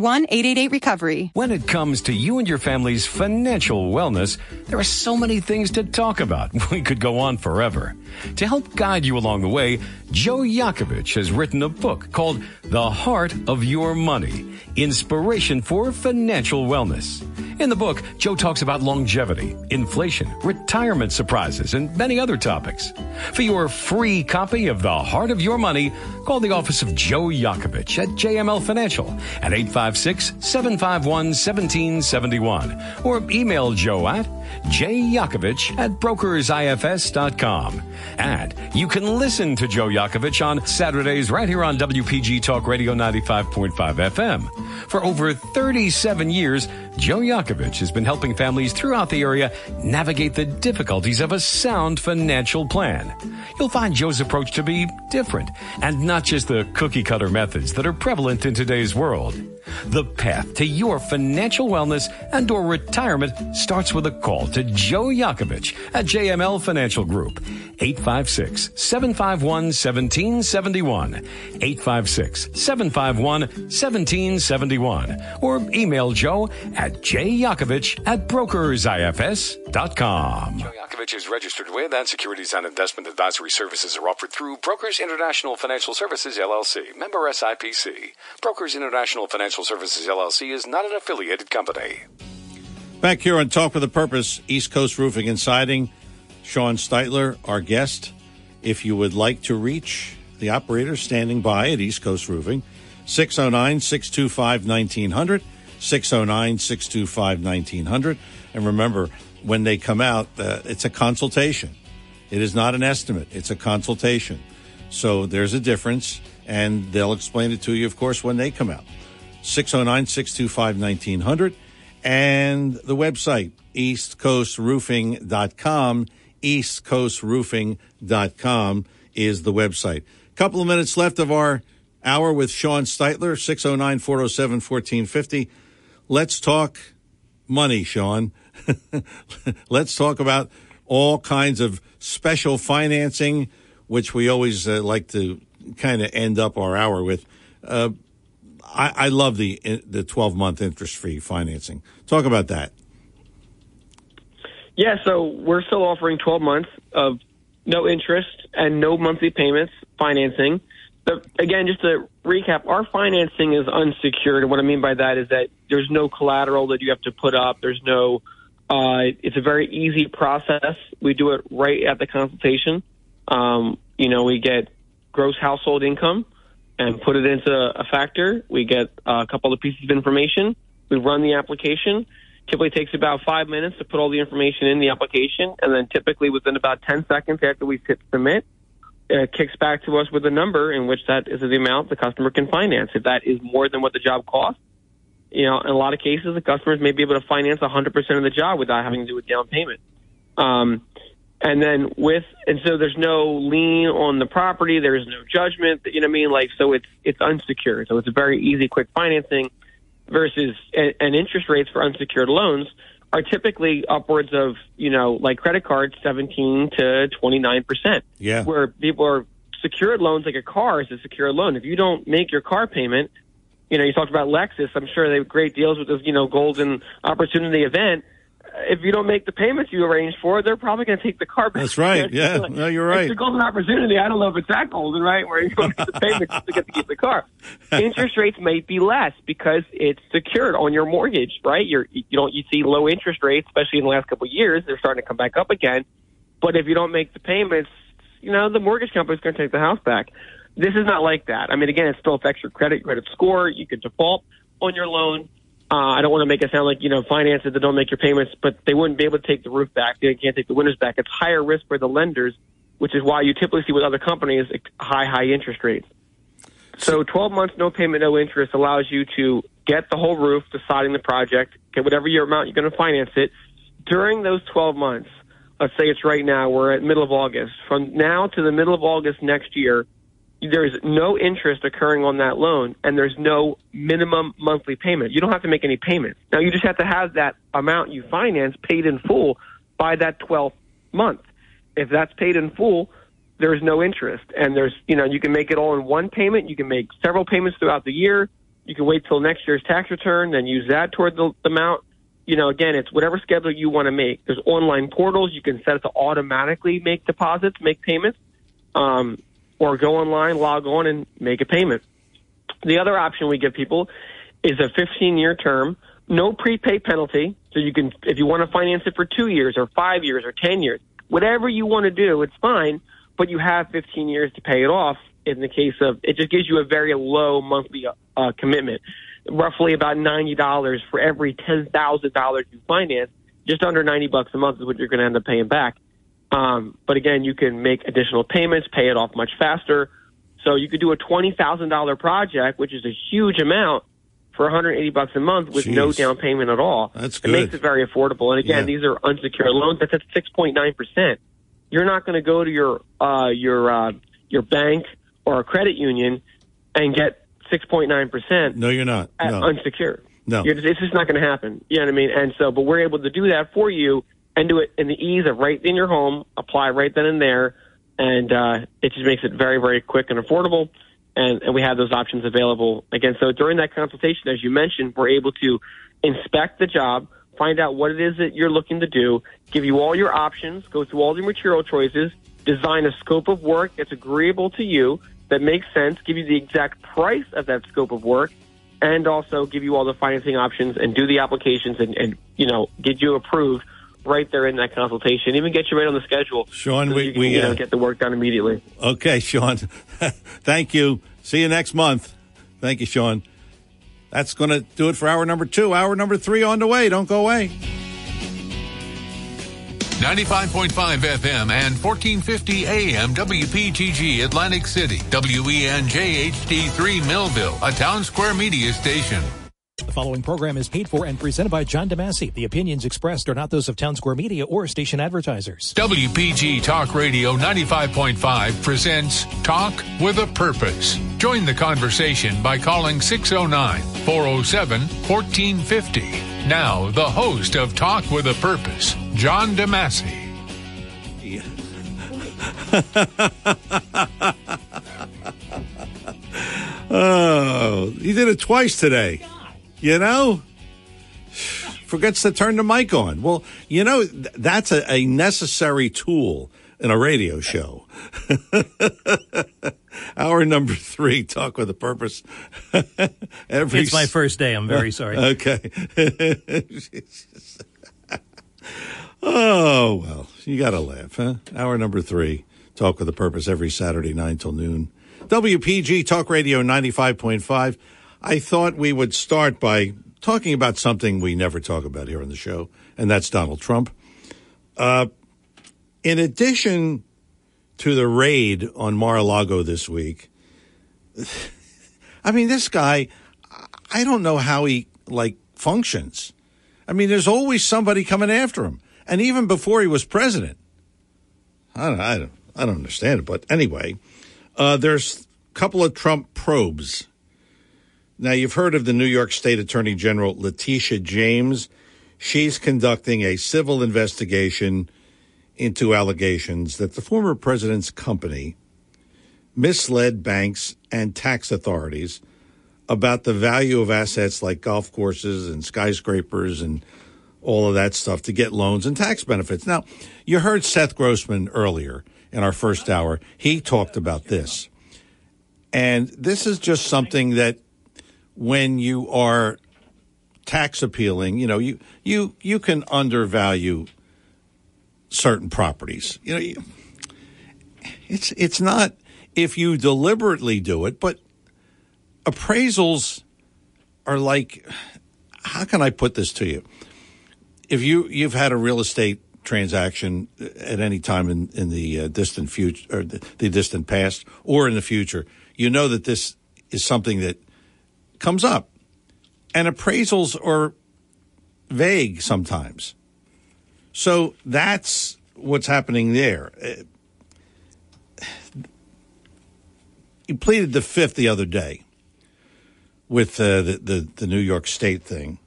1-888-RECOVERY. When it comes to you and your family's financial wellness, there are so many things to talk about. [laughs] We could go on forever. To help guide you along the way, Joe Yakovich has written a book called The Heart of Your Money Inspiration for Financial Wellness. In the book, Joe talks about longevity, inflation, retirement surprises, and many other topics. For your free copy of The Heart of Your Money, call the office of Joe Yakovich at JML Financial at 856 751 1771 or email Joe at jyakovich at brokersifs.com. And you can listen to Joe Yakovich on Saturdays right here on WPG Talk Radio 95.5 FM. For over 37 years, Joe Yakovich has been helping families throughout the area navigate the difficulties of a sound financial plan. You'll find Joe's approach to be different and not just the cookie cutter methods that are prevalent in today's world. The path to your financial wellness and or retirement starts with a call to Joe Yakovich at JML Financial Group. 856-751-1771. 856-751-1771. Or email Joe at jyakovich at brokersifs.com. Joe Yakovich is registered with and securities and investment advisory services are offered through Brokers International Financial Services LLC, member SIPC. Brokers International Financial Services LLC is not an affiliated company. Back here on Talk with a Purpose, East Coast Roofing and Siding, Sean Steitler, our guest. If you would like to reach the operator standing by at East Coast Roofing, 609 625 1900, 609 625 1900. And remember, when they come out, uh, it's a consultation. It is not an estimate, it's a consultation. So there's a difference, and they'll explain it to you, of course, when they come out. 609 625 1900 and the website eastcoastroofing.com eastcoastroofing.com is the website couple of minutes left of our hour with Sean Steitler, 609 407 1450. Let's talk money, Sean. [laughs] Let's talk about all kinds of special financing, which we always uh, like to kind of end up our hour with. Uh, I, I love the the 12 month interest free financing. Talk about that. Yeah, so we're still offering 12 months of no interest and no monthly payments financing. But again, just to recap, our financing is unsecured. And what I mean by that is that there's no collateral that you have to put up. There's no, uh, it's a very easy process. We do it right at the consultation. Um, you know, we get gross household income and put it into a factor. We get a couple of pieces of information. We run the application. Typically takes about five minutes to put all the information in the application, and then typically within about 10 seconds after we hit submit, it kicks back to us with a number in which that is the amount the customer can finance. If that is more than what the job costs, you know, in a lot of cases, the customers may be able to finance 100% of the job without having to do a down payment. Um, and then with, and so there's no lien on the property. There's no judgment. You know what I mean? Like, so it's, it's unsecured. So it's a very easy, quick financing versus, and, interest rates for unsecured loans are typically upwards of, you know, like credit cards, 17 to 29%. Yeah. Where people are secured loans, like a car is a secured loan. If you don't make your car payment, you know, you talked about Lexus. I'm sure they have great deals with this, you know, golden opportunity event if you don't make the payments you arranged for, they're probably going to take the car back. That's right. Yeah, no, you're right. It's a golden opportunity. I don't know if it's that golden, right? Where you don't get the [laughs] payment just to get to keep the car. interest rates may be less because it's secured on your mortgage, right? You're you don't you see low interest rates, especially in the last couple of years. They're starting to come back up again. But if you don't make the payments, you know the mortgage company's going to take the house back. This is not like that. I mean, again, it still affects your credit, credit score. You could default on your loan uh, I don't want to make it sound like, you know, finances that don't make your payments, but they wouldn't be able to take the roof back. They can't take the windows back. It's higher risk for the lenders, which is why you typically see with other companies high, high interest rates. So 12 months, no payment, no interest allows you to get the whole roof, deciding the project, get whatever your amount you're going to finance it. During those 12 months, let's say it's right now, we're at middle of August. From now to the middle of August next year, there's no interest occurring on that loan and there's no minimum monthly payment. You don't have to make any payments. Now you just have to have that amount you finance paid in full by that 12th month. If that's paid in full, there's no interest and there's, you know, you can make it all in one payment. You can make several payments throughout the year. You can wait till next year's tax return, then use that toward the, the amount. You know, again, it's whatever schedule you want to make. There's online portals. You can set it to automatically make deposits, make payments. Um, or go online, log on, and make a payment. The other option we give people is a 15 year term, no prepay penalty. So you can, if you want to finance it for two years or five years or 10 years, whatever you want to do, it's fine, but you have 15 years to pay it off. In the case of, it just gives you a very low monthly uh, commitment, roughly about $90 for every $10,000 you finance. Just under 90 bucks a month is what you're going to end up paying back. Um, but again, you can make additional payments, pay it off much faster. So you could do a twenty thousand dollar project, which is a huge amount for 180 bucks a month with Jeez. no down payment at all. That's good. It makes it very affordable. And again, Yeah. these are unsecured loans. That's at 6.9 percent. You're not going to go to your uh, your uh, your bank or a credit union and get 6.9 percent No, you're not. No. unsecured. No. You're just, it's just not going to happen. You know what I mean? And so, but we're able to do that for you and do it in the ease of right in your home, apply right then and there, and uh, it just makes it very, very quick and affordable. And, and we have those options available again. So during that consultation, as you mentioned, we're able to inspect the job, find out what it is that you're looking to do, give you all your options, go through all your material choices, design a scope of work that's agreeable to you, that makes sense, give you the exact price of that scope of work, and also give you all the financing options and do the applications and, and you know get you approved right there in that consultation. Even get you right on the schedule. Sean, so we- you can, we, you know, uh, get the work done immediately. Okay, Sean. [laughs] Thank you. See you next month. Thank you, Sean. That's going to do it for hour number two. Hour number three on the way. Don't go away. 95.5 FM and 1450 AM WPTG Atlantic City. WENJ HD3 Millville, a townsquare media station. Following program is paid for and presented by John DeMasi. The opinions expressed are not those of Townsquare Media or station advertisers. WPG Talk Radio 95.5 presents Talk with a Purpose. Join the conversation by calling 609 407 1450. Now, the host of Talk with a Purpose, John DeMasi. [laughs] oh, he did it twice today. You know? Forgets to turn the mic on. Well, you know, th- that's a, a necessary tool in a radio show. [laughs] Hour number three, talk with a purpose. [laughs] Every It's my first day. I'm very sorry. [laughs] Okay. oh well, you got to laugh, huh? Hour number three, talk with a purpose every Saturday nine till noon. WPG Talk Radio ninety five point five. I thought we would start by talking about something we never talk about here on the show, and that's Donald Trump. Uh, in addition to the raid on Mar-a-Lago this week, [laughs] I mean, this guy, I don't know how he like functions. I mean, there's always somebody coming after him, and even before he was president, I don't, I don't, I don't understand it. But anyway, uh, there's a couple of Trump probes. Now, you've heard of the New York State Attorney General Letitia James. She's conducting a civil investigation into allegations that the former president's company misled banks and tax authorities about the value of assets like golf courses and skyscrapers and all of that stuff to get loans and tax benefits. Now, you heard Seth Grossman earlier in our first hour. He talked about this. And this is just something that when you are tax appealing, you know, you you you can undervalue certain properties. You know, you, it's it's not if you deliberately do it, but appraisals are like how can I put this to you? If you you've had a real estate transaction at any time in in the uh, distant future or the, the distant past or in the future, you know that this is something that comes up. And appraisals are vague sometimes. So that's what's happening there. Uh, You pleaded the fifth the other day with uh, the, the, the New York State thing.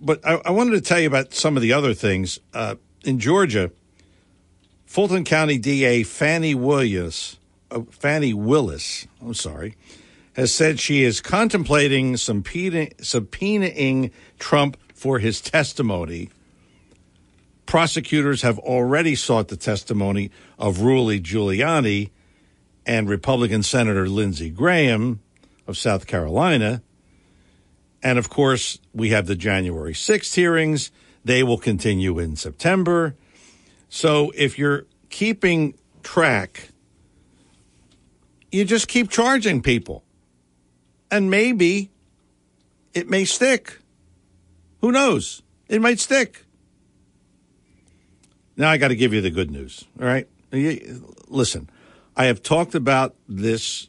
But I, I wanted to tell you about some of the other things. Uh, in Georgia, Fulton County DA Fani Williams, uh, Fani Willis, I'm sorry, has said she is contemplating subpoena, subpoenaing Trump for his testimony. Prosecutors have already sought the testimony of Rudy Giuliani and Republican Senator Lindsey Graham of South Carolina. And of course, we have the January 6th hearings. They will continue in September. So if you're keeping track, you just keep charging people. And maybe it may stick. Who knows? It might stick. Now I got to give you the good news. All right. Listen, I have talked about this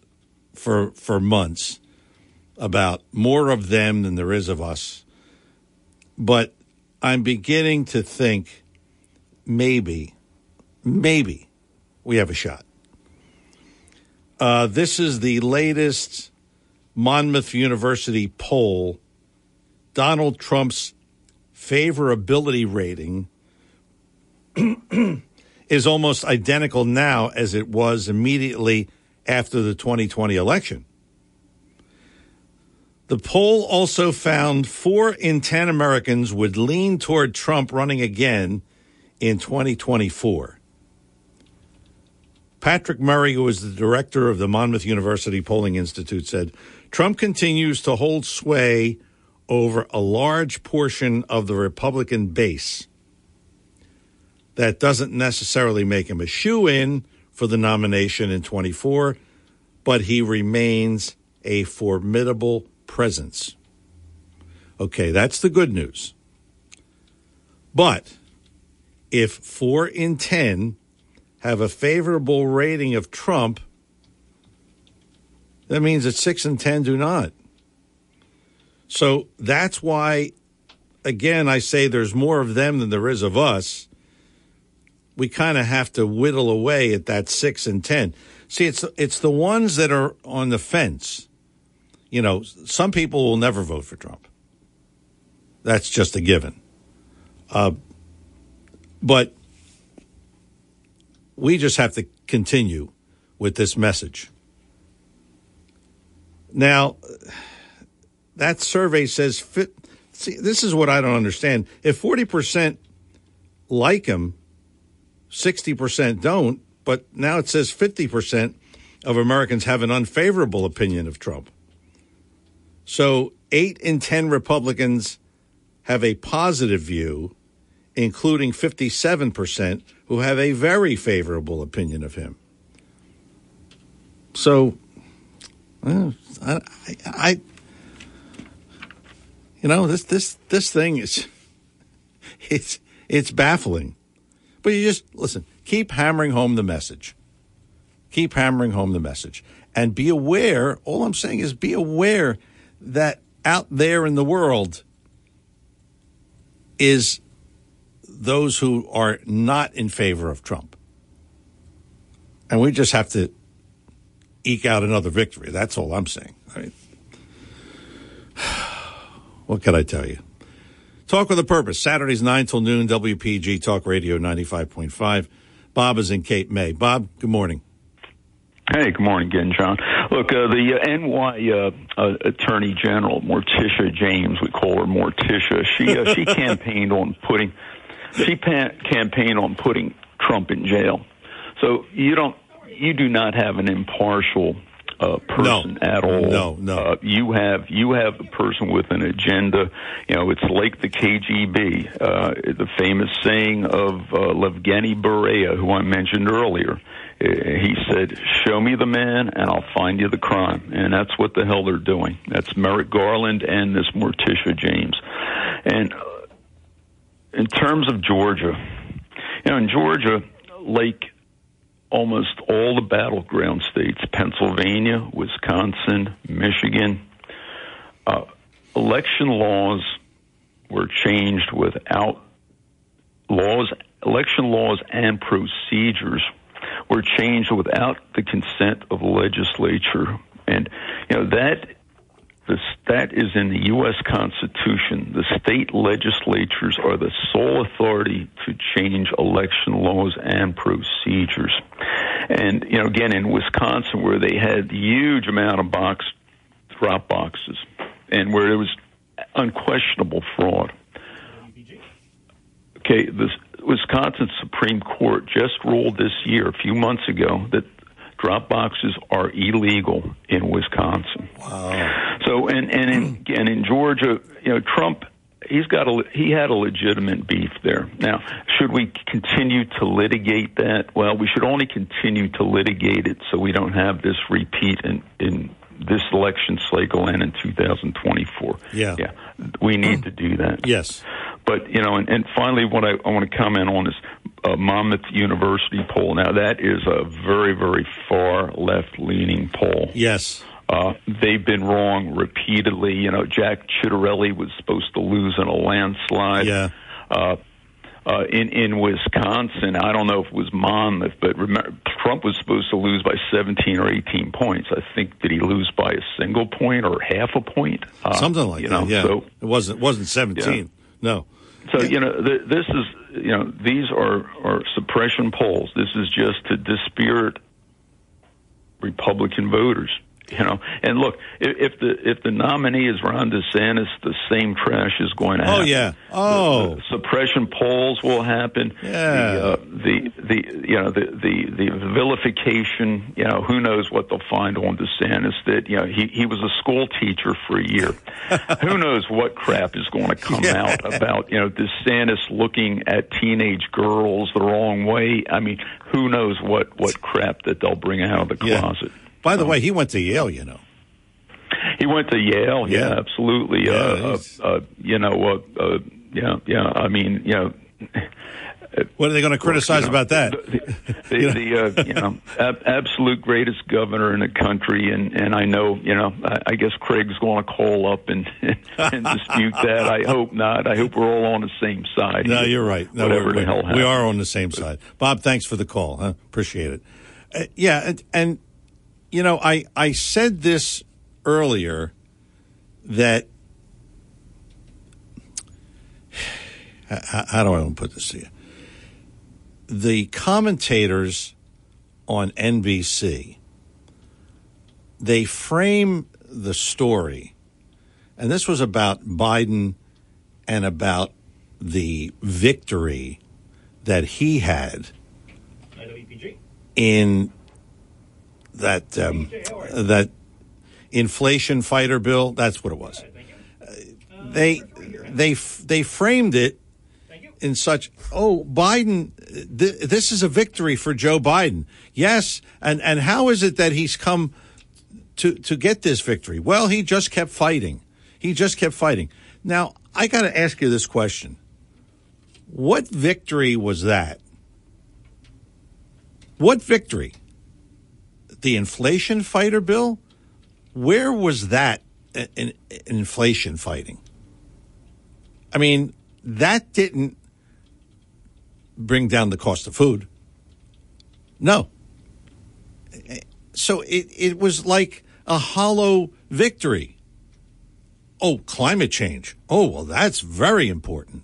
for for months about more of them than there is of us. But I'm beginning to think maybe, maybe we have a shot. Uh, this is the latest Monmouth University poll. Donald Trump's favorability rating [clears throat] is almost identical now as it was immediately after the 2020 election. The poll also found four in 10 Americans would lean toward Trump running again in 2024. Patrick Murray, who is the director of the Monmouth University Polling Institute, said Trump continues to hold sway over a large portion of the Republican base. That doesn't necessarily make him a shoe in for the nomination in 24, but he remains a formidable presence. Okay, that's the good news. But if four in 10 have a favorable rating of Trump, that means that six and 10 do not. So that's why, again, I say there's more of them than there is of us. We kind of have to whittle away at that six and ten. See, it's it's the ones that are on the fence. You know, some people will never vote for Trump. That's just a given. Uh, but we just have to continue with this message. Now, that survey says, fit, see, this is what I don't understand. If 40% like him, 60% don't, but now it says 50% of Americans have an unfavorable opinion of Trump. So, eight in 10 Republicans have a positive view, including 57% who have a very favorable opinion of him. So, I, I, you know, this this this thing is [laughs] it's it's baffling. But you just listen, keep hammering home the message. Keep hammering home the message. And be aware, all I'm saying is be aware that out there in the world is those who are not in favor of Trump. And we just have to eke out another victory. That's all I'm saying. I mean, [sighs] what can I tell you? Talk with a purpose. Saturdays 9 till noon, WPG Talk Radio 95.5. Bob is in Cape May. Bob, good morning. Hey, good morning again, John. Look, uh, the uh, NY uh, uh, Attorney General, Morticia James, we call her Morticia. She uh, she [laughs] campaigned on putting she pa- campaigned on putting Trump in jail. So you don't you do not have an impartial uh, person no. at all. No, no. Uh, you have you have a person with an agenda. You know, it's like the KGB. Uh, the famous saying of uh, Levgeny Beria, who I mentioned earlier. Uh, He said, "Show me the man, and I'll find you the crime." And that's what the hell they're doing. That's Merrick Garland and this Morticia James. And uh, in terms of Georgia, you know, in Georgia, like almost all the battleground states Pennsylvania, Wisconsin, Michigan uh, election laws were changed without laws, election laws and procedures were changed without the consent of the legislature. And, you know, that this, that is in the U.S. Constitution. The state legislatures are the sole authority to change election laws and procedures. And, you know, again, in Wisconsin, where they had huge amount of box drop boxes and where it was unquestionable fraud. Okay, the Wisconsin Supreme Court just ruled this year, a few months ago, that drop boxes are illegal in Wisconsin. Wow. So, and and in, hmm. and in Georgia, you know, Trump. He's got a he had a legitimate beef there. Now, should we continue to litigate that? Well, we should only continue to litigate it so we don't have this repeat in in this election cycle and in 2024. Yeah. Yeah. We need hmm. to do that. Yes. But you know, and, and finally, what I, I want to comment on is uh, Monmouth University poll. Now, that is a very, very far left-leaning poll. Yes. Uh, they've been wrong repeatedly. You know, Jack Ciattarelli was supposed to lose in a landslide. Yeah. Uh, uh, in in Wisconsin, I don't know if it was Monmouth, but remember, Trump was supposed to lose by 17 or 18 points. I think did he lose by a single point or half a point? Uh, Something like you that. know, yeah. So it wasn't wasn't 17. Yeah. No. so you know, th- this is you know, these are are suppression polls. This is just to dispirit Republican voters. You know, and look, if, if the if the nominee is Ron DeSantis, the same trash is going to happen. Oh yeah. Oh. The, the suppression polls will happen. Yeah. The, uh, the the you know the, the the vilification. You know who knows what they'll find on DeSantis that you know he he was a school teacher for a year. [laughs] who knows what crap is going to come Yeah. out about you know DeSantis looking at teenage girls the wrong way. I mean, who knows what what crap that they'll bring out of the Yeah. By the way, he went to Yale. You know. He went to Yale. Yeah, Yeah. absolutely. Yeah, uh, uh, uh, you know, uh, uh, yeah, yeah. I mean, you know, What are they going to criticize you know, about that? [laughs] the, the uh, you know ab- absolute greatest governor in the country, and and I know you know I, I guess Craig's going to call up and [laughs] and dispute that. I hope not. I hope we're all on the same side. No, you're right. No, Whatever the hell we are on the same side. Bob, thanks for the call. Huh? Appreciate it. Uh, yeah, and, and you know, I I said this earlier that [sighs] how, how do I want to put this to you? The commentators on NBC they frame the story, and this was about Biden and about the victory that he had in that um, that inflation fighter bill. That's what it was. Uh, They they they framed it in such oh Biden th- this is a victory for Joe Biden. Yes, and and how is it that he's come to to get this victory? Well, he just kept fighting. He just kept fighting. Now, I got to ask you this question. What victory was that? What victory? The inflation fighter bill? Where was that in, in inflation fighting? I mean, that didn't bring down the cost of food. No. So it, it was like a hollow victory. Oh, climate change. Oh, well, that's very important.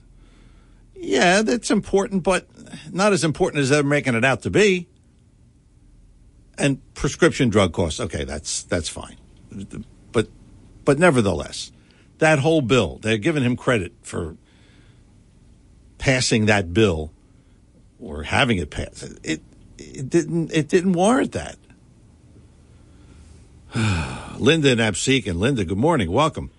Yeah, that's important, but not as important as they're making it out to be. And prescription drug costs. Okay, that's that's fine. But but nevertheless, that whole bill, they're giving him credit for passing that bill or having it passed. It it didn't it didn't warrant that. [sighs] Linda and Absecon. Linda, good morning. Welcome.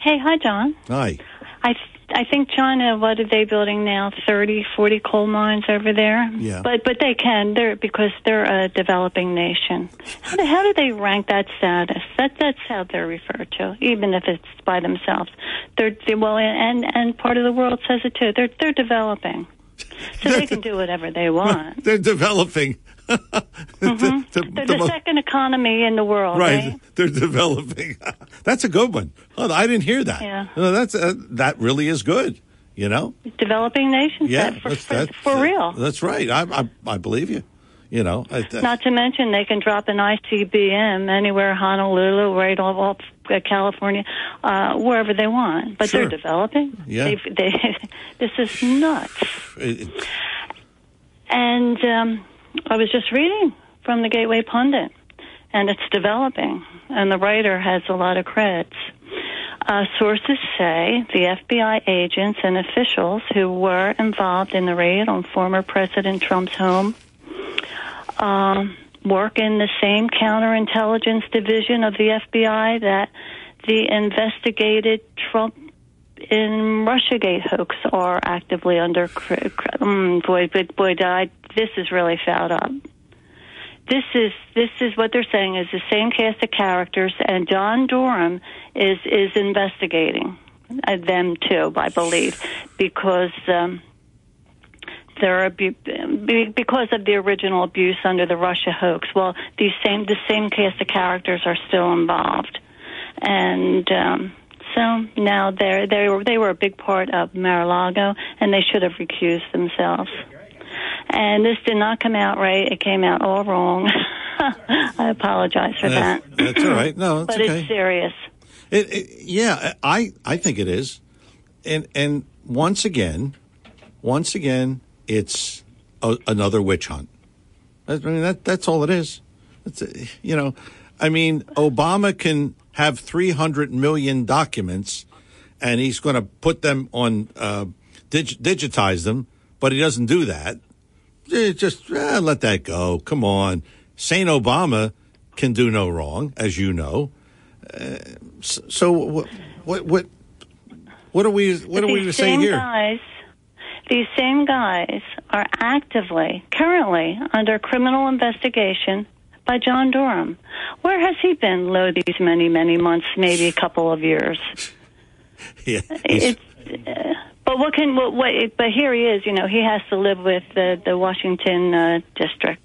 Hey, hi, John. Hi. I I think China. What are they building now? Thirty, forty coal mines over there. Yeah. But but they can. They're because they're a developing nation. How do, how do they rank that status? That that's how they're referred to, even if it's by themselves. They're they, well, and and part of the world says it too. They're they're developing, so they can do whatever they want. [laughs] They're developing. [laughs] Mhm. The- They're the the second economy in the world, right. right? They're developing. [laughs] that's a good one. Oh, I didn't hear that. Yeah. No, that's uh, that really is good. You know. Developing nations. Yeah, that- for, that's, that's, for real. That's right. I, I I believe you. You know. I, I- Not to mention, they can drop an ICBM anywhere, Honolulu, right off, off uh, California, uh, wherever they want. But Sure. they're developing. Yeah. They, [laughs] this is nuts. it- And um, I was just reading from the Gateway Pundit, and it's developing, and the writer has a lot of credits. Uh, sources say the FBI agents and officials who were involved in the raid on former President Trump's home um, work in the same counterintelligence division of the FBI that the investigated Trump in Russiagate hoax are actively under. Um, boy, boy, boy, I, this is really fouled up. This is this is what they're saying is the same cast of characters, and John Durham is is investigating uh, them too, I believe, because. Um, there are abu- because of the original abuse under the Russia hoax. Well, these same the same cast of characters are still involved, and um, so now they they were they were a big part of Mar-a-Lago, and they should have recused themselves. And this did not come out right; it came out all wrong. [laughs] I apologize for that. That's all right. No, it's but okay. it's serious. It, it, yeah, I I think it is, and and once again, once again, it's a, another witch hunt. I mean that that's all it is. It's uh, you know, I mean Obama can have three hundred million documents, and he's going to put them on uh, dig, digitize them, but he doesn't do that. Just eh, let that go. Come on, Saint Obama can do no wrong, as you know. Uh, so, what, what what what are we what are we to these say same here? guys, these same guys are actively, currently under criminal investigation by John Durham. Where has he been, lo, these many, many months, maybe a couple of years? [laughs] Yeah, It's, uh, but what can what, what? But here he is. You know, he has to live with the the Washington uh, district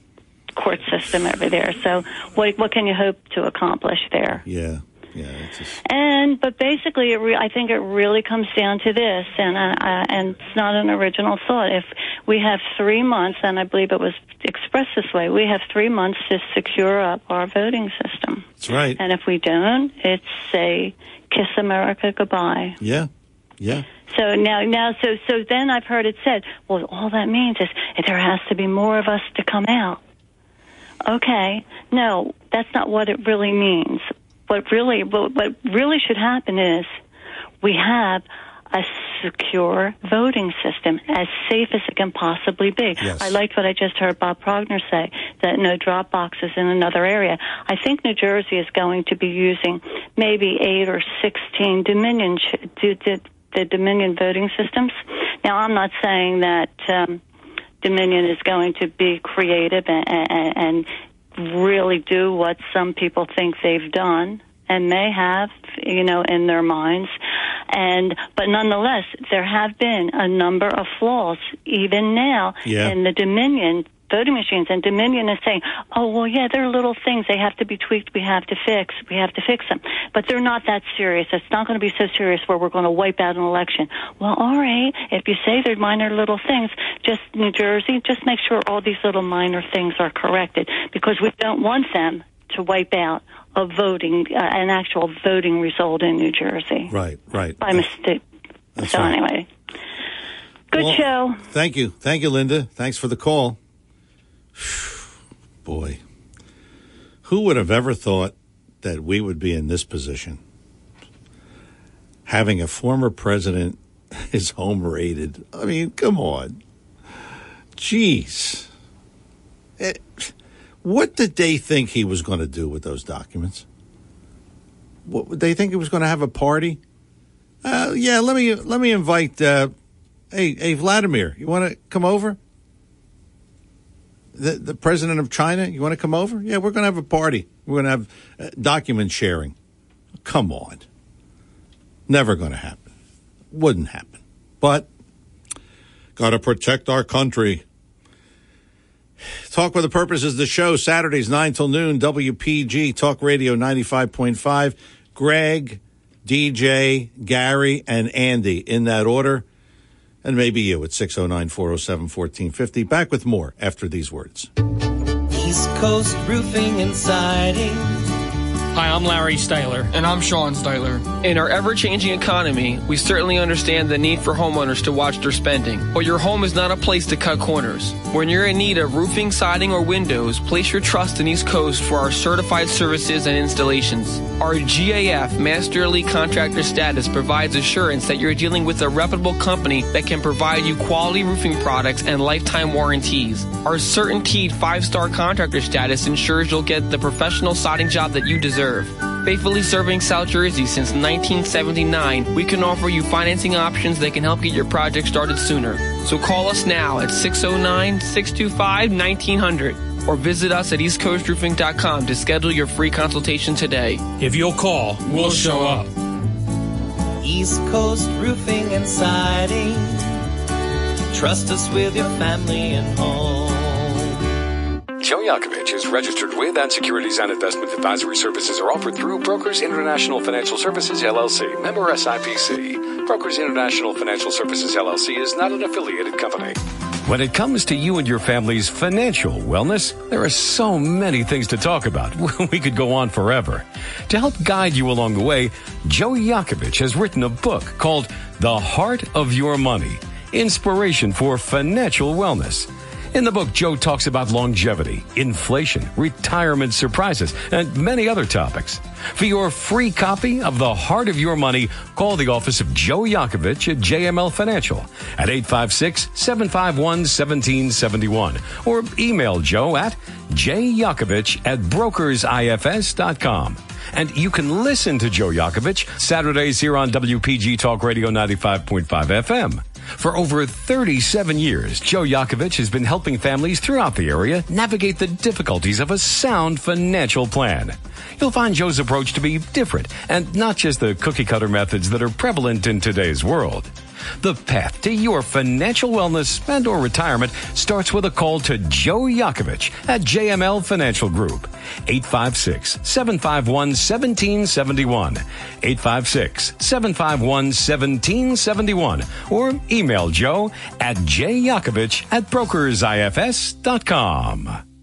court system over there. So, what what can you hope to accomplish there? Yeah, yeah. It's just, And but basically, it re- I think it really comes down to this, and uh, uh, and it's not an original thought. If we have three months, and I believe it was expressed this way, we have three months to secure up our voting system. that's right. And if we don't, it's say kiss America goodbye. Yeah, yeah. So now, now, so so then I've heard it said, well, all that means is there has to be more of us to come out. Okay, no, that's not what it really means. What really, what, what really should happen is we have a secure voting system, as safe as it can possibly be. Yes. I liked what I just heard Bob Progner say that no drop boxes in another area. I think New Jersey is going to be using maybe eight or sixteen Dominion ch- the, the, the Dominion voting systems. Now, I'm not saying that um, Dominion is going to be creative and, and, and really do what some people think they've done and may have, you know, in their minds. And but nonetheless, there have been a number of flaws even now Yeah. in the Dominion voting machines. And Dominion is saying, "Oh well, yeah, there are little things they have to be tweaked. We have to fix. We have to fix them." But they're not that serious. It's not going to be so serious where we're going to wipe out an election. Well, all right. If you say they're minor little things, just New Jersey, just make sure all these little minor things are corrected because we don't want them to wipe out a voting, uh, an actual voting result in New Jersey Right, right. by mistake. That's so right. anyway, good Well, show. Thank you. Thank you, Linda. Thanks for the call. [sighs] Boy, who would have ever thought that we would be in this position? Having a former president [laughs] is home raided. I mean, come on. Jeez. Eh, what did they think he was going to do with those documents? What, they think he was going to have a party? Uh, yeah, let me let me invite. Uh, hey, hey, Vladimir, you want to come over? The the president of China, you want to come over? Yeah, we're going to have a party. We're going to have uh, document sharing. Come on, never going to happen. Wouldn't happen. But got to protect our country. Talk with a Purpose is the show, Saturdays, 9 till noon, WPG, Talk Radio 95.5. Greg, DJ, Gary, and Andy in that order. And maybe you at 609 407 1450. Back with more after these words. East Coast Roofing and Siding. Hi, I'm Larry Steitler. And I'm Sean Steitler. In our ever changing economy, we certainly understand the need for homeowners to watch their spending. But your home is not a place to cut corners. When you're in need of roofing, siding, or windows, place your trust in East Coast for our certified services and installations. Our GAF Master Elite Contractor status provides assurance that you're dealing with a reputable company that can provide you quality roofing products and lifetime warranties. Our CertainTeed five star contractor status ensures you'll get the professional siding job that you deserve. Faithfully serving South Jersey since 1979, we can offer you financing options that can help get your project started sooner. So call us now at 609 625 1900 or visit us at eastcoastroofing.com to schedule your free consultation today. If you'll call, we'll show up. East Coast Roofing and Siding. Trust us with your family and home. Joe Yakovich is registered with and securities and investment advisory services are offered through Brokers International Financial Services LLC, member SIPC. Brokers International Financial Services LLC is not an affiliated company. When it comes to you and your family's financial wellness, there are so many things to talk about. [laughs] We could go on forever. To help guide you along the way, Joe Yakovich has written a book called The Heart of Your Money Inspiration for Financial Wellness. In the book, Joe talks about longevity, inflation, retirement surprises, and many other topics. For your free copy of The Heart of Your Money, call the office of Joe Yakovich at JML Financial at 856-751-1771 or email Joe at jyakovich at brokersifs.com. And you can listen to Joe Yakovich Saturdays here on WPG Talk Radio 95.5 FM. For over 37 years, Joe Yakovich has been helping families throughout the area navigate the difficulties of a sound financial plan. You'll find Joe's approach to be different and not just the cookie cutter methods that are prevalent in today's world. The path to your financial wellness and or retirement starts with a call to Joe Yakovich at JML Financial Group. 856-751-1771. 856-751-1771. Or email Joe at jyakovich at brokersifs.com.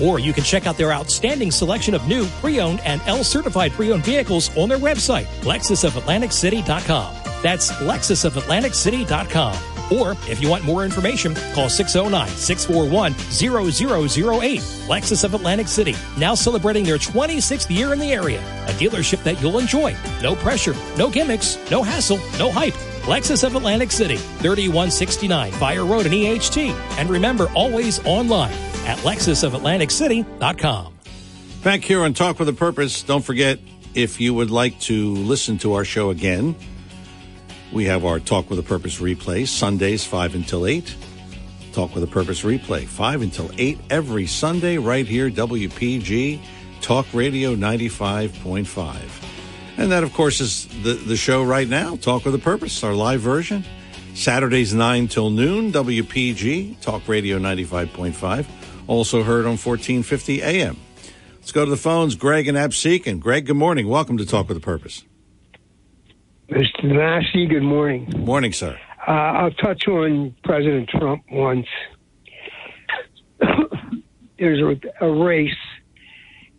Or you can check out their outstanding selection of new, pre-owned, and L-certified pre-owned vehicles on their website, lexusofatlanticcity.com. That's lexusofatlanticcity.com. Or if you want more information, call 609-641-0008. Lexus of Atlantic City, now celebrating their 26th year in the area. A dealership that you'll enjoy. No pressure, no gimmicks, no hassle, no hype. Lexus of Atlantic City, 3169 Fire Road in EHT. And remember, always online at lexusofatlanticcity.com. Back here on Talk with a Purpose, don't forget if you would like to listen to our show again, we have our Talk with a Purpose replay Sundays 5 until 8. Talk with a Purpose replay 5 until 8 every Sunday right here, WPG Talk Radio 95.5. And that, of course, is the, the show right now, Talk with a Purpose, our live version. Saturdays 9 till noon, WPG Talk Radio 95.5. Also heard on 1450 AM. Let's go to the phones. Greg and Absecon. Greg, good morning. Welcome to Talk with a Purpose. Mr. Massey, good morning. Morning, sir. Uh, I'll touch on President Trump once. [coughs] There's a, a race,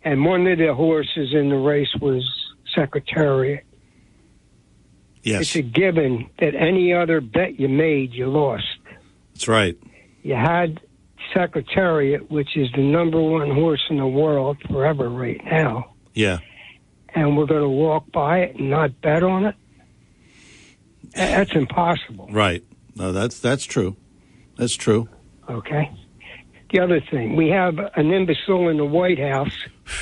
and one of the horses in the race was Secretariat. Yes. It's a given that any other bet you made, you lost. That's right. You had Secretariat, which is the number one horse in the world forever right now, Yeah. and we're going to walk by it and not bet on it. That's impossible. Right. No, that's that's true. That's true. Okay. The other thing, we have an imbecile in the White House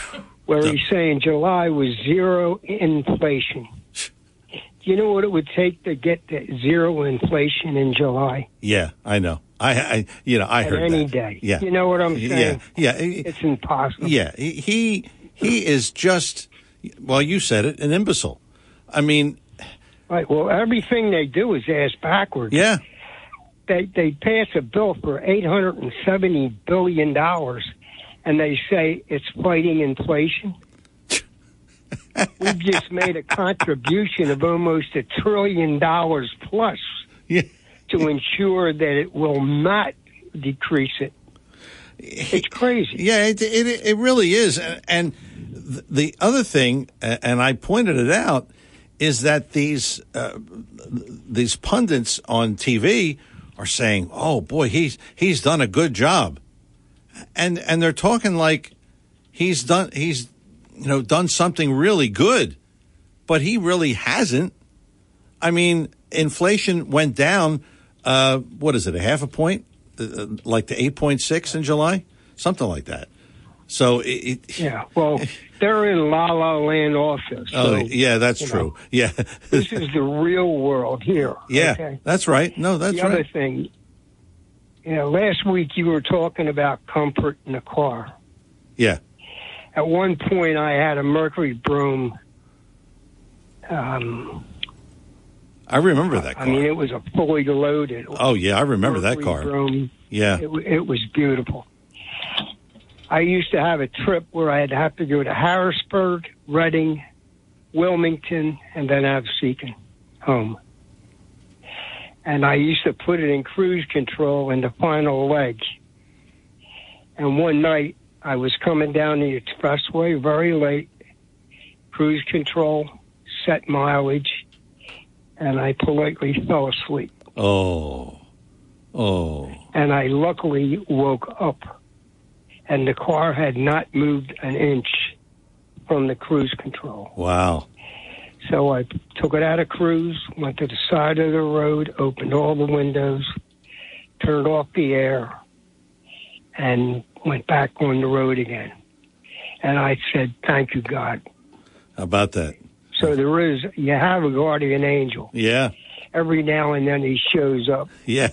[sighs] where he's saying July was zero inflation. Do you know what it would take to get to zero inflation in July? Yeah, I know. I, I you know, I heard any that. day. Yeah. You know what I'm saying? yeah. yeah, It's impossible. Yeah, he he, is just well, you said it, an imbecile. I mean, Right. Well, everything they do is ass backwards. Yeah. They they pass a bill for eight hundred and seventy billion dollars, and they say it's fighting inflation. We've just made a contribution of almost a trillion dollars plus [laughs] to ensure that it will not decrease it. It's crazy. Yeah, it it, it really is. And, and the other thing, and I pointed it out, is that these uh, these pundits on TV are saying, "Oh boy, he's he's done a good job," and and they're talking like he's done he's you know done something really good, but he really hasn't. I mean, inflation went down. Uh, what is it? A half a point, uh, like to eight point six in July, something like that. So it, it [laughs] Yeah. Well, they're in La La Land office. oh yeah, that's true. know, [laughs] Yeah, this is the real world here. yeah, okay? that's right. No, that's the right. other thing, you know, last week you were talking about comfort in the car. Yeah, At one point, I had a Mercury Brougham. Um, I remember that. Car. I mean, it was a fully loaded. Oh yeah, I remember that car. Yeah, It, it was beautiful. I used to have a trip where I'd have to go to Harrisburg, Reading, Wilmington, and then have Seacon home. And I used to put it in cruise control in the final leg. And one night I was coming down the expressway very late, cruise control, set mileage, and I politely fell asleep. Oh, oh, and I luckily woke up, and the car had not moved an inch from the cruise control. wow. So I took it out of cruise, went to the side of the road, opened all the windows, turned off the air, and went back on the road again. And I said, "Thank you, God." How about that? So there is, you have a guardian angel. Yeah, Every now and then he shows up. yeah,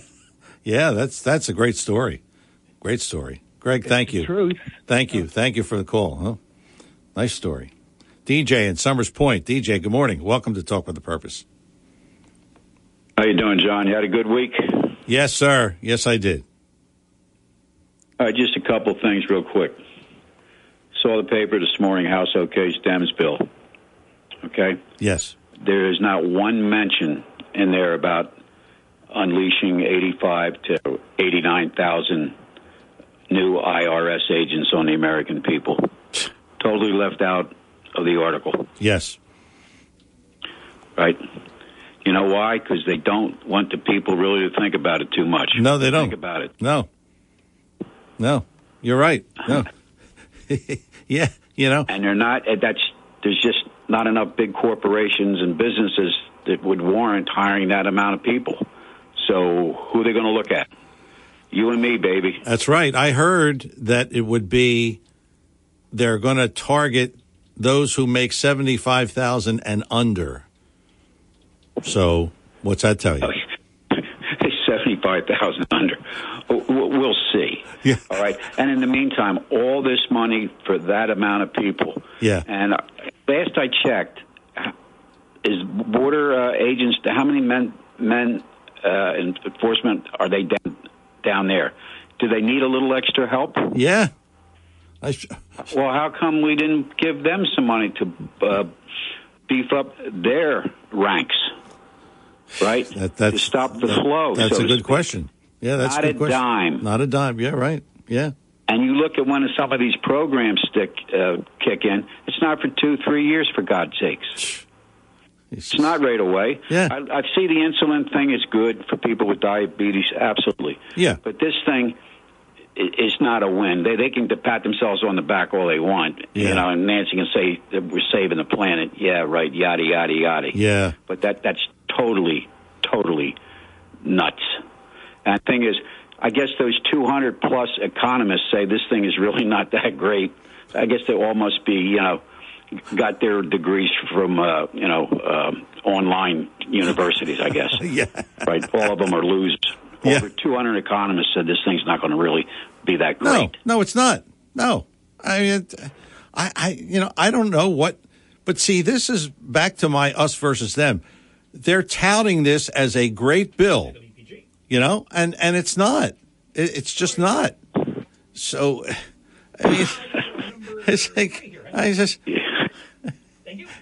yeah. That's that's a great story. Great story, Greg. Thank you. Truth. Thank you. Thank you for the call. Huh? Nice story. DJ in Somers Point. DJ, good morning. Welcome to Talk with a Purpose. How you doing, John? You had a good week? Yes, sir. Yes, I did. All right, just a couple things real quick. Saw the paper this morning, House OK stems bill. Okay? Yes. There is not one mention in there about unleashing 85 to 89,000 new IRS agents on the American people. Totally left out of the article, Yes. right? You know why? Because they don't want the people really to think about it too much. No, they don't. Think about it. No. No. You're right. No. [laughs] yeah. You know. and they're not. That's there's just not enough big corporations and businesses that would warrant hiring that amount of people. So who are they going to look at? You and me, baby. That's right. I heard that it would be they're going to target those who make 75,000 and under. So what's that tell you? Okay. 75,000 under. We'll see. Yeah. All right. And in the meantime, all this money for that amount of people. Yeah. And uh, last I checked, uh, is border uh, agents, how many men, men uh, enforcement are they down, down there? Do they need a little extra help? Yeah. Sh- well, how come we didn't give them some money to uh, beef up their ranks? Right. That, that's, to stop the that- flow. That's so a good speak. question. Yeah, that's Not a good a dime. Not a dime. Yeah, right. Yeah. And you look at when some of these programs stick uh, kick in, it's not for two, three years, for God's sakes. It's not right away. Yeah. I, I see the insulin thing is good for people with diabetes, absolutely. Yeah. But this thing is not a win. They they can pat themselves on the back all they want, Yeah. you know. And Nancy can say that we're saving the planet. Yeah, right. Yada yada yada. Yeah. But that that's totally, totally nuts. And the thing is, I guess those 200 plus economists say this thing is really not that great. I guess they all must be, you know, got their degrees from, uh, you know, um, online universities. I guess. [laughs] yeah. Right. All of them are losers. Over 200 economists said this thing's not going to really be that great. No, no, it's not. No, I mean, it, I, I, you know, I don't know what, but see, this is back to my us versus them. They're touting this as a great bill, you know, and and it's not. It, it's just not. So, I mean, [laughs] it's like I just.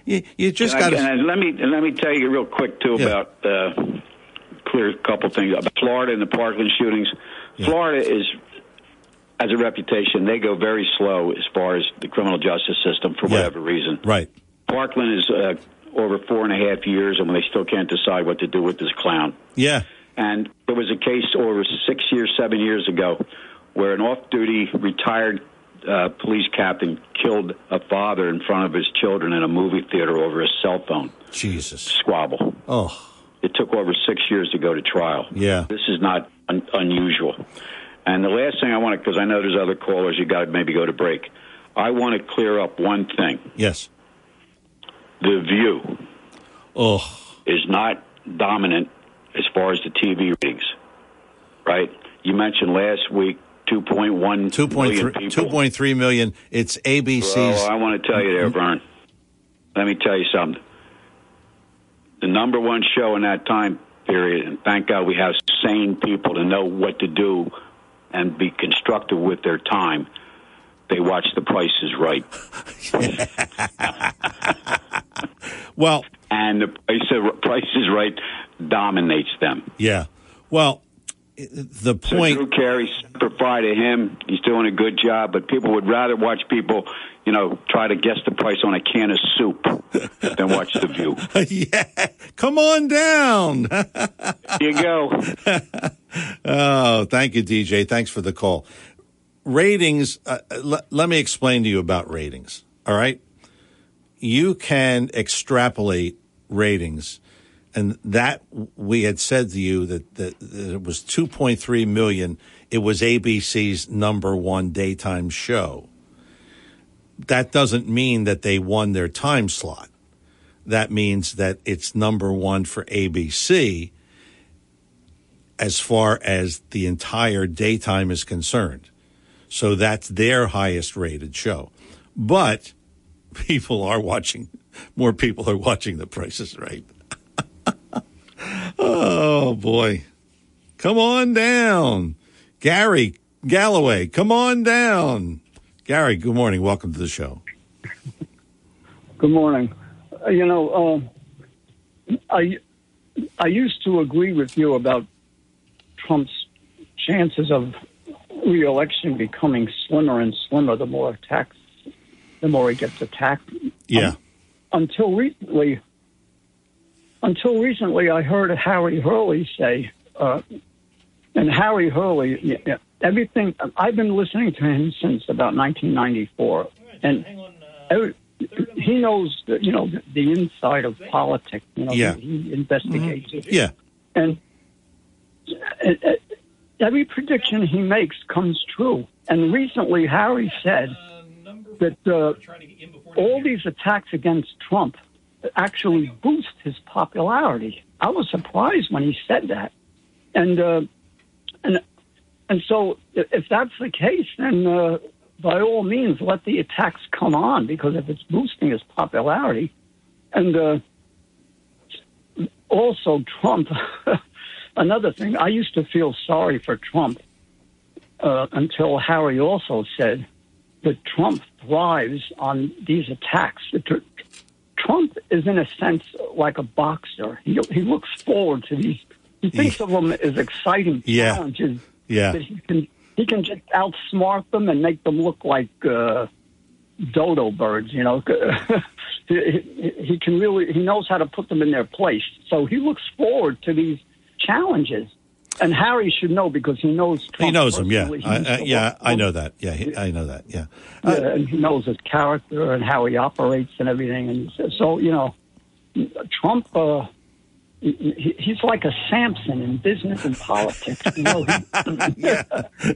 You, you just got to. let me let me tell you real quick too about uh, clear a couple things about Florida and the Parkland shootings. Florida is has a reputation; they go very slow as far as the criminal justice system for whatever reason. Right. Parkland is uh, over four and a half years, and they still can't decide what to do with this clown. Yeah. And there was a case over six years, seven years ago, where an off-duty retired uh, police captain killed a father in front of his children in a movie theater over a cell phone Jesus. squabble. Oh. It took over six years to go to trial. Yeah. This is not un- unusual. And the last thing I want to, because I know there's other callers, you got to maybe go to break. I want to clear up one thing. Yes. The View Oh. is not dominant as far as the TV ratings, right? You mentioned last week 2.1 million 2.3, people. 2.3 million. It's ABC's. I want to tell you there, Vern. Let me tell you something. The number one show in that time period, and thank God we have sane people to know what to do and be constructive with their time. They watch The Price is Right. [laughs] well, and the Price is- Price is Right dominates them. Yeah. Well, the point. So. Drew Carey, Fi to him. He's doing a good job, but people would rather watch people, you know, try to guess the price on a can of soup than watch The View. [laughs] yeah. Come on down. Here you go. [laughs] oh, thank you, DJ. Thanks for the call. Ratings. Uh, l- let me explain to you about ratings. All right. you can extrapolate ratings, and that we had said to you that, that, that it was 2.3 million. It was ABC's number one daytime show. That doesn't mean that they won their time slot. That means that it's number one for ABC as far as the entire daytime is concerned. So that's their highest rated show. But people are watching, more people are watching The Price is Right. [laughs] oh, boy. Come on down. Gary Galloway, come on down. Gary, good morning. Welcome to the show. Good morning. Uh, you know, uh, I I used to agree with you about Trump's chances of reelection becoming slimmer and slimmer the more attacks, the more he gets attacked. Yeah. Um, until recently, until recently, I heard Harry Hurley say, uh, and Harry Hurley, yeah, everything. I've been listening to him since about 1994, and every, he knows, the, you know, the, the inside of politics. You know, Yeah. he, he investigates it. Yeah. And uh, uh, every prediction he makes comes true. And recently, Harry said that uh, all these attacks against Trump actually boost his popularity. I was surprised when he said that, and uh, and and so if that's the case, then uh, by all means let the attacks come on because if it's boosting his popularity, and uh, also Trump. [laughs] another thing, I used to feel sorry for Trump uh, until Harry also said that Trump thrives on these attacks. Trump is, in a sense, like a boxer. He, he looks forward to these. He thinks of them as exciting Yeah. challenges Yeah. that he can he can just outsmart them and make them look like uh, dodo birds. You know, [laughs] he, he, he can really he knows how to put them in their place. So he looks forward to these challenges. And Harry should know because he knows. Trump He knows him, yeah. I, yeah, I know that. Yeah, he, I know that. Yeah. yeah, and he knows his character and how he operates and everything. And so- you know, Trump, uh, he, he- he's like a Samson in business and politics. You know, he, [laughs] yeah,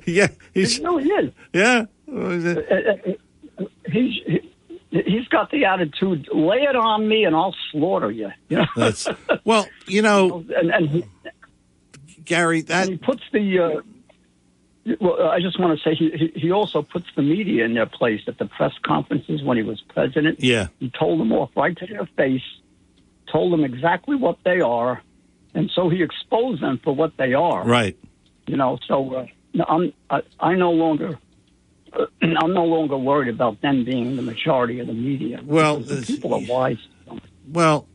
yeah, [laughs] he's no, he is. Yeah, Uh, uh, he's he, he's got the attitude: lay it on me, and I'll slaughter you. [laughs] You know, That's well, you know, and, and he, Gary, that he puts the. Uh, well, I just want to say he, he he also puts the media in their place at the press conferences when he was president. Yeah. he told them off right to their face, told them exactly what they are, and so he exposed them for what they are. right. You know, so uh, I'm I, I no longer. [clears throat] I'm no longer worried about them being the majority of the media. Well, the people are wise. Well,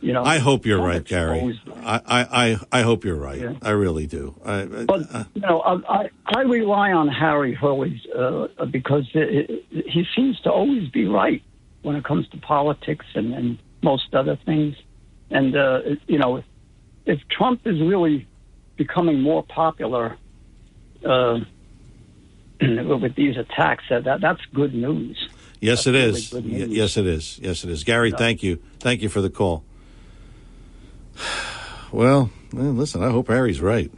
You know, I hope you're right, Gary. I, I, I, I hope you're right. I really do. I, But uh, you know, I, I I rely on Harry Hurley uh, because it, it, he seems to always be right when it comes to politics and, and most other things. And uh, you know, if Trump is really becoming more popular uh, [clears throat] with these attacks, that, that that's good news. yes, it really is. Y- yes, it is. Yes, it is. Gary, Yeah. thank you. Thank you for the call. [sighs] Well, well, listen, I hope Harry's right.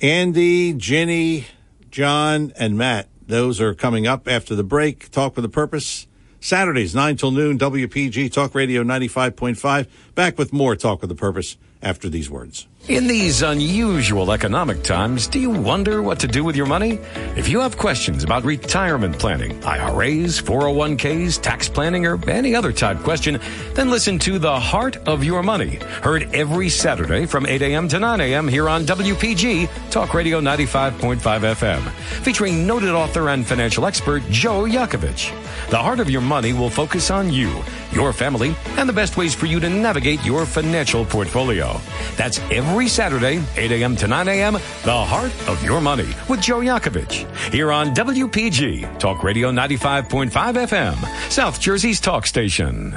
Andy, Ginny, John, and Matt. Those are coming up after the break. Talk with a purpose. Saturdays, 9 till noon, WPG Talk Radio 95.5. Back with more Talk with a Purpose after these words. In these unusual economic times, do you wonder what to do with your money? If you have questions about retirement planning, IRAs, 401ks, tax planning, or any other type question, then listen to The Heart of Your Money, heard every Saturday from 8 a.m. to 9 a.m. here on WPG Talk Radio 95.5 FM, featuring noted author and financial expert Joe Yakovich. The Heart of Your Money will focus on you, your family, and the best ways for you to navigate your financial portfolio. That's every Saturday, 8 a.m. to 9 a.m., The Heart of Your Money with Joe Yakovich. Here on WPG, Talk Radio 95.5 FM, South Jersey's talk station.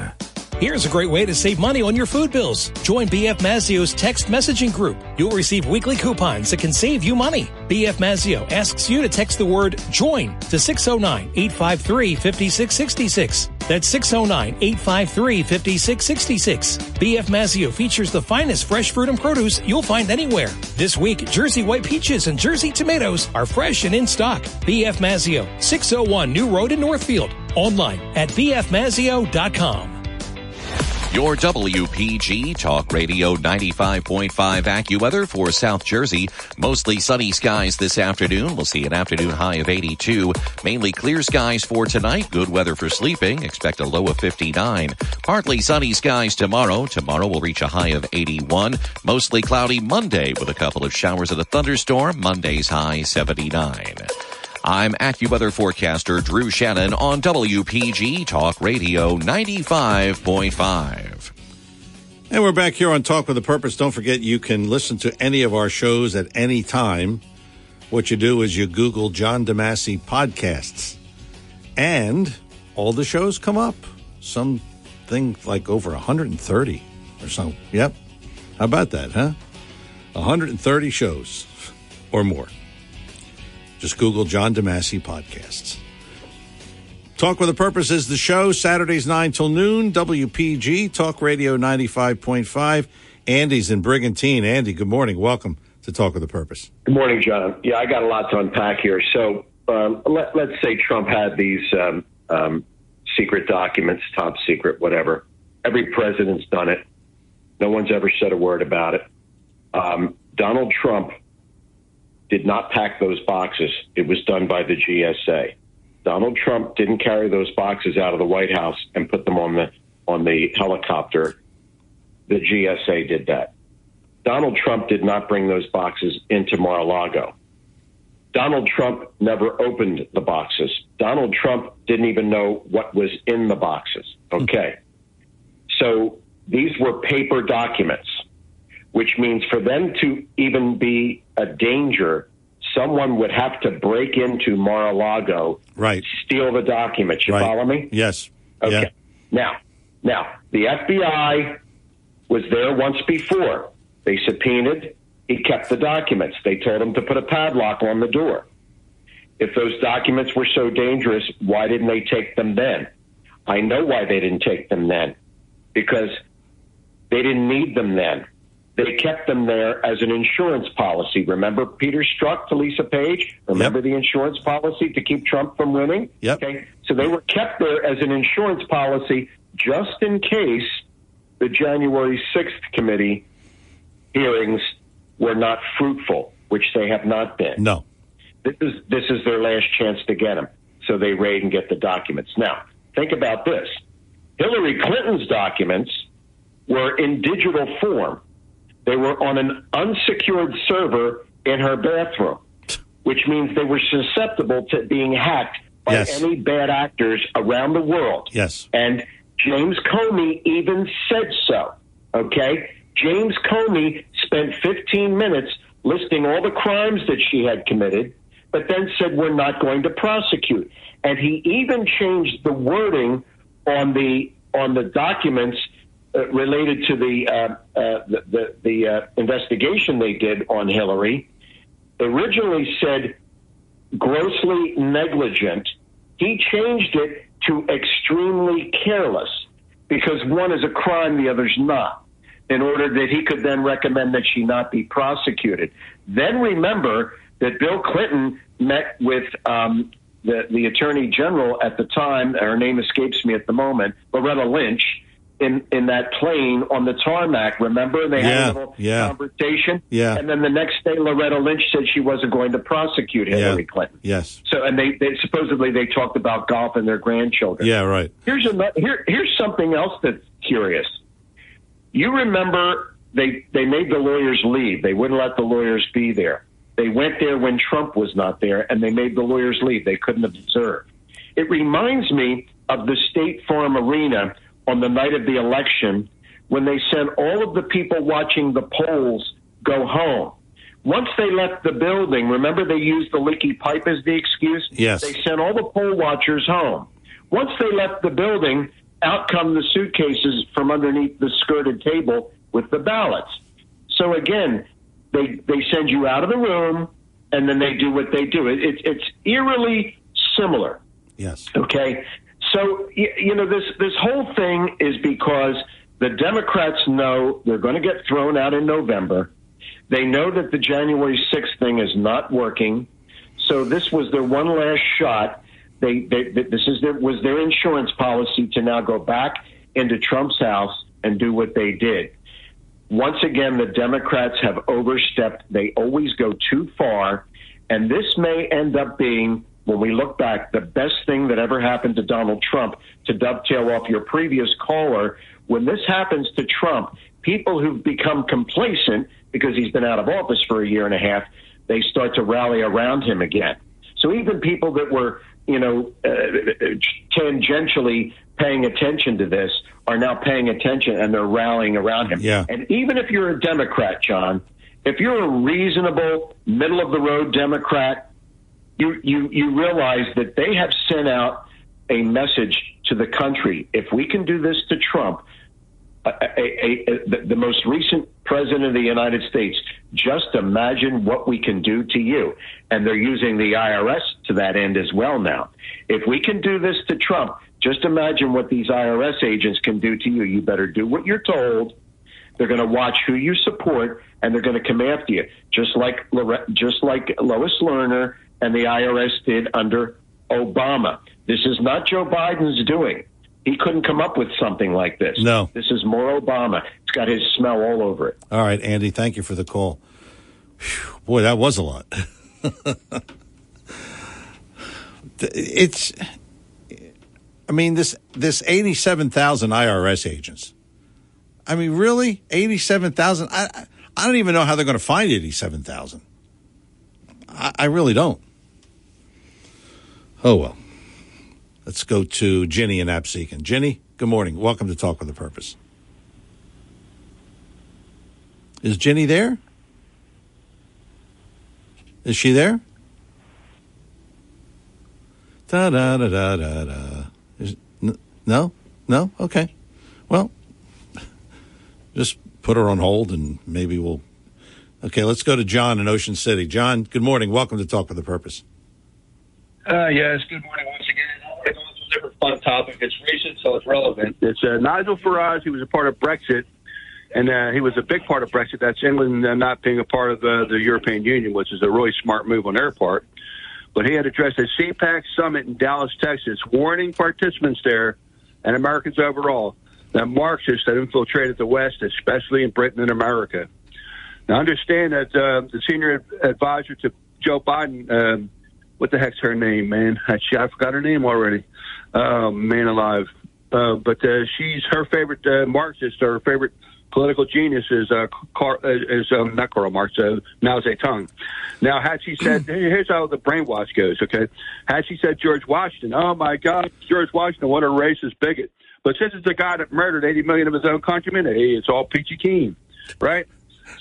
Here's a great way to save money on your food bills. Join BF Mazzeo's text messaging group. You'll receive weekly coupons that can save you money. BF Mazzeo asks you to text the word JOIN to 609 853 5666. That's 609 853 5666. BF Mazzeo features the finest fresh fruit and produce you'll find anywhere. This week, Jersey white peaches and Jersey tomatoes are fresh and in stock. BF Mazzeo, 601 New Road in Northfield. Online at bfmazzeo.com. Your WPG Talk Radio 95.5 AccuWeather for South Jersey. Mostly sunny skies this afternoon. We'll see an afternoon high of 82. Mainly clear skies for tonight. Good weather for sleeping. Expect a low of 59. Partly sunny skies tomorrow. Tomorrow will reach a high of 81. Mostly cloudy Monday with a couple of showers and a thunderstorm. Monday's high 79. I'm AccuWeather forecaster Drew Shannon on WPG Talk Radio 95.5. And we're back here on Talk with a Purpose. Don't forget you can listen to any of our shows at any time. What you do is you Google John DeMasi podcasts, and all the shows come up. Something like over 130 or so. Yep. How about that, huh? 130 shows or more. Just Google John DeMasi podcasts. Talk with a Purpose is the show, Saturdays 9 till noon, WPG, Talk Radio 95.5. Andy's in Brigantine. Andy, good morning. Welcome to Talk with a Purpose. Good morning, John. Yeah, I got a lot to unpack here. So um, let, us say Trump had these um, um, secret documents, top secret, whatever. Every president's done it. No one's ever said a word about it. Um, Donald Trump did not pack those boxes. It was done by the GSA. Donald Trump didn't carry those boxes out of the White House and put them on the on the helicopter. The GSA did that. Donald Trump did not bring those boxes into Mar-a-Lago. Donald Trump never opened the boxes. Donald Trump didn't even know what was in the boxes. Okay. So these were paper documents, which means for them to even be a danger, someone would have to break into Mar-a-Lago, right? Steal the documents. You Right. follow me? Yes. Okay. Yeah. Now, now the FBI was there once before. They subpoenaed. He kept the documents. They told him to put a padlock on the door. If those documents were so dangerous, why didn't they take them then? I know why they didn't take them then. Because they didn't need them then. They kept them there as an insurance policy. Remember Peter Strzok to Lisa Page? Remember the insurance policy to keep Trump from winning? Yep. Okay. So they were kept there as an insurance policy just in case the January 6th committee hearings were not fruitful, which they have not been. No. This is this is their last chance to get them. So they raid and get the documents. Now, think about this. Hillary Clinton's documents were in digital form. They were on an unsecured server in her bathroom, which means they were susceptible to being hacked by Yes. any bad actors around the world. Yes. And James Comey even said so. Okay? James Comey spent 15 minutes listing all the crimes that she had committed, but then said, We're not going to prosecute. And he even changed the wording on the on the documents related to the uh, uh, the the, the uh, investigation they did on Hillary. Originally said grossly negligent. He changed it to extremely careless because one is a crime, the other's not, in order that he could then recommend that she not be prosecuted. Then remember that Bill Clinton met with um, the, the attorney general at the time, her name escapes me at the moment, Loretta Lynch, in, in that plane on the tarmac. Remember? They Yeah, had a little yeah. conversation. Yeah. And then the next day, Loretta Lynch said she wasn't going to prosecute Hillary Yeah. Clinton. Yes. So, and they, they supposedly they talked about golf and their grandchildren. Yeah, right. Here's here. Here's something else that's curious. You remember they they made the lawyers leave. They wouldn't let the lawyers be there. They went there when Trump was not there, and they made the lawyers leave. They couldn't observe. It reminds me of the State Farm Arena on the night of the election when they sent all of the people watching the polls go home. Once they left the building, remember they used the leaky pipe as the excuse? Yes. They sent all the poll watchers home. Once they left the building out come the suitcases from underneath the skirted table with the ballots. So again, they they send you out of the room, and then they do what they do. It, it, it's eerily similar. Yes. Okay. So you know this this whole thing is because the Democrats know they're going to get thrown out in November. They know that the January 6th thing is not working. So this was their one last shot. They, they, this is their, was their insurance policy to now go back into Trump's house and do what they did. Once again, the Democrats have overstepped. They always go too far. And this may end up being, when we look back, the best thing that ever happened to Donald Trump to dovetail off your previous caller. When this happens to Trump, people who've become complacent because he's been out of office for a year and a half, they start to rally around him again. So even people that were, you know, uh, tangentially paying attention to this are now paying attention and they're rallying around him. Yeah. And even if you're a Democrat, John, if you're a reasonable, middle of the road Democrat, you, you, you realize that they have sent out a message to the country. If we can do this to Trump, a, a, a, the, the most recent president of the United States, just imagine what we can do to you. And they're using the IRS to that end as well now. If we can do this to Trump, just imagine what these IRS agents can do to you. You better do what you're told. They're going to watch who you support, and they're going to come after you, just like just like Lois Lerner and the IRS did under Obama. This is not Joe Biden's doing. He couldn't come up with something like this. No. This is more Obama. It's got his smell all over it. All right, Andy, thank you for the call. Phew, boy, that was a lot. [laughs] it's, I mean, this this eighty seven thousand IRS agents. I mean, really, eighty seven thousand. I I- don't even know how they're going to find eighty seven thousand. I, I really don't. Oh well. Let's go to Ginny in Absecon. Ginny, good morning. Welcome to Talk with a Purpose. Is Ginny there? Is she there? Da da da da da da. No, no. Okay. Well, [laughs] just put her on hold, and maybe we'll. Okay, let's go to John in Ocean City. John, good morning. Welcome to Talk with a Purpose. Uh, yes, good morning once again. It's a different fun topic. It's recent, so it's relevant. It's uh, Nigel Farage. He was a part of Brexit, and uh, he was a big part of Brexit. That's England uh, not being a part of the, the European Union, which is a really smart move on their part. But he had addressed a CPAC summit in Dallas, Texas, warning participants there and Americans overall that Marxists had infiltrated the West, especially in Britain and America. Now, understand that uh, the senior advisor to Joe Biden, um, what the heck's her name, man? [laughs] I, I forgot her name already. Oh, man alive. Uh, but uh, she's her favorite uh, Marxist, or her favorite political genius is uh, Car- uh, is um, not Karl Marx, uh, Mao Zedong. Now, had she said, [clears throat] here's how the brainwash goes, okay? Had she said George Washington, oh my God, George Washington, what a racist bigot. But since it's the guy that murdered 80 million of his own countrymen, hey, it's all peachy keen, right?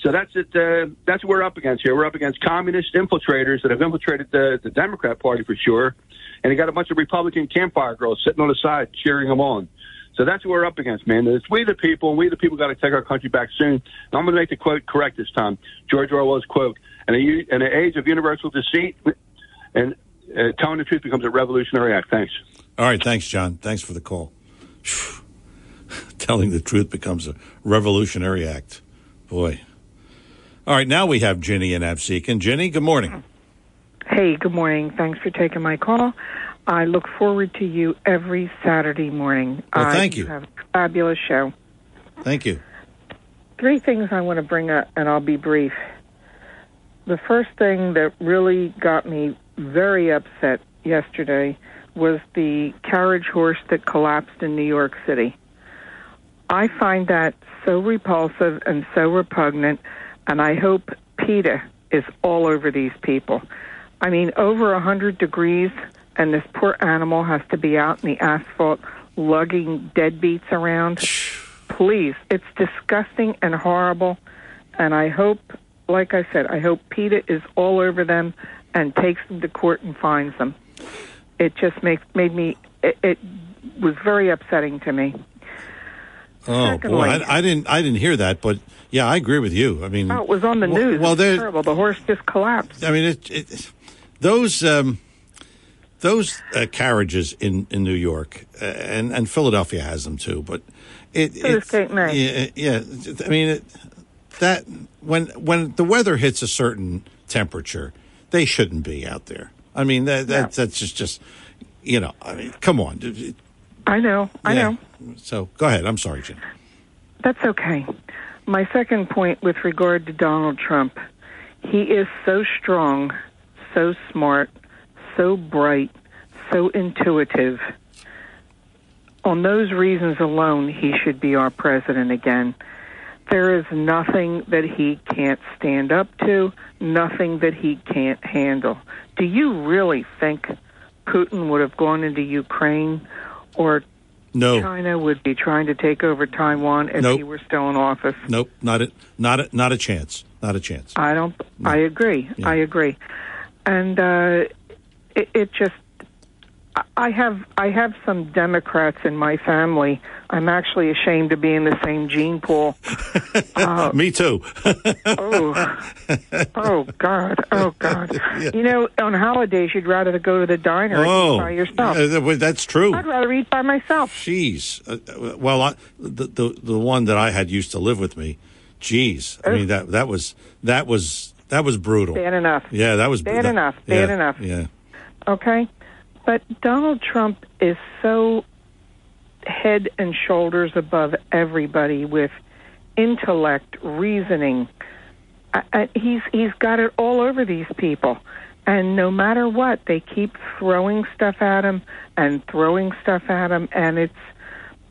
So that's it. Uh, that's what we're up against here. We're up against communist infiltrators that have infiltrated the, the Democrat Party for sure, and they got a bunch of Republican campfire girls sitting on the side cheering them on. So that's what we're up against, man. It's we the people, and we the people got to take our country back soon. And I'm going to make the quote correct this time. George Orwell's quote: "In, a, in an age of universal deceit, and uh, telling the truth becomes a revolutionary act." Thanks. All right, thanks, John. Thanks for the call. [laughs] Telling the truth becomes a revolutionary act. Boy. All right, now we have Ginny in Absecon. Ginny, good morning. Hey, good morning. Thanks for taking my call. I look forward to you every Saturday morning. Well, thank you. Have a fabulous show. Thank you. Three things I want to bring up, and I'll be brief. The first thing that really got me very upset yesterday was the carriage horse that collapsed in New York City. I find that so repulsive and so repugnant, and I hope PETA is all over these people. I mean, over a 100 degrees, and this poor animal has to be out in the asphalt lugging deadbeats around. Please, it's disgusting and horrible, and I hope, like I said, I hope PETA is all over them and takes them to court and fines them. It just makes made me it, it was very upsetting to me. Oh Secondly- boy, I, I didn't I didn't hear that, but yeah, I agree with you. I mean, Oh, it was on the well- news. Well, there, terrible. The horse just collapsed. I mean, it, it, those um, those uh, carriages in, in New York uh, and and Philadelphia has them too, but it, So it's- Cape May. yeah, yeah. I mean, it, that when when the weather hits a certain temperature, they shouldn't be out there. I mean, that, that that's just just you know. I mean, come on. I know. I Yeah. know. So go ahead. I'm sorry, Jim. That's okay. My second point with regard to Donald Trump, he is so strong, so smart, so bright, so intuitive. On those reasons alone, he should be our president again. There is nothing that he can't stand up to, nothing that he can't handle. Do you really think Putin would have gone into Ukraine or No. China would be trying to take over Taiwan if Nope. he were still in office? Nope, not a not a not a chance. Not a chance. I don't. I agree. I agree, and uh, it, it just. I- have I have some Democrats in my family. I'm actually ashamed to be in the same gene pool. [laughs] Uh, Me too. oh, oh God, oh God! [laughs] You know, on holidays you'd rather go to the diner and oh, eat by yourself. yeah, that's true. I'd rather eat by myself. Jeez. Uh, well, I, the, the the one that I had used to live with me. Jeez. I mean that that was that was that was brutal. Bad enough. Yeah, that was Bad that- enough, bad yeah, enough. Yeah. Okay? But Donald Trump is so head and shoulders above everybody with intellect, reasoning. I, I, he's he's got it all over these people. And no matter what, they keep throwing stuff at him and throwing stuff at him and it's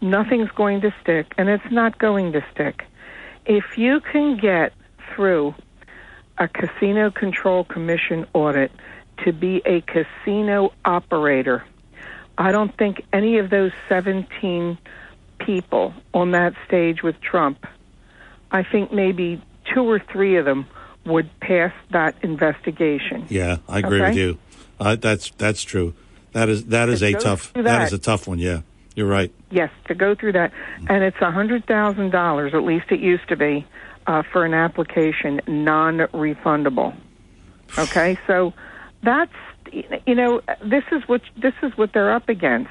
nothing's going to stick and it's not going to stick. If you can get through a casino control commission audit to be a casino operator. I don't think any of those 17 people on that stage with Trump, I think maybe two or three of them would pass that investigation. Yeah, I agree with you. Uh, that's that's true. That is that is To a tough that that- is a tough one. Yeah, you're right. Yes, to go through that. And it's a $100,000, at least it used to be, uh, for an application non refundable. Okay, so that's, you know, this is what, this is what they're up against.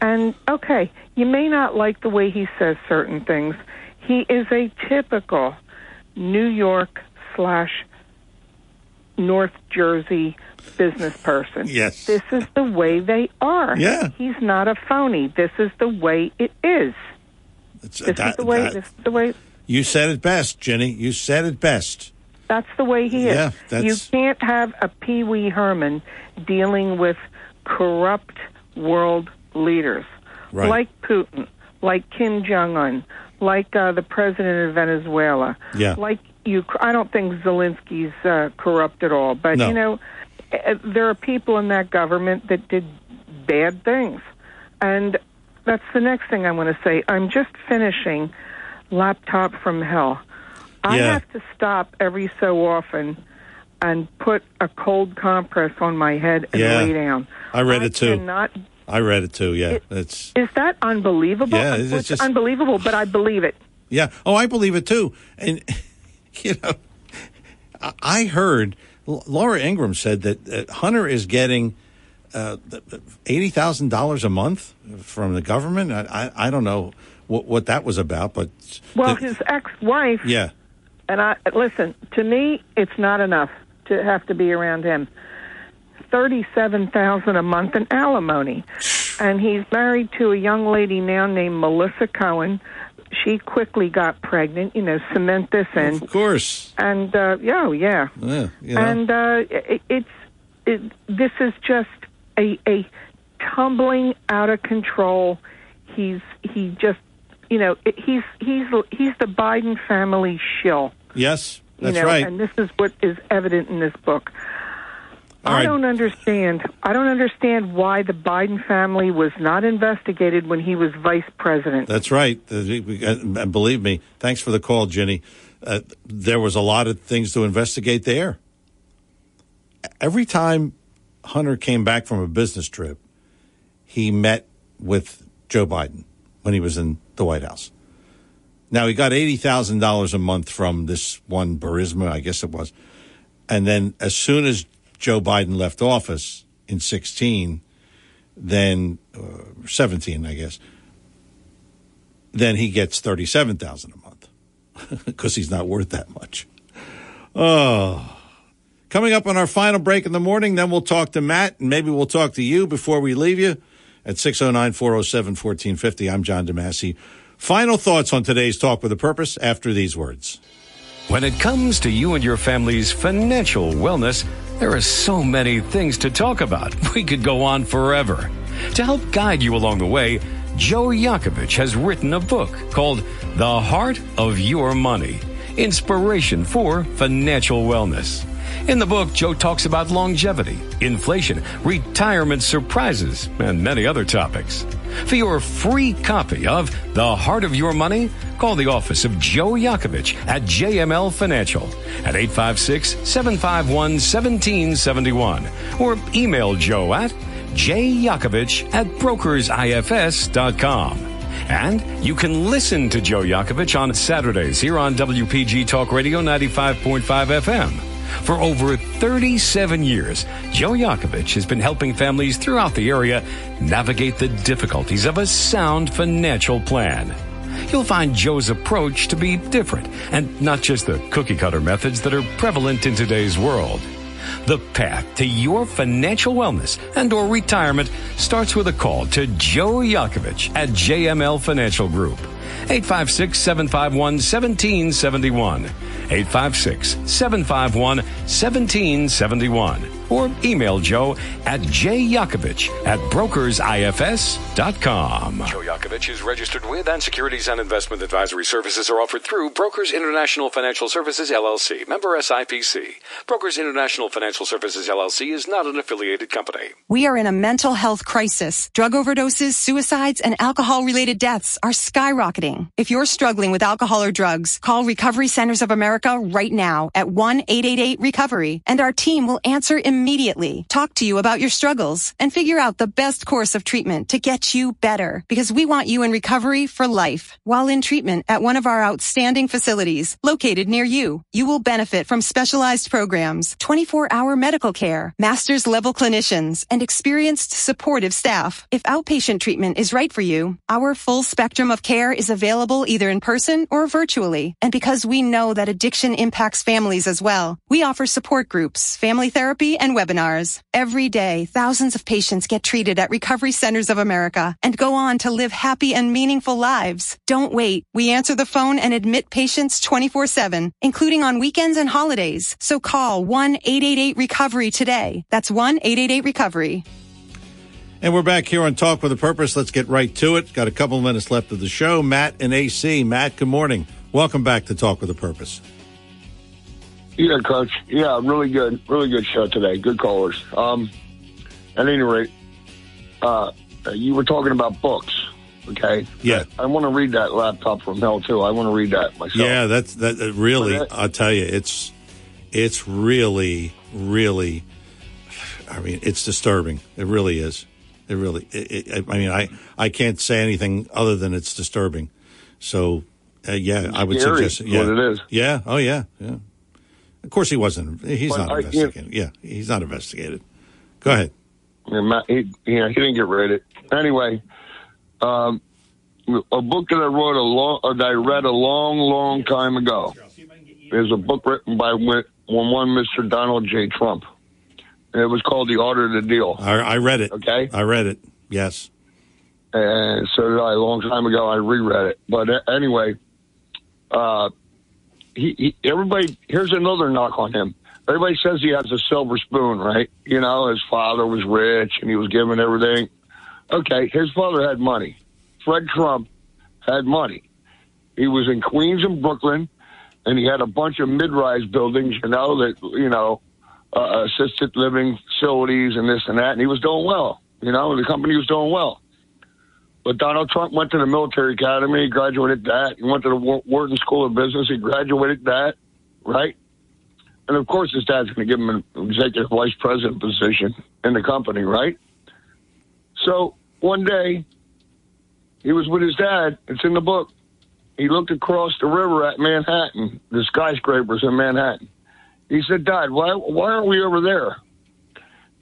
And okay, you may not like the way he says certain things. He is a typical New York slash North Jersey business person. Yes. This is the way they are. Yeah. He's not a phony. This is the way it is. It's, This that- is the way that- this is the way you said it best, Jenny. You said it best. That's the way he is. Yeah, that's- You can't have a Pee Wee Herman dealing with corrupt world leaders Right. like Putin, like Kim Jong Un, like uh, the president of Venezuela. Yeah. Like you, I don't think Zelensky's uh, corrupt at all, but No. you know, uh, there are people in that government that did bad things, and that's the next thing I want to say. I'm just finishing Laptop from Hell. I Yeah. have to stop every so often and put a cold compress on my head and Yeah. lay down. I read it too. Cannot, I read it too. Yeah, it's is that unbelievable? Yeah, it's It's just- unbelievable, but I believe it. yeah. Oh, I believe it too. And [laughs] you know, I- I heard Laura Ingraham said that Hunter is getting uh, eighty thousand dollars a month from the government. I, I I don't know what what that was about, but Well, the- his ex-wife, yeah, and I listen to me. It's not enough to have to be around him. Thirty-seven thousand a month in alimony, and he's married to a young lady now named Melissa Cohen. She quickly got pregnant. You know, cement this in. of course. And uh, yeah, oh, yeah. Yeah, you know. and uh, it, it's it, this is just a a tumbling out of control. He's he just you know it- he's he's he's the Biden family shill. yes, You that's know, right. and this is what is evident in this book. All I right. don't understand. I don't understand why the Biden family was not investigated when he was vice president. That's right. Uh, And believe me, thanks for the call, Jenny. Uh, there was a lot of things to investigate there. Every time Hunter came back from a business trip, he met with Joe Biden when he was in the White House. Now he got eighty thousand dollars a month from this one Burisma, I guess it was, and then as soon as Joe Biden left office in sixteen, then uh, seventeen, I guess, then he gets thirty-seven thousand a month [laughs] because he's not worth that much. Oh. Coming up on our final break in the morning, then we'll talk to Matt and maybe we'll talk to you before we leave you at 609 407 1450. I'm John DeMasi. Final thoughts on today's Talk with a Purpose after these words. When it comes to you and your family's financial wellness, there are so many things to talk about. [laughs] We could go on forever. To help guide you along the way, Joe Yakovich has written a book called The Heart of Your Money Inspiration for Financial Wellness. In the book, Joe talks about longevity, inflation, retirement surprises, and many other topics. For your free copy of The Heart of Your Money, call the office of Joe Yakovich at JML Financial at 856-751-1771 or email Joe at jyakovich at brokersifs.com. And you can listen to Joe Yakovich on Saturdays here on WPG Talk Radio 95.5 FM. For over 37 years, Joe Yakovich has been helping families throughout the area navigate the difficulties of a sound financial plan. You'll find Joe's approach to be different and not just the cookie cutter methods that are prevalent in today's world. The path to your financial wellness and or retirement starts with a call to Joe Yakovich at JML Financial Group. 856-751-1771. 856-751-1771. Or email Joe at jyakovich at brokersifs.com. Joe Yakovich is registered with and securities and investment advisory services are offered through Brokers International Financial Services LLC, member SIPC. Brokers International Financial Services LLC is not an affiliated company. We are in a mental health crisis. Drug overdoses, suicides, and alcohol related deaths are skyrocketing. If you're struggling with alcohol or drugs, call Recovery Centers of America right now at 1-888-RECOVERY and our team will answer immediately, talk to you about your struggles, and figure out the best course of treatment to get you better because we want you in recovery for life. While in treatment at one of our outstanding facilities located near you, you will benefit from specialized programs, 24-hour medical care, master's level clinicians, and experienced supportive staff. If outpatient treatment is right for you, our full spectrum of care is available either in person or virtually. And because we know that addiction impacts families as well, we offer support groups, family therapy, and webinars. Every day, thousands of patients get treated at Recovery Centers of America and go on to live happy and meaningful lives. Don't wait. We answer the phone and admit patients 24-7, including on weekends and holidays. So call 1-888-RECOVERY today. That's 1-888-RECOVERY. And we're back here on Talk with a Purpose. Let's get right to it. Got a couple of minutes left of the show. Matt and AC. Matt, good morning. Welcome back to Talk with a Purpose. Yeah, Coach. Yeah, really good, really good show today. Good callers. Um, at any rate, uh, you were talking about books. Okay. Yeah. I, want to read that laptop from hell too. I want to read that myself. Yeah, that's that. that really, that- I'll tell you, it's it's really, really. I mean, it's disturbing. It really is. It really. It, it, I mean, I I can't say anything other than it's disturbing. So, uh, yeah, I would Scary suggest. Yeah, what it is. Yeah. Oh, yeah. Yeah. Of course, he wasn't. He's But not I- investigated. Yeah, he's not investigated. Go ahead. Yeah, Matt, he, yeah, he didn't get rid of it. Anyway, um, a book that I wrote a long, or that I read a long, long time ago is a book written by one, one Mr. Donald J. Trump. It was called The Art of the Deal. I, I read it. Okay. I read it. Yes. and so did I a long time ago. I reread it, but uh, anyway, uh, he, he everybody here's another knock on him. Everybody says he has a silver spoon, right? You know, his father was rich and he was given everything. Okay, his father had money. Fred Trump had money. He was in Queens and Brooklyn, and he had a bunch of mid-rise buildings. You know that you know uh, assisted living facilities and this and that, and he was doing well. You know, the company was doing well. But Donald Trump went to the military academy, he graduated that. He went to the Wharton School of Business, he graduated that, right? And of course, his dad's going to give him an executive vice president position in the company, right? So one day, He was with his dad. It's in the book. He looked across the river at Manhattan, the skyscrapers in Manhattan. He said, Dad, why, why aren't we over there?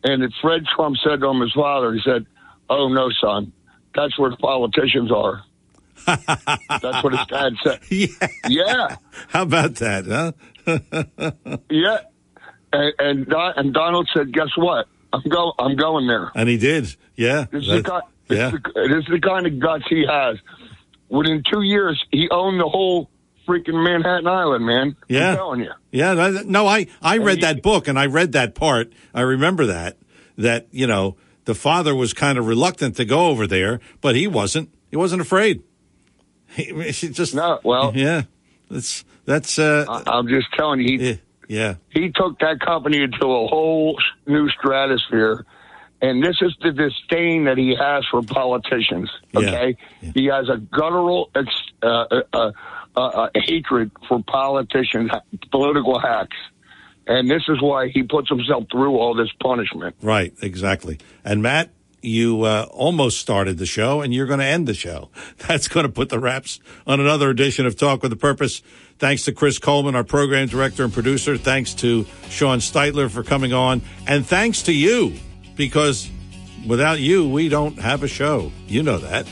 And it, Fred Trump said to him, his father, he said, Oh, no, son. That's where the politicians are. [laughs] That's what his dad said. [laughs] Yeah. Yeah. How about that, huh? [laughs] Yeah. And, and, and Donald said, Guess what? I'm, go- I'm going there. and he did. Yeah. This is, the That- yeah. this, is the, this is the kind of guts he has. Within two years, he owned the whole freaking Manhattan Island, man. Yeah. I'm telling you. Yeah, no, I I read that book and I read that part. I remember that that you know the father was kind of reluctant to go over there, but he wasn't. He wasn't afraid. [laughs] He, he just no. Well, yeah, that's that's. Uh, I, am just telling you, he, yeah, he took that company into a whole new stratosphere. And this is the disdain that he has for politicians. Okay, he has a guttural uh, uh, uh, hatred for politicians, political hacks, and this is why he puts himself through all this punishment. Right, exactly. And Matt, you uh, almost started the show, and you're going to end the show. [laughs] That's going to put the wraps on another edition of Talk with a Purpose. Thanks to Chris Coleman, our program director and producer. Thanks to Sean Steitler for coming on, and thanks to you because without you, we don't have a show. You know that.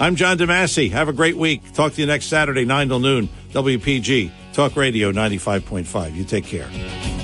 I'm John DeMasi. Have a great week. Talk to you next Saturday, 9 till noon, WPG, Talk Radio 95.5. You take care.